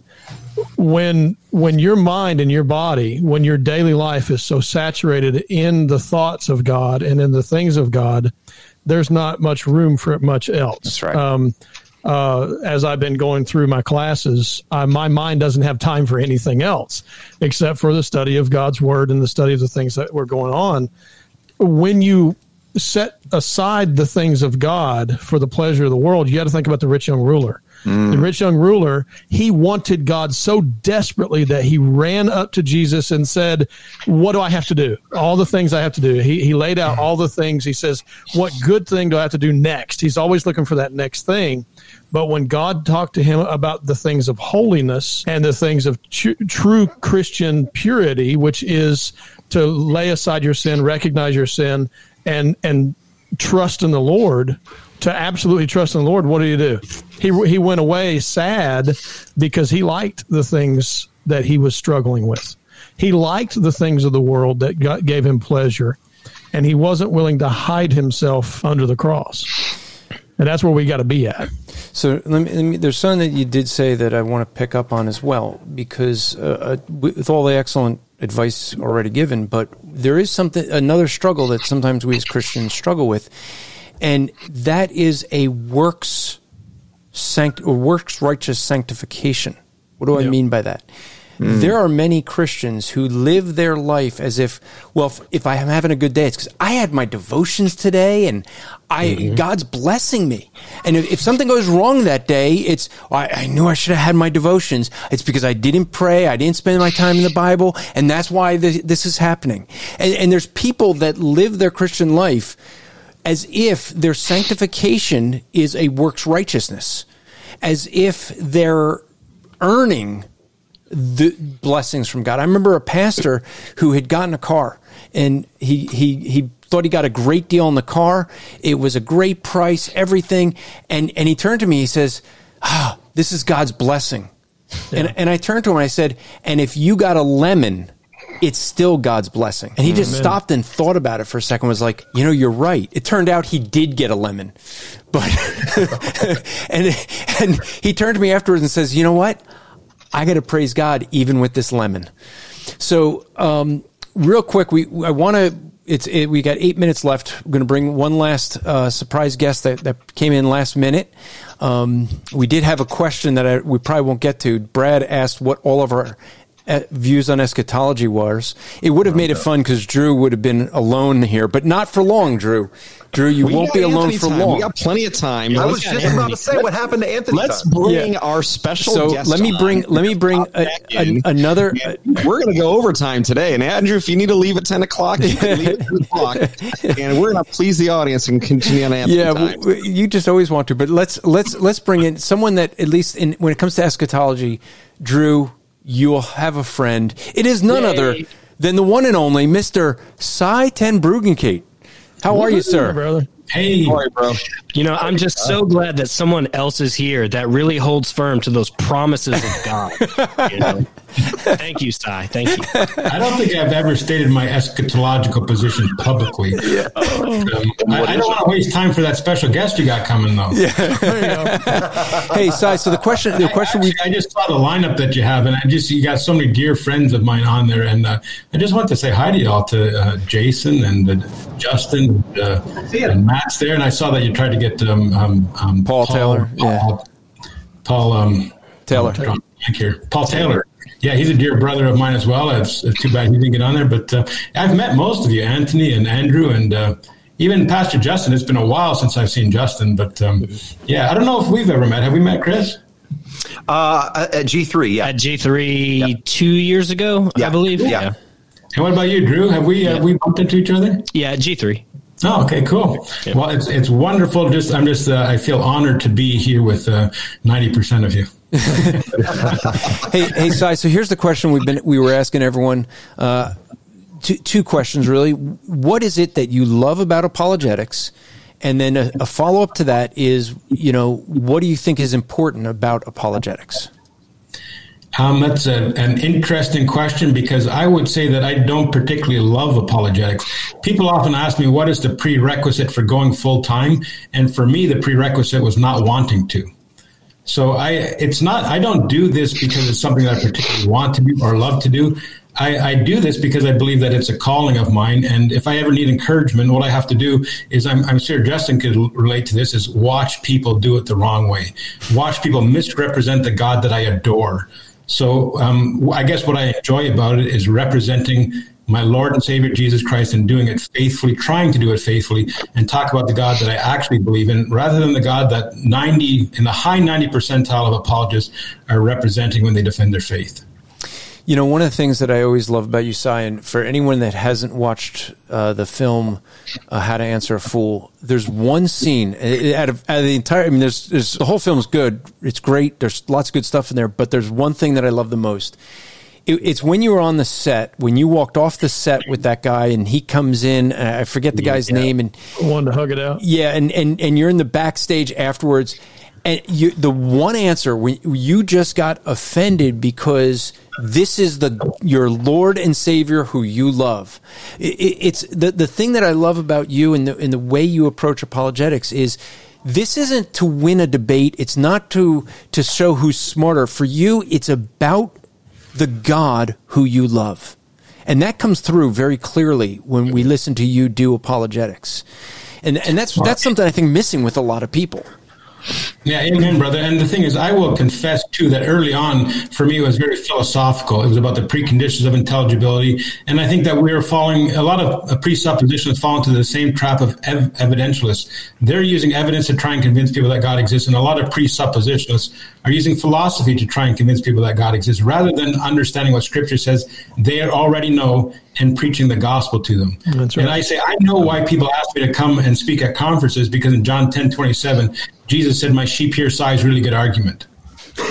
when when your mind and your body, when your daily life is so saturated in the thoughts of God and in the things of God, there's not much room for much else. That's right. Um, uh, as I've been going through my classes, uh, my mind doesn't have time for anything else except for the study of God's word and the study of the things that were going on. When you set aside the things of God for the pleasure of the world, you got to think about the rich young ruler. Mm. The rich young ruler, he wanted God so desperately that he ran up to Jesus and said, What do I have to do? All the things I have to do. He, he laid out all the things. He says, What good thing do I have to do next? He's always looking for that next thing. But when God talked to him about the things of holiness and the things of tr- true Christian purity, which is to lay aside your sin, recognize your sin, and and trust in the Lord, to absolutely trust in the Lord, what do you do? He he went away sad because he liked the things that he was struggling with. He liked the things of the world that got, gave him pleasure, and he wasn't willing to hide himself under the cross. And that's where we got to be at. So let me, let me, there's something that you did say that I want to pick up on as well, because uh, uh with all the excellent advice already given, but there is something another struggle that sometimes we as Christians struggle with, and that is a works sanct or works righteous sanctification. What do I mean by that? Mm. There are many Christians who live their life as if, well, if, if I am having a good day, it's because I had my devotions today and I mm-hmm. God's blessing me. And if, if, something goes wrong that day, it's I, I, knew I should have had my devotions. It's because I didn't pray, I didn't spend my time in the Bible, and that's why this, this is happening. And, and there's people that live their Christian life as if their sanctification is a works righteousness, as if they're earning the blessings from God. I remember a pastor who had gotten a car and he he he thought he got a great deal on the car. It was a great price, everything. And and he turned to me, he says, Ah, this is God's blessing. Yeah. And and I turned to him and I said, And if you got a lemon, it's still God's blessing. And he just Amen. stopped and thought about it for a second, was like, you know, you're right. It turned out he did get a lemon. But and and he turned to me afterwards and says, you know what? I got to praise God even with this lemon. So, um, real quick, we I want to. It's it, we got eight minutes left. We're going to bring one last uh, surprise guest that, that came in last minute. Um, we did have a question that I, we probably won't get to. Brad asked what all of our views on eschatology was. It would have made it fun because Drew would have been alone here, but not for long, Drew. Drew, you we won't be alone for time. long. We got plenty of time. I was just about to say what happened to Anthony. Let's bring yeah. our special. So let me bring let me bring a, a, another. we're going to go overtime today, and Andrew, if you need to leave at ten o'clock, you can leave at ten o'clock, and we're going to please the audience and continue on Anthony Yeah, time. you just always want to, but let's let's let's bring in someone that at least in when it comes to eschatology, Drew you'll have a friend. It is none Yay. other than the one and only Mr. Sye Ten Bruggencate. How are you, sir? Brother. Hey, Sorry, bro. You know, I'm just so glad that someone else is here that really holds firm to those promises of God. You know? Thank you, Sye. Thank you. I don't think I've ever stated my eschatological position publicly. Yeah. Um, I, I, don't want to waste time for that special guest you got coming, though. Yeah. hey, Sye. So the question, the question we I just saw the lineup that you have, and I just you got so many dear friends of mine on there, and uh, I just want to say hi to y'all to uh, Jason and uh, Justin uh, and Matt's there, and I saw that you tried to get um, um, um Paul, Paul, Taylor, Paul, yeah, Paul um, Taylor, Thank here, Paul Taylor. Yeah, he's a dear brother of mine as well. It's, it's too bad he didn't get on there, but uh, I've met most of you, Anthony and Andrew, and uh, even Pastor Justin. It's been a while since I've seen Justin, but um, yeah, I don't know if we've ever met. Have we met, Chris? Uh, at G three, yeah, at G three yep. two years ago, yeah. I believe. Yeah. yeah. And what about you, Drew? Have we yeah. we bumped into each other? Yeah, G three. Oh, okay, cool. Yeah. Well, it's it's wonderful. Just I'm just uh, I feel honored to be here with uh, ninety percent of you. hey, hey, Sye. So here's the question we've been we were asking everyone. Uh, two, two questions really. What is it that you love about apologetics? And then a, a follow up to that is, you know, what do you think is important about apologetics? That's a, an interesting question because I would say that I don't particularly love apologetics. People often ask me, what is the prerequisite for going full time? And for me, the prerequisite was not wanting to. So I, it's not, I don't do this because it's something that I particularly want to do or love to do. I, I, do this because I believe that it's a calling of mine. And if I ever need encouragement, what I have to do is I'm, I'm sure Justin could relate to this is watch people do it the wrong way. Watch people misrepresent the God that I adore. So um, I guess what I enjoy about it is representing my Lord and Savior Jesus Christ and doing it faithfully, trying to do it faithfully, and talk about the God that I actually believe in, rather than the God that 90 in the high 90 percentile of apologists are representing when they defend their faith. You know, one of the things that I always love about you, Sye, and for anyone that hasn't watched uh, the film uh, "How to Answer a Fool," there's one scene out of, out of the entire. I mean, there's, there's the whole film is good. It's great. There's lots of good stuff in there, but there's one thing that I love the most it, it's when you were on the set, when you walked off the set with that guy, and he comes in. I forget the guy's yeah. name, and wanted to hug it out. Yeah, and and and you're in the backstage afterwards, and you, the one answer when you just got offended because this is the your Lord and Savior who you love. It, it's the the thing that I love about you and the in the way you approach apologetics is this isn't to win a debate. It's not to to show who's smarter. For you, it's about the God who you love. And that comes through very clearly when we listen to you do apologetics. And, and that's, that's something I think missing with a lot of people. Yeah, amen, brother. And the thing is, I will confess too that early on, for me, it was very philosophical. It was about the preconditions of intelligibility, and I think that we are falling. A lot of uh, presuppositions fall into the same trap of ev- evidentialists. They're using evidence to try and convince people that God exists, and a lot of presuppositionists are using philosophy to try and convince people that God exists, rather than understanding what Scripture says. They already know and preaching the gospel to them. Right. And I say, I know why people ask me to come and speak at conferences because in John 10 27, Jesus said, My sheep hear Sye's, really good argument. the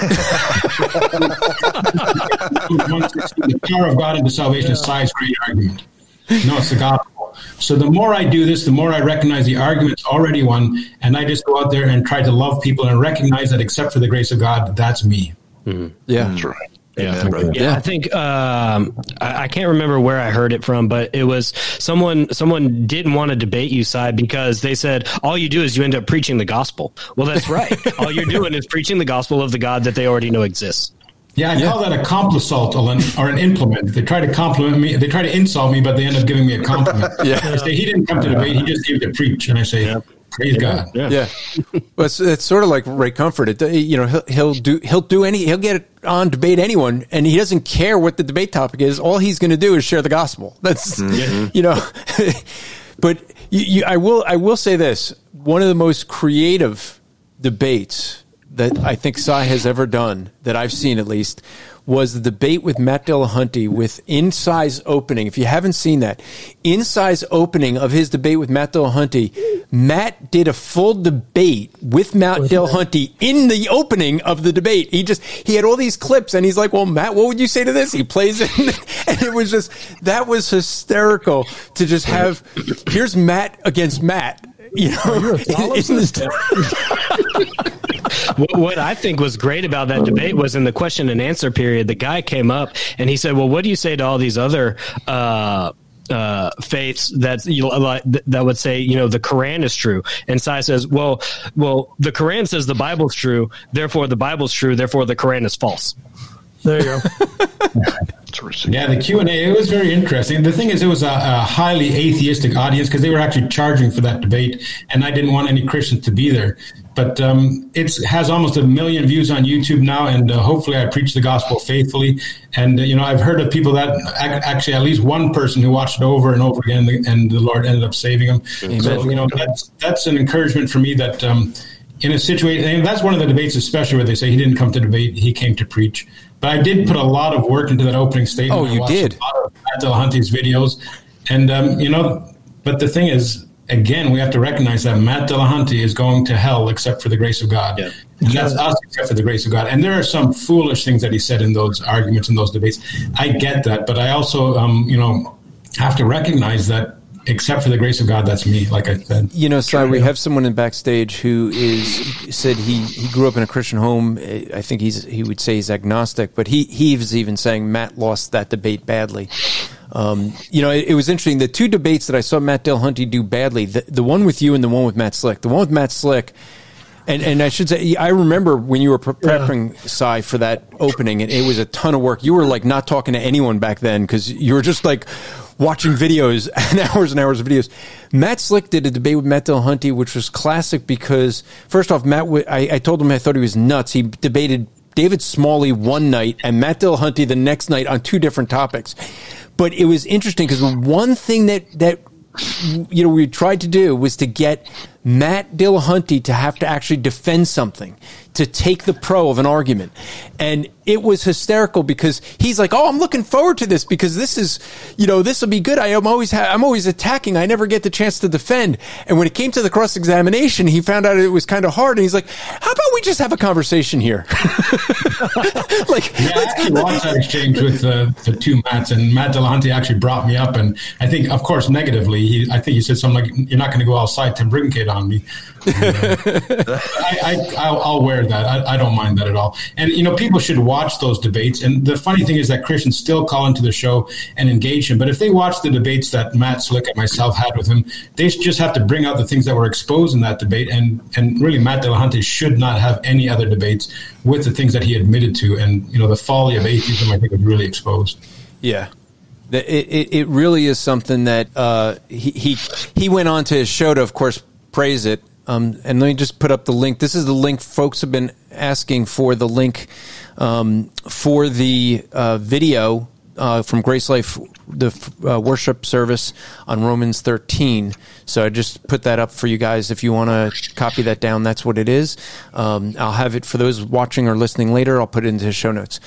power of God into salvation is Sye's, great argument. No, it's the gospel. So the more I do this, the more I recognize the argument's already won, and I just go out there and try to love people and recognize that except for the grace of God, that's me. Mm-hmm. Yeah, that's right. Yeah, yeah, yeah, I think um, I, I, can't remember where I heard it from, but it was someone. Someone didn't want to debate you, Sye because they said all you do is you end up preaching the gospel. Well, that's right. all you're doing is preaching the gospel of the God that they already know exists. Yeah, I yeah. call that a complisalt or an implement. They try to compliment me. They try to insult me, but they end up giving me a compliment. yeah. I say he didn't come to debate; he just came to preach. And I say, yeah. Praise yeah, God. Yeah. yeah. well, it's, it's sort of like Ray Comfort. It, you know, he'll, he'll do he'll do any he'll get on debate anyone, and he doesn't care what the debate topic is. All he's going to do is share the gospel. That's mm-hmm. you know. but you, you, I will I will say this: one of the most creative debates that I think Sye has ever done, that I've seen at least, was the debate with Matt Dillahunty with In Sye's opening. If you haven't seen that, In Sye's opening of his debate with Matt Dillahunty, Matt did a full debate with Matt Dillahunty in the opening of the debate. He just he had all these clips and he's like, "Well, Matt, what would you say to this?" He plays it, and it was just that was hysterical to just have. Here's Matt against Matt you know, what, what I think was great about that debate was in the question and answer period, the guy came up and he said, "Well, what do you say to all these other?" Uh, uh, faiths that you know, that would say you know the Quran is true, and Sye says, well, well, the Quran says the Bible's true, therefore the Bible's true, therefore the Quran is false. There you go. yeah, the Q and A it was very interesting. The thing is, it was a, a highly atheistic audience because they were actually charging for that debate, and I didn't want any Christians to be there. But um, it has almost a million views on YouTube now, and uh, hopefully, I preach the gospel faithfully. And uh, you know, I've heard of people that actually at least one person who watched it over and over again, and the Lord ended up saving them. Amen. So you know, that's that's an encouragement for me that. Um, in a situation, and that's one of the debates, especially where they say he didn't come to debate, he came to preach. But I did put a lot of work into that opening statement. Oh, you did. A lot of Matt Dillahunty's videos, and um, you know, but the thing is, again, we have to recognize that Matt Dillahunty is going to hell except for the grace of God. Yeah. And that's us except for the grace of God. And there are some foolish things that he said in those arguments in those debates. I get that, but I also, um, you know, have to recognize that except for the grace of God, that's me. Like I said, you know, sorry, we have someone in backstage who is said he, he grew up in a Christian home. I think he's he would say he's agnostic, but he he was even saying Matt lost that debate badly. Um, you know, it, it, was interesting. The two debates that I saw Matt Dillahunty do badly, the, the one with you and the one with Matt Slick. The one with Matt Slick, and, and I should say, I remember when you were prepping yeah. Sye for that opening, and it was a ton of work. You were like not talking to anyone back then because you were just like watching videos and hours and hours of videos. Matt Slick did a debate with Matt Dillahunty, which was classic because first off, Matt, I, I told him I thought he was nuts. He debated David Smalley one night and Matt Dillahunty the next night on two different topics. But it was interesting because one thing that that you know we tried to do was to get Matt Dillahunty to have to actually defend something, to take the pro of an argument. And it was hysterical because he's like, "Oh, I'm looking forward to this because this is, you know, this will be good. I am always ha- I'm always attacking. I never get the chance to defend." And when it came to the cross examination, he found out it was kind of hard, and he's like, "How about we just have a conversation here?" like, yeah, I actually watched that exchange with uh, the two Matts, and Matt Dillahunty actually brought me up, and I think, of course, negatively, he, I think he said something like, "You're not going to go outside Ten Bruggencate on me." I, I, will wear that. I, I, don't mind that at all. And you know, people should watch those debates. And the funny thing is that Christians still call into the show and engage him. But if they watch the debates that Matt Slick and myself had with him, they just have to bring out the things that were exposed in that debate. And and really, Matt Dillahunty should not have any other debates with the things that he admitted to. And you know, the folly of atheism, I think, was really exposed. Yeah, it, it, it, really is something that uh, he, he he went on to his show to, of course, praise it um, and let me just put up the link. This is the link. Folks have been asking for the link um, for the uh, video uh, from Grace Life, the uh, worship service on Romans 13. So I just put that up for you guys. If you want to copy that down, that's what it is. Um, I'll have it for those watching or listening later. I'll put it into the show notes.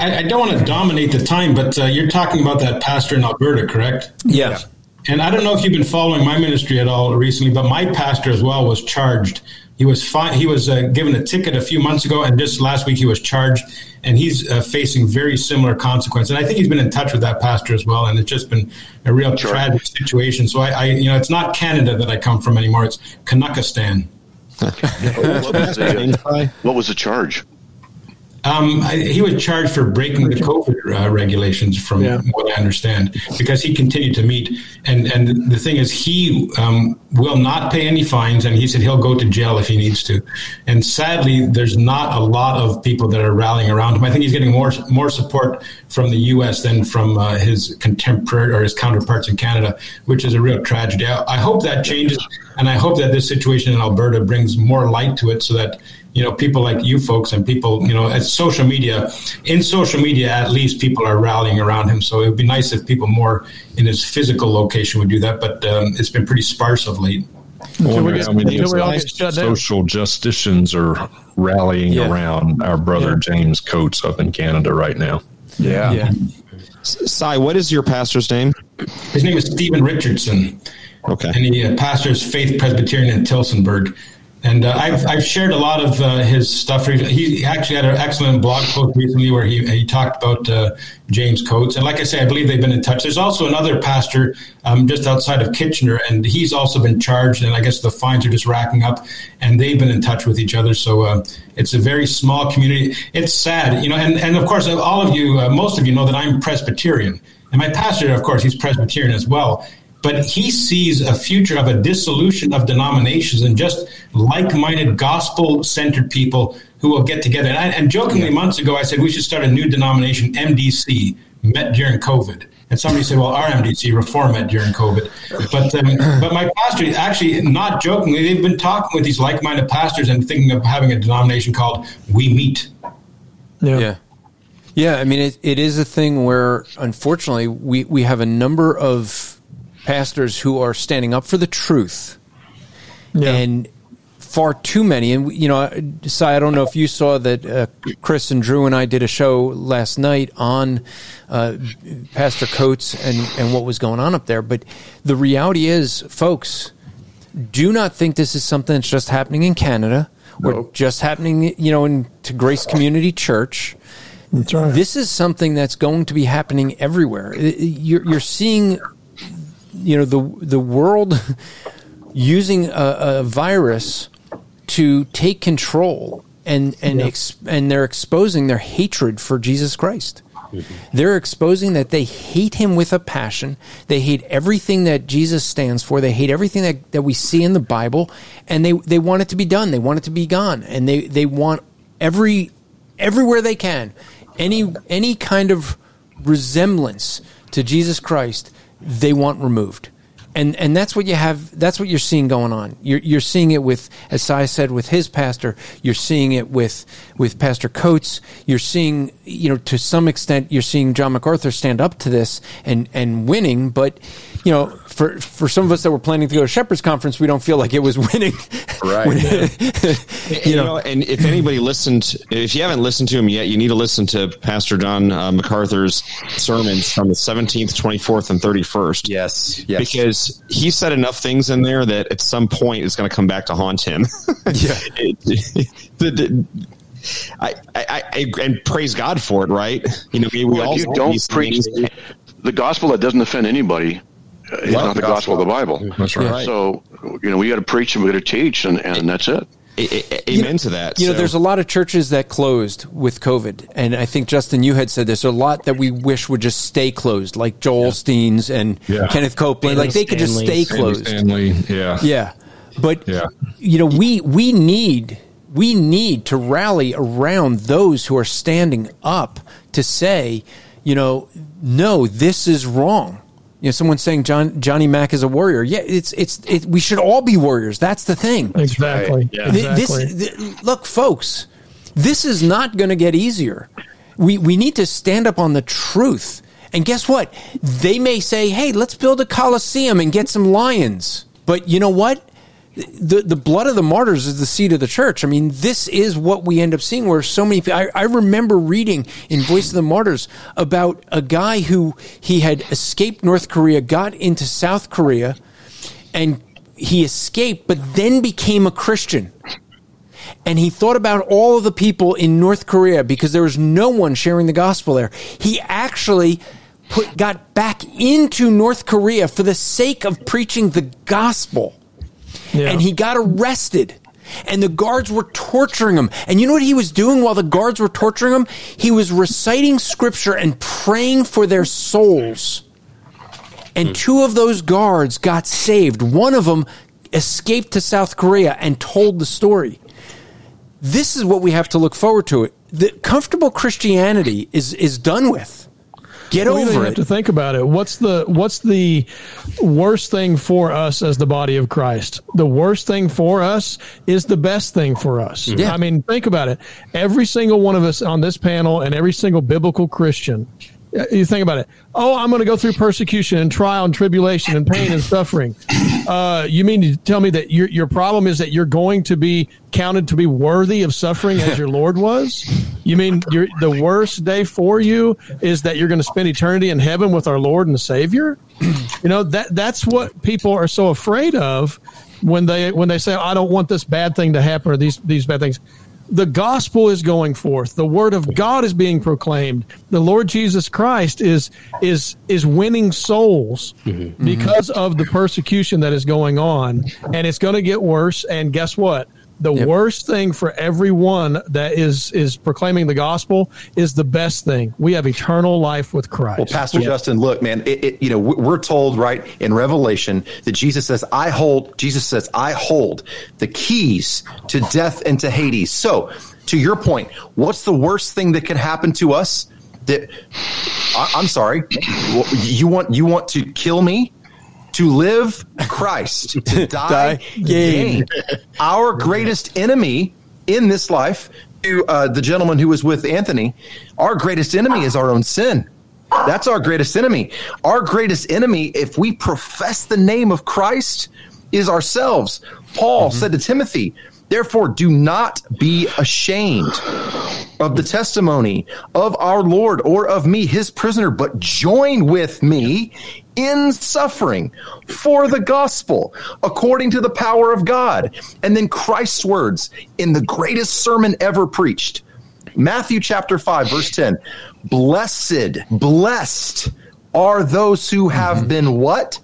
I, I don't want to dominate the time, but uh, you're talking about that pastor in Alberta, correct? Yeah. Yeah. And I don't know if you've been following my ministry at all recently, but my pastor as well was charged. He was fi- he was uh, given a ticket a few months ago, and just last week he was charged, and he's uh, facing very similar consequences. And I think he's been in touch with that pastor as well, and it's just been a real sure. tragic situation. So I, I, you know, it's not Canada that I come from anymore; it's Kanakistan. what, was the, what was the charge? Um, he was charged for breaking the COVID uh, regulations, from yeah. what I understand, because he continued to meet. And and the thing is, he um, will not pay any fines, and he said he'll go to jail if he needs to. And sadly, there's not a lot of people that are rallying around him. I think he's getting more more support from the U.S. than from uh, his contemporary or his counterparts in Canada, which is a real tragedy. I, I hope that changes, and I hope that this situation in Alberta brings more light to it, so that you know, people like you folks and people, you know, at social media, in social media, at least people are rallying around him. So it would be nice if people more in his physical location would do that. But um, it's been pretty sparse of late. Wonder how many social justicians are rallying yeah. around our brother yeah. James Coates up in Canada right now. Yeah. yeah. Sye, what is your pastor's name? His name is Stephen Richardson. Okay. And he uh, pastors Faith Presbyterian in Tillsonburg And uh, I've, I've shared a lot of uh, his stuff. He actually had an excellent blog post recently where he, he talked about uh, James Coates. And like I say, I believe they've been in touch. There's also another pastor um, just outside of Kitchener, and he's also been charged. And I guess the fines are just racking up, and they've been in touch with each other. So uh, it's a very small community. It's sad, you know. And, and of course, all of you, uh, most of you know that I'm Presbyterian. And my pastor, of course, he's Presbyterian as well but he sees a future of a dissolution of denominations and just like-minded gospel-centered people who will get together. And, I, and jokingly, months ago, I said we should start a new denomination, MDC, met during COVID. And somebody said, "Well, our MDC reform met during COVID." But um, but my pastor, actually, not jokingly, they've been talking with these like-minded pastors and thinking of having a denomination called We Meet. Yeah. yeah. Yeah, I mean, it, it is a thing where, unfortunately, we, we have a number of pastors who are standing up for the truth, yeah. and far too many. And you know, I don't know if you saw that uh, Chris and Drew and I did a show last night on uh, Pastor Coates and and what was going on up there. But the reality is, folks, do not think this is something that's just happening in Canada or just happening, you know, in to Grace Community Church. Right. This is something that's going to be happening everywhere. You're, you're seeing you know the the world using a, a virus to take control and and yeah. ex, and they're exposing their hatred for Jesus Christ. Mm-hmm. They're exposing that they hate him with a passion. They hate everything that Jesus stands for. They hate everything that, that we see in the Bible, and they, they want it to be done. They want it to be gone, and they, they want every everywhere they can any any kind of resemblance to Jesus Christ they want removed. And and that's what you have. That's what you're seeing going on. You're you're seeing it with, as I said, with his pastor. You're seeing it with with Pastor Coates. You're seeing, you know, to some extent, you're seeing John MacArthur stand up to this and and winning. But you know, for for some of us that were planning to go to Shepherd's Conference, we don't feel like it was winning. Right. when, you, know, and if anybody listened, if you haven't listened to him yet, you need to listen to Pastor John uh, MacArthur's sermons from the 17th, 24th, and 31st. Yes. Yes. Because he said enough things in there that at some point it's going to come back to haunt him. yeah. the, the, I, I, I, and praise God for it, right? You know, we, we well, all you don't preach the gospel that doesn't offend anybody it's not the gospel, gospel of the Bible. That's right. So, you know, we got to preach and we got to teach, and, and that's it. Amen you know, to that. You so. know, there's a lot of churches that closed with COVID, and I think Justin, you had said there's a lot that we wish would just stay closed, like Joel yeah. Steens and yeah. Kenneth Copeland, like they could just stay closed. Stanley, yeah, yeah. But yeah. you know, we we need we need to rally around those who are standing up to say, you know, no, this is wrong you know, someone saying John Johnny Mack is a warrior. Yeah, it's it's it, we should all be warriors. That's the thing. Exactly. Yeah. Exactly. This, look, folks, this is not going to get easier. We we need to stand up on the truth. And guess what? They may say, "Hey, let's build a coliseum and get some lions." But you know what? The the blood of the martyrs is the seed of the church. I mean, this is what we end up seeing. Where so many, I, I remember reading in Voice of the Martyrs about a guy who he had escaped North Korea, got into South Korea, and he escaped, but then became a Christian. And he thought about all of the people in North Korea because there was no one sharing the gospel there. He actually put got back into North Korea for the sake of preaching the gospel yeah. and he got arrested. And the guards were torturing him. And you know what he was doing while the guards were torturing him? He was reciting scripture and praying for their souls. And mm. two of those guards got saved. One of them escaped to South Korea and told the story. This is what we have to look forward to. It The comfortable Christianity is is done with. Get we over it. Have to think about it. What's the what's the worst thing for us as the body of Christ? The worst thing for us is the best thing for us. Mm-hmm. Yeah. I mean, think about it. Every single one of us on this panel and every single biblical Christian you think about it. Oh, I'm going to go through persecution and trial and tribulation and pain and suffering. Uh, you mean to tell me that your your problem is that you're going to be counted to be worthy of suffering as your Lord was? You mean the worst day for you is that you're going to spend eternity in heaven with our Lord and Savior? You know that that's what people are so afraid of when they when they say I don't want this bad thing to happen or these these bad things. The gospel is going forth. The word of God is being proclaimed. The Lord Jesus Christ is is is winning souls Mm-hmm. because of the persecution that is going on, and it's going to get worse. And guess what? The worst thing for everyone that is is proclaiming the gospel is the best thing. We have eternal life with Christ. Well, Pastor Justin, look, man, it, it, you know, we- we're told right in Revelation that Jesus says, "I hold." Jesus says, "I hold the keys to death and to Hades." So, to your point, what's the worst thing that could happen to us? That I, I'm sorry, you want you want to kill me? To live Christ, to die, gain. Our greatest enemy in this life, to uh, the gentleman who was with Anthony, our greatest enemy is our own sin. That's our greatest enemy. Our greatest enemy, if we profess the name of Christ, is ourselves. Paul said to Timothy, Therefore, do not be ashamed of the testimony of our Lord or of me, his prisoner, but join with me in suffering for the gospel according to the power of God. And then Christ's words in the greatest sermon ever preached. Matthew chapter 5, verse 10. Blessed, blessed are those who have mm-hmm. been what?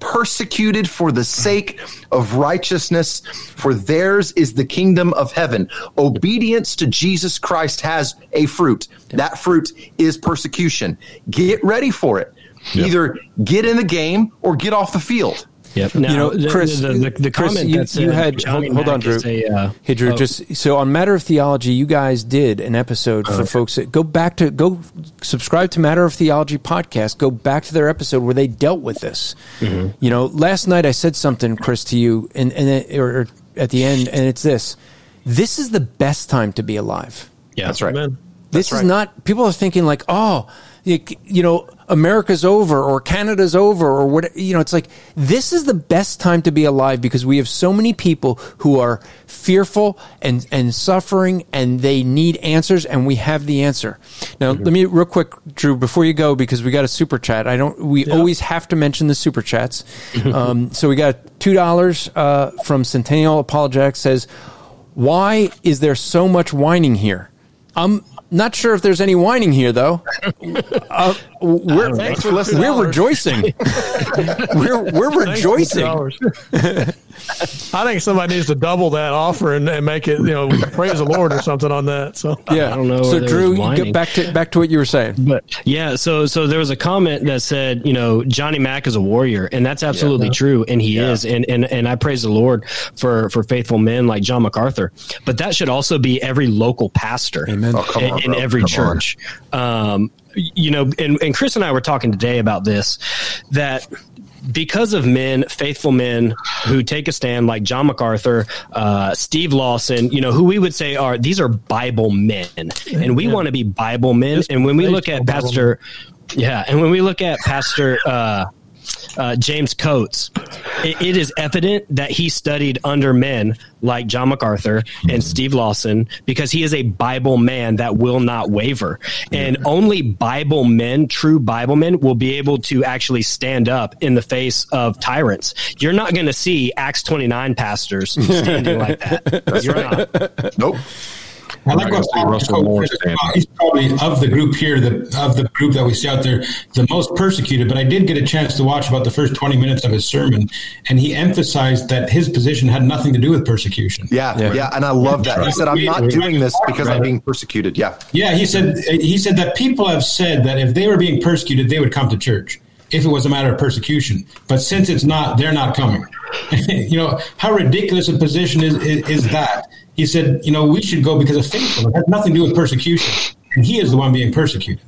Persecuted for the sake of righteousness, for theirs is the kingdom of heaven. Obedience to Jesus Christ has a fruit. That fruit is persecution. Get ready for it. Either get in the game or get off the field. Yep. you know, Chris, the, the, the Chris, comment you, that you said had Johnny hold, hold on, Drew. is a, uh, hey, Drew, oh. just so on Matter of Theology, you guys did an episode for Okay. folks that go back to go subscribe to Matter of Theology podcast. Go back to their episode where they dealt with this. Mm-hmm. You know, last night I said something, Chris, to you, and and it, or, or at the end, and it's this: this is the best time to be alive. Yeah, that's right. This is not. People are thinking like, oh, you, you know, America's over or Canada's over or what. You know, it's like this is the best time to be alive because we have so many people who are fearful and and suffering and they need answers and we have the answer. Now, let me real quick, Drew, before you go because we got a super chat. I don't. We always have to mention the super chats. um, so we got two dollars uh, from Centennial Apologetics says, "Why is there so much whining here?" I'm not sure if there's any whining here, though. Uh, we're Thanks for listening. we're rejoicing. we're we're rejoicing. I think somebody needs to double that offer and, and make it, you know, praise the Lord or something on that. So Yeah. I don't know So Drew, you get back to back to what you were saying. But yeah, so so there was a comment that said, you know, Johnny Mack is a warrior, and that's absolutely true, and he is, and and and I praise the Lord for for faithful men like John MacArthur. But that should also be every local pastor, Amen. Oh, come in, in every Come on. church. Um, you know, and, and Chris and I were talking today about this that because of men, faithful men who take a stand like John MacArthur, uh, Steve Lawson, you know, who we would say are these are Bible men, and we want to be Bible men. and when we look at Bible Pastor, yeah, and when we look at Pastor. Uh, uh, James Coates, it, it is evident that he studied under men like John MacArthur and Steve Lawson because he is a Bible man that will not waver. And only Bible men, true Bible men, will be able to actually stand up in the face of tyrants. You're not going to see Acts 29 pastors standing like that. You're not. Nope. I like what not Russell Moore said. stand. He's probably of the group here, the of the group that we see out there, the most persecuted. But I did get a chance to watch about the first twenty minutes of his sermon, and he emphasized that his position had nothing to do with persecution. Yeah, yeah, and I love that. He said, "I'm not doing this because I'm being persecuted." Yeah, Yeah, he said he said that people have said that if they were being persecuted, they would come to church if it was a matter of persecution. But since it's not, they're not coming. you know how ridiculous a position is, is is that? He said, you know, we should go because of faithfulness. It has nothing to do with persecution, and he is the one being persecuted.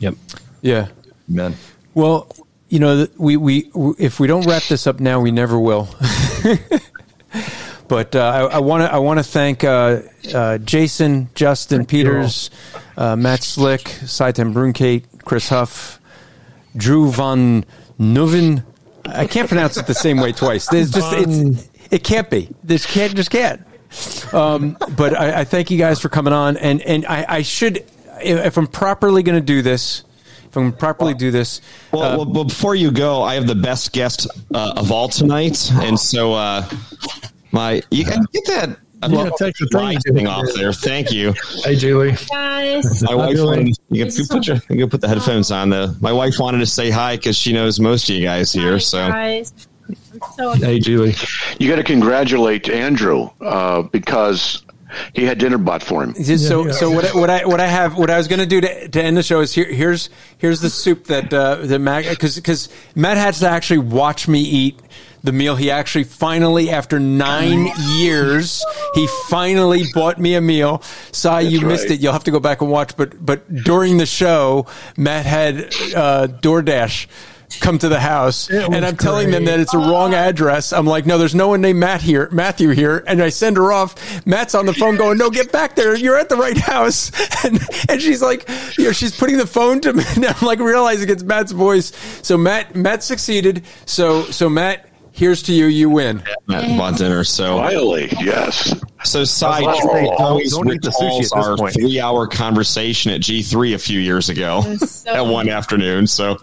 Yep. Yeah. man. Well, you know, we, we if we don't wrap this up now, we never will. but uh, I want to I want to thank uh, uh, Jason, Justin Peters, uh, Matt Slick, Sye Ten Bruggencate, Chris Huff, Drew von Nuven. I can't pronounce it the same way twice. There's just it's, it can't be. This can't just can't. Um, but I, I thank you guys for coming on, and and I, I should if I'm properly going to do this if I'm going to properly do this. Well, uh, well, well, before you go, I have the best guest uh, of all tonight, and so uh, my you can get that. I'm well, take the thing, thing off there. Thank you. Hey, Julie. Guys. My wife wanted, you can put your, you can put the headphones on. The my wife wanted to say hi because she knows most of you guys here. Hi, so. Guys. So hey, Julie. You got to congratulate Andrew uh, because he had dinner bought for him. So, yeah. so what, I, what I what I have what I was going to do to end the show is here. Here's here's the soup that uh, the Matt because because Matt had to actually watch me eat the meal. He actually finally, after nine years, he finally bought me a meal. Sye, you right. missed it. You'll have to go back and watch. But but during the show, Matt had uh, DoorDash come to the house and I'm great. telling them that it's a wrong ah. address. I'm like, no, there's no one named Matt here, Matthew here. And I send her off. Matt's on the phone going, no, get back there. You're at the right house. And, and she's like, you know, she's putting the phone to me. And I'm like realizing it's Matt's voice. So Matt, Matt succeeded. So, so Matt, here's to you. You win. Matt bought dinner. So finally, yes. So side oh, always don't recalls our three-hour conversation at G three a few years ago so at one afternoon. So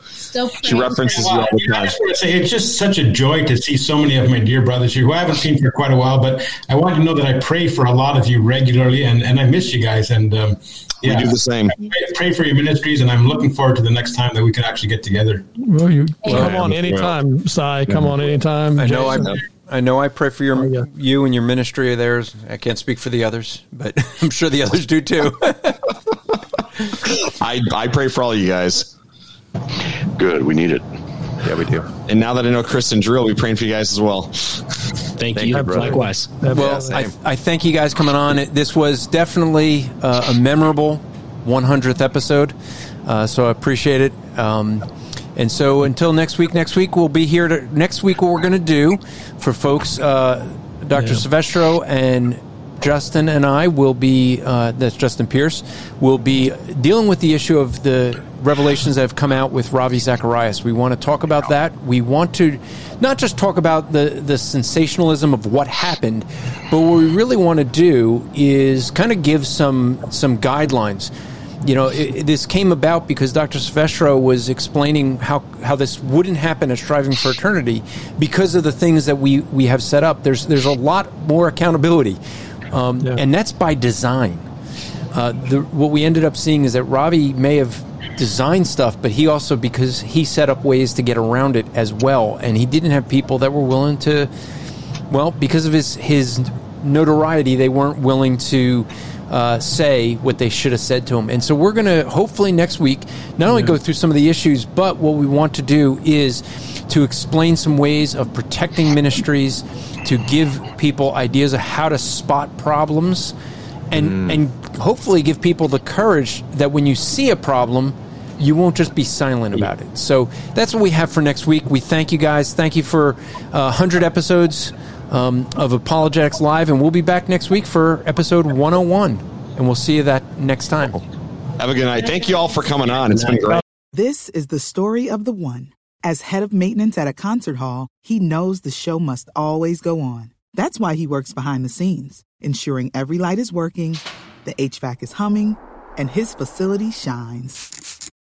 she references you all the time. It's just such a joy to see so many of my dear brothers here who I haven't seen for quite a while. But I want to know that I pray for a lot of you regularly, and, and I miss you guys. And um, yeah, we do the same. Pray, pray, for your ministries, and I'm looking forward to the next time that we can actually get together. Well, you well, come on anytime, Sye. Come on anytime. I know. I, I know. I pray for your oh, yeah. you and your ministry of theirs. I can't speak for the others, but I'm sure the others do too. I I pray for all you guys. Good. We need it. Yeah, we do. And now that I know Chris and Drew, we're praying for you guys as well. Thank, thank you. you Likewise. Well, I, I thank you guys coming on. This was definitely uh, a memorable 100th episode, uh, so I appreciate it. Um, and so until next week, next week we'll be here. To, next week, what we're going to do for folks, uh, Dr. Yeah. Silvestro and Justin and I will be, uh, that's Justin Pierce, will be dealing with the issue of the revelations that have come out with Ravi Zacharias. We want to talk about that. We want to not just talk about the, the sensationalism of what happened, but what we really want to do is kind of give some some guidelines you know, it, this came about because Dr. Silvestro was explaining how, how this wouldn't happen at Striving for Eternity because of the things that we, we have set up. There's, there's a lot more accountability, um, yeah. and that's by design. Uh, the, what we ended up seeing is that Ravi may have designed stuff, but he also, because he set up ways to get around it as well, and he didn't have people that were willing to, well, because of his, his notoriety, they weren't willing to uh, say what they should have said to him. And so we're going to hopefully next week not only go through some of the issues, but what we want to do is to explain some ways of protecting ministries, to give people ideas of how to spot problems, and mm. and hopefully give people the courage that when you see a problem. You won't just be silent about it. So that's what we have for next week. We thank you guys. Thank you for uh, 100 episodes um, of Apologetics Live, and we'll be back next week for episode 101. And we'll see you that next time. Have a good night. Thank you all for coming on. It's been great. This is the story of the one. As head of maintenance at a concert hall, he knows the show must always go on. That's why he works behind the scenes, ensuring every light is working, the HVAC is humming, and his facility shines.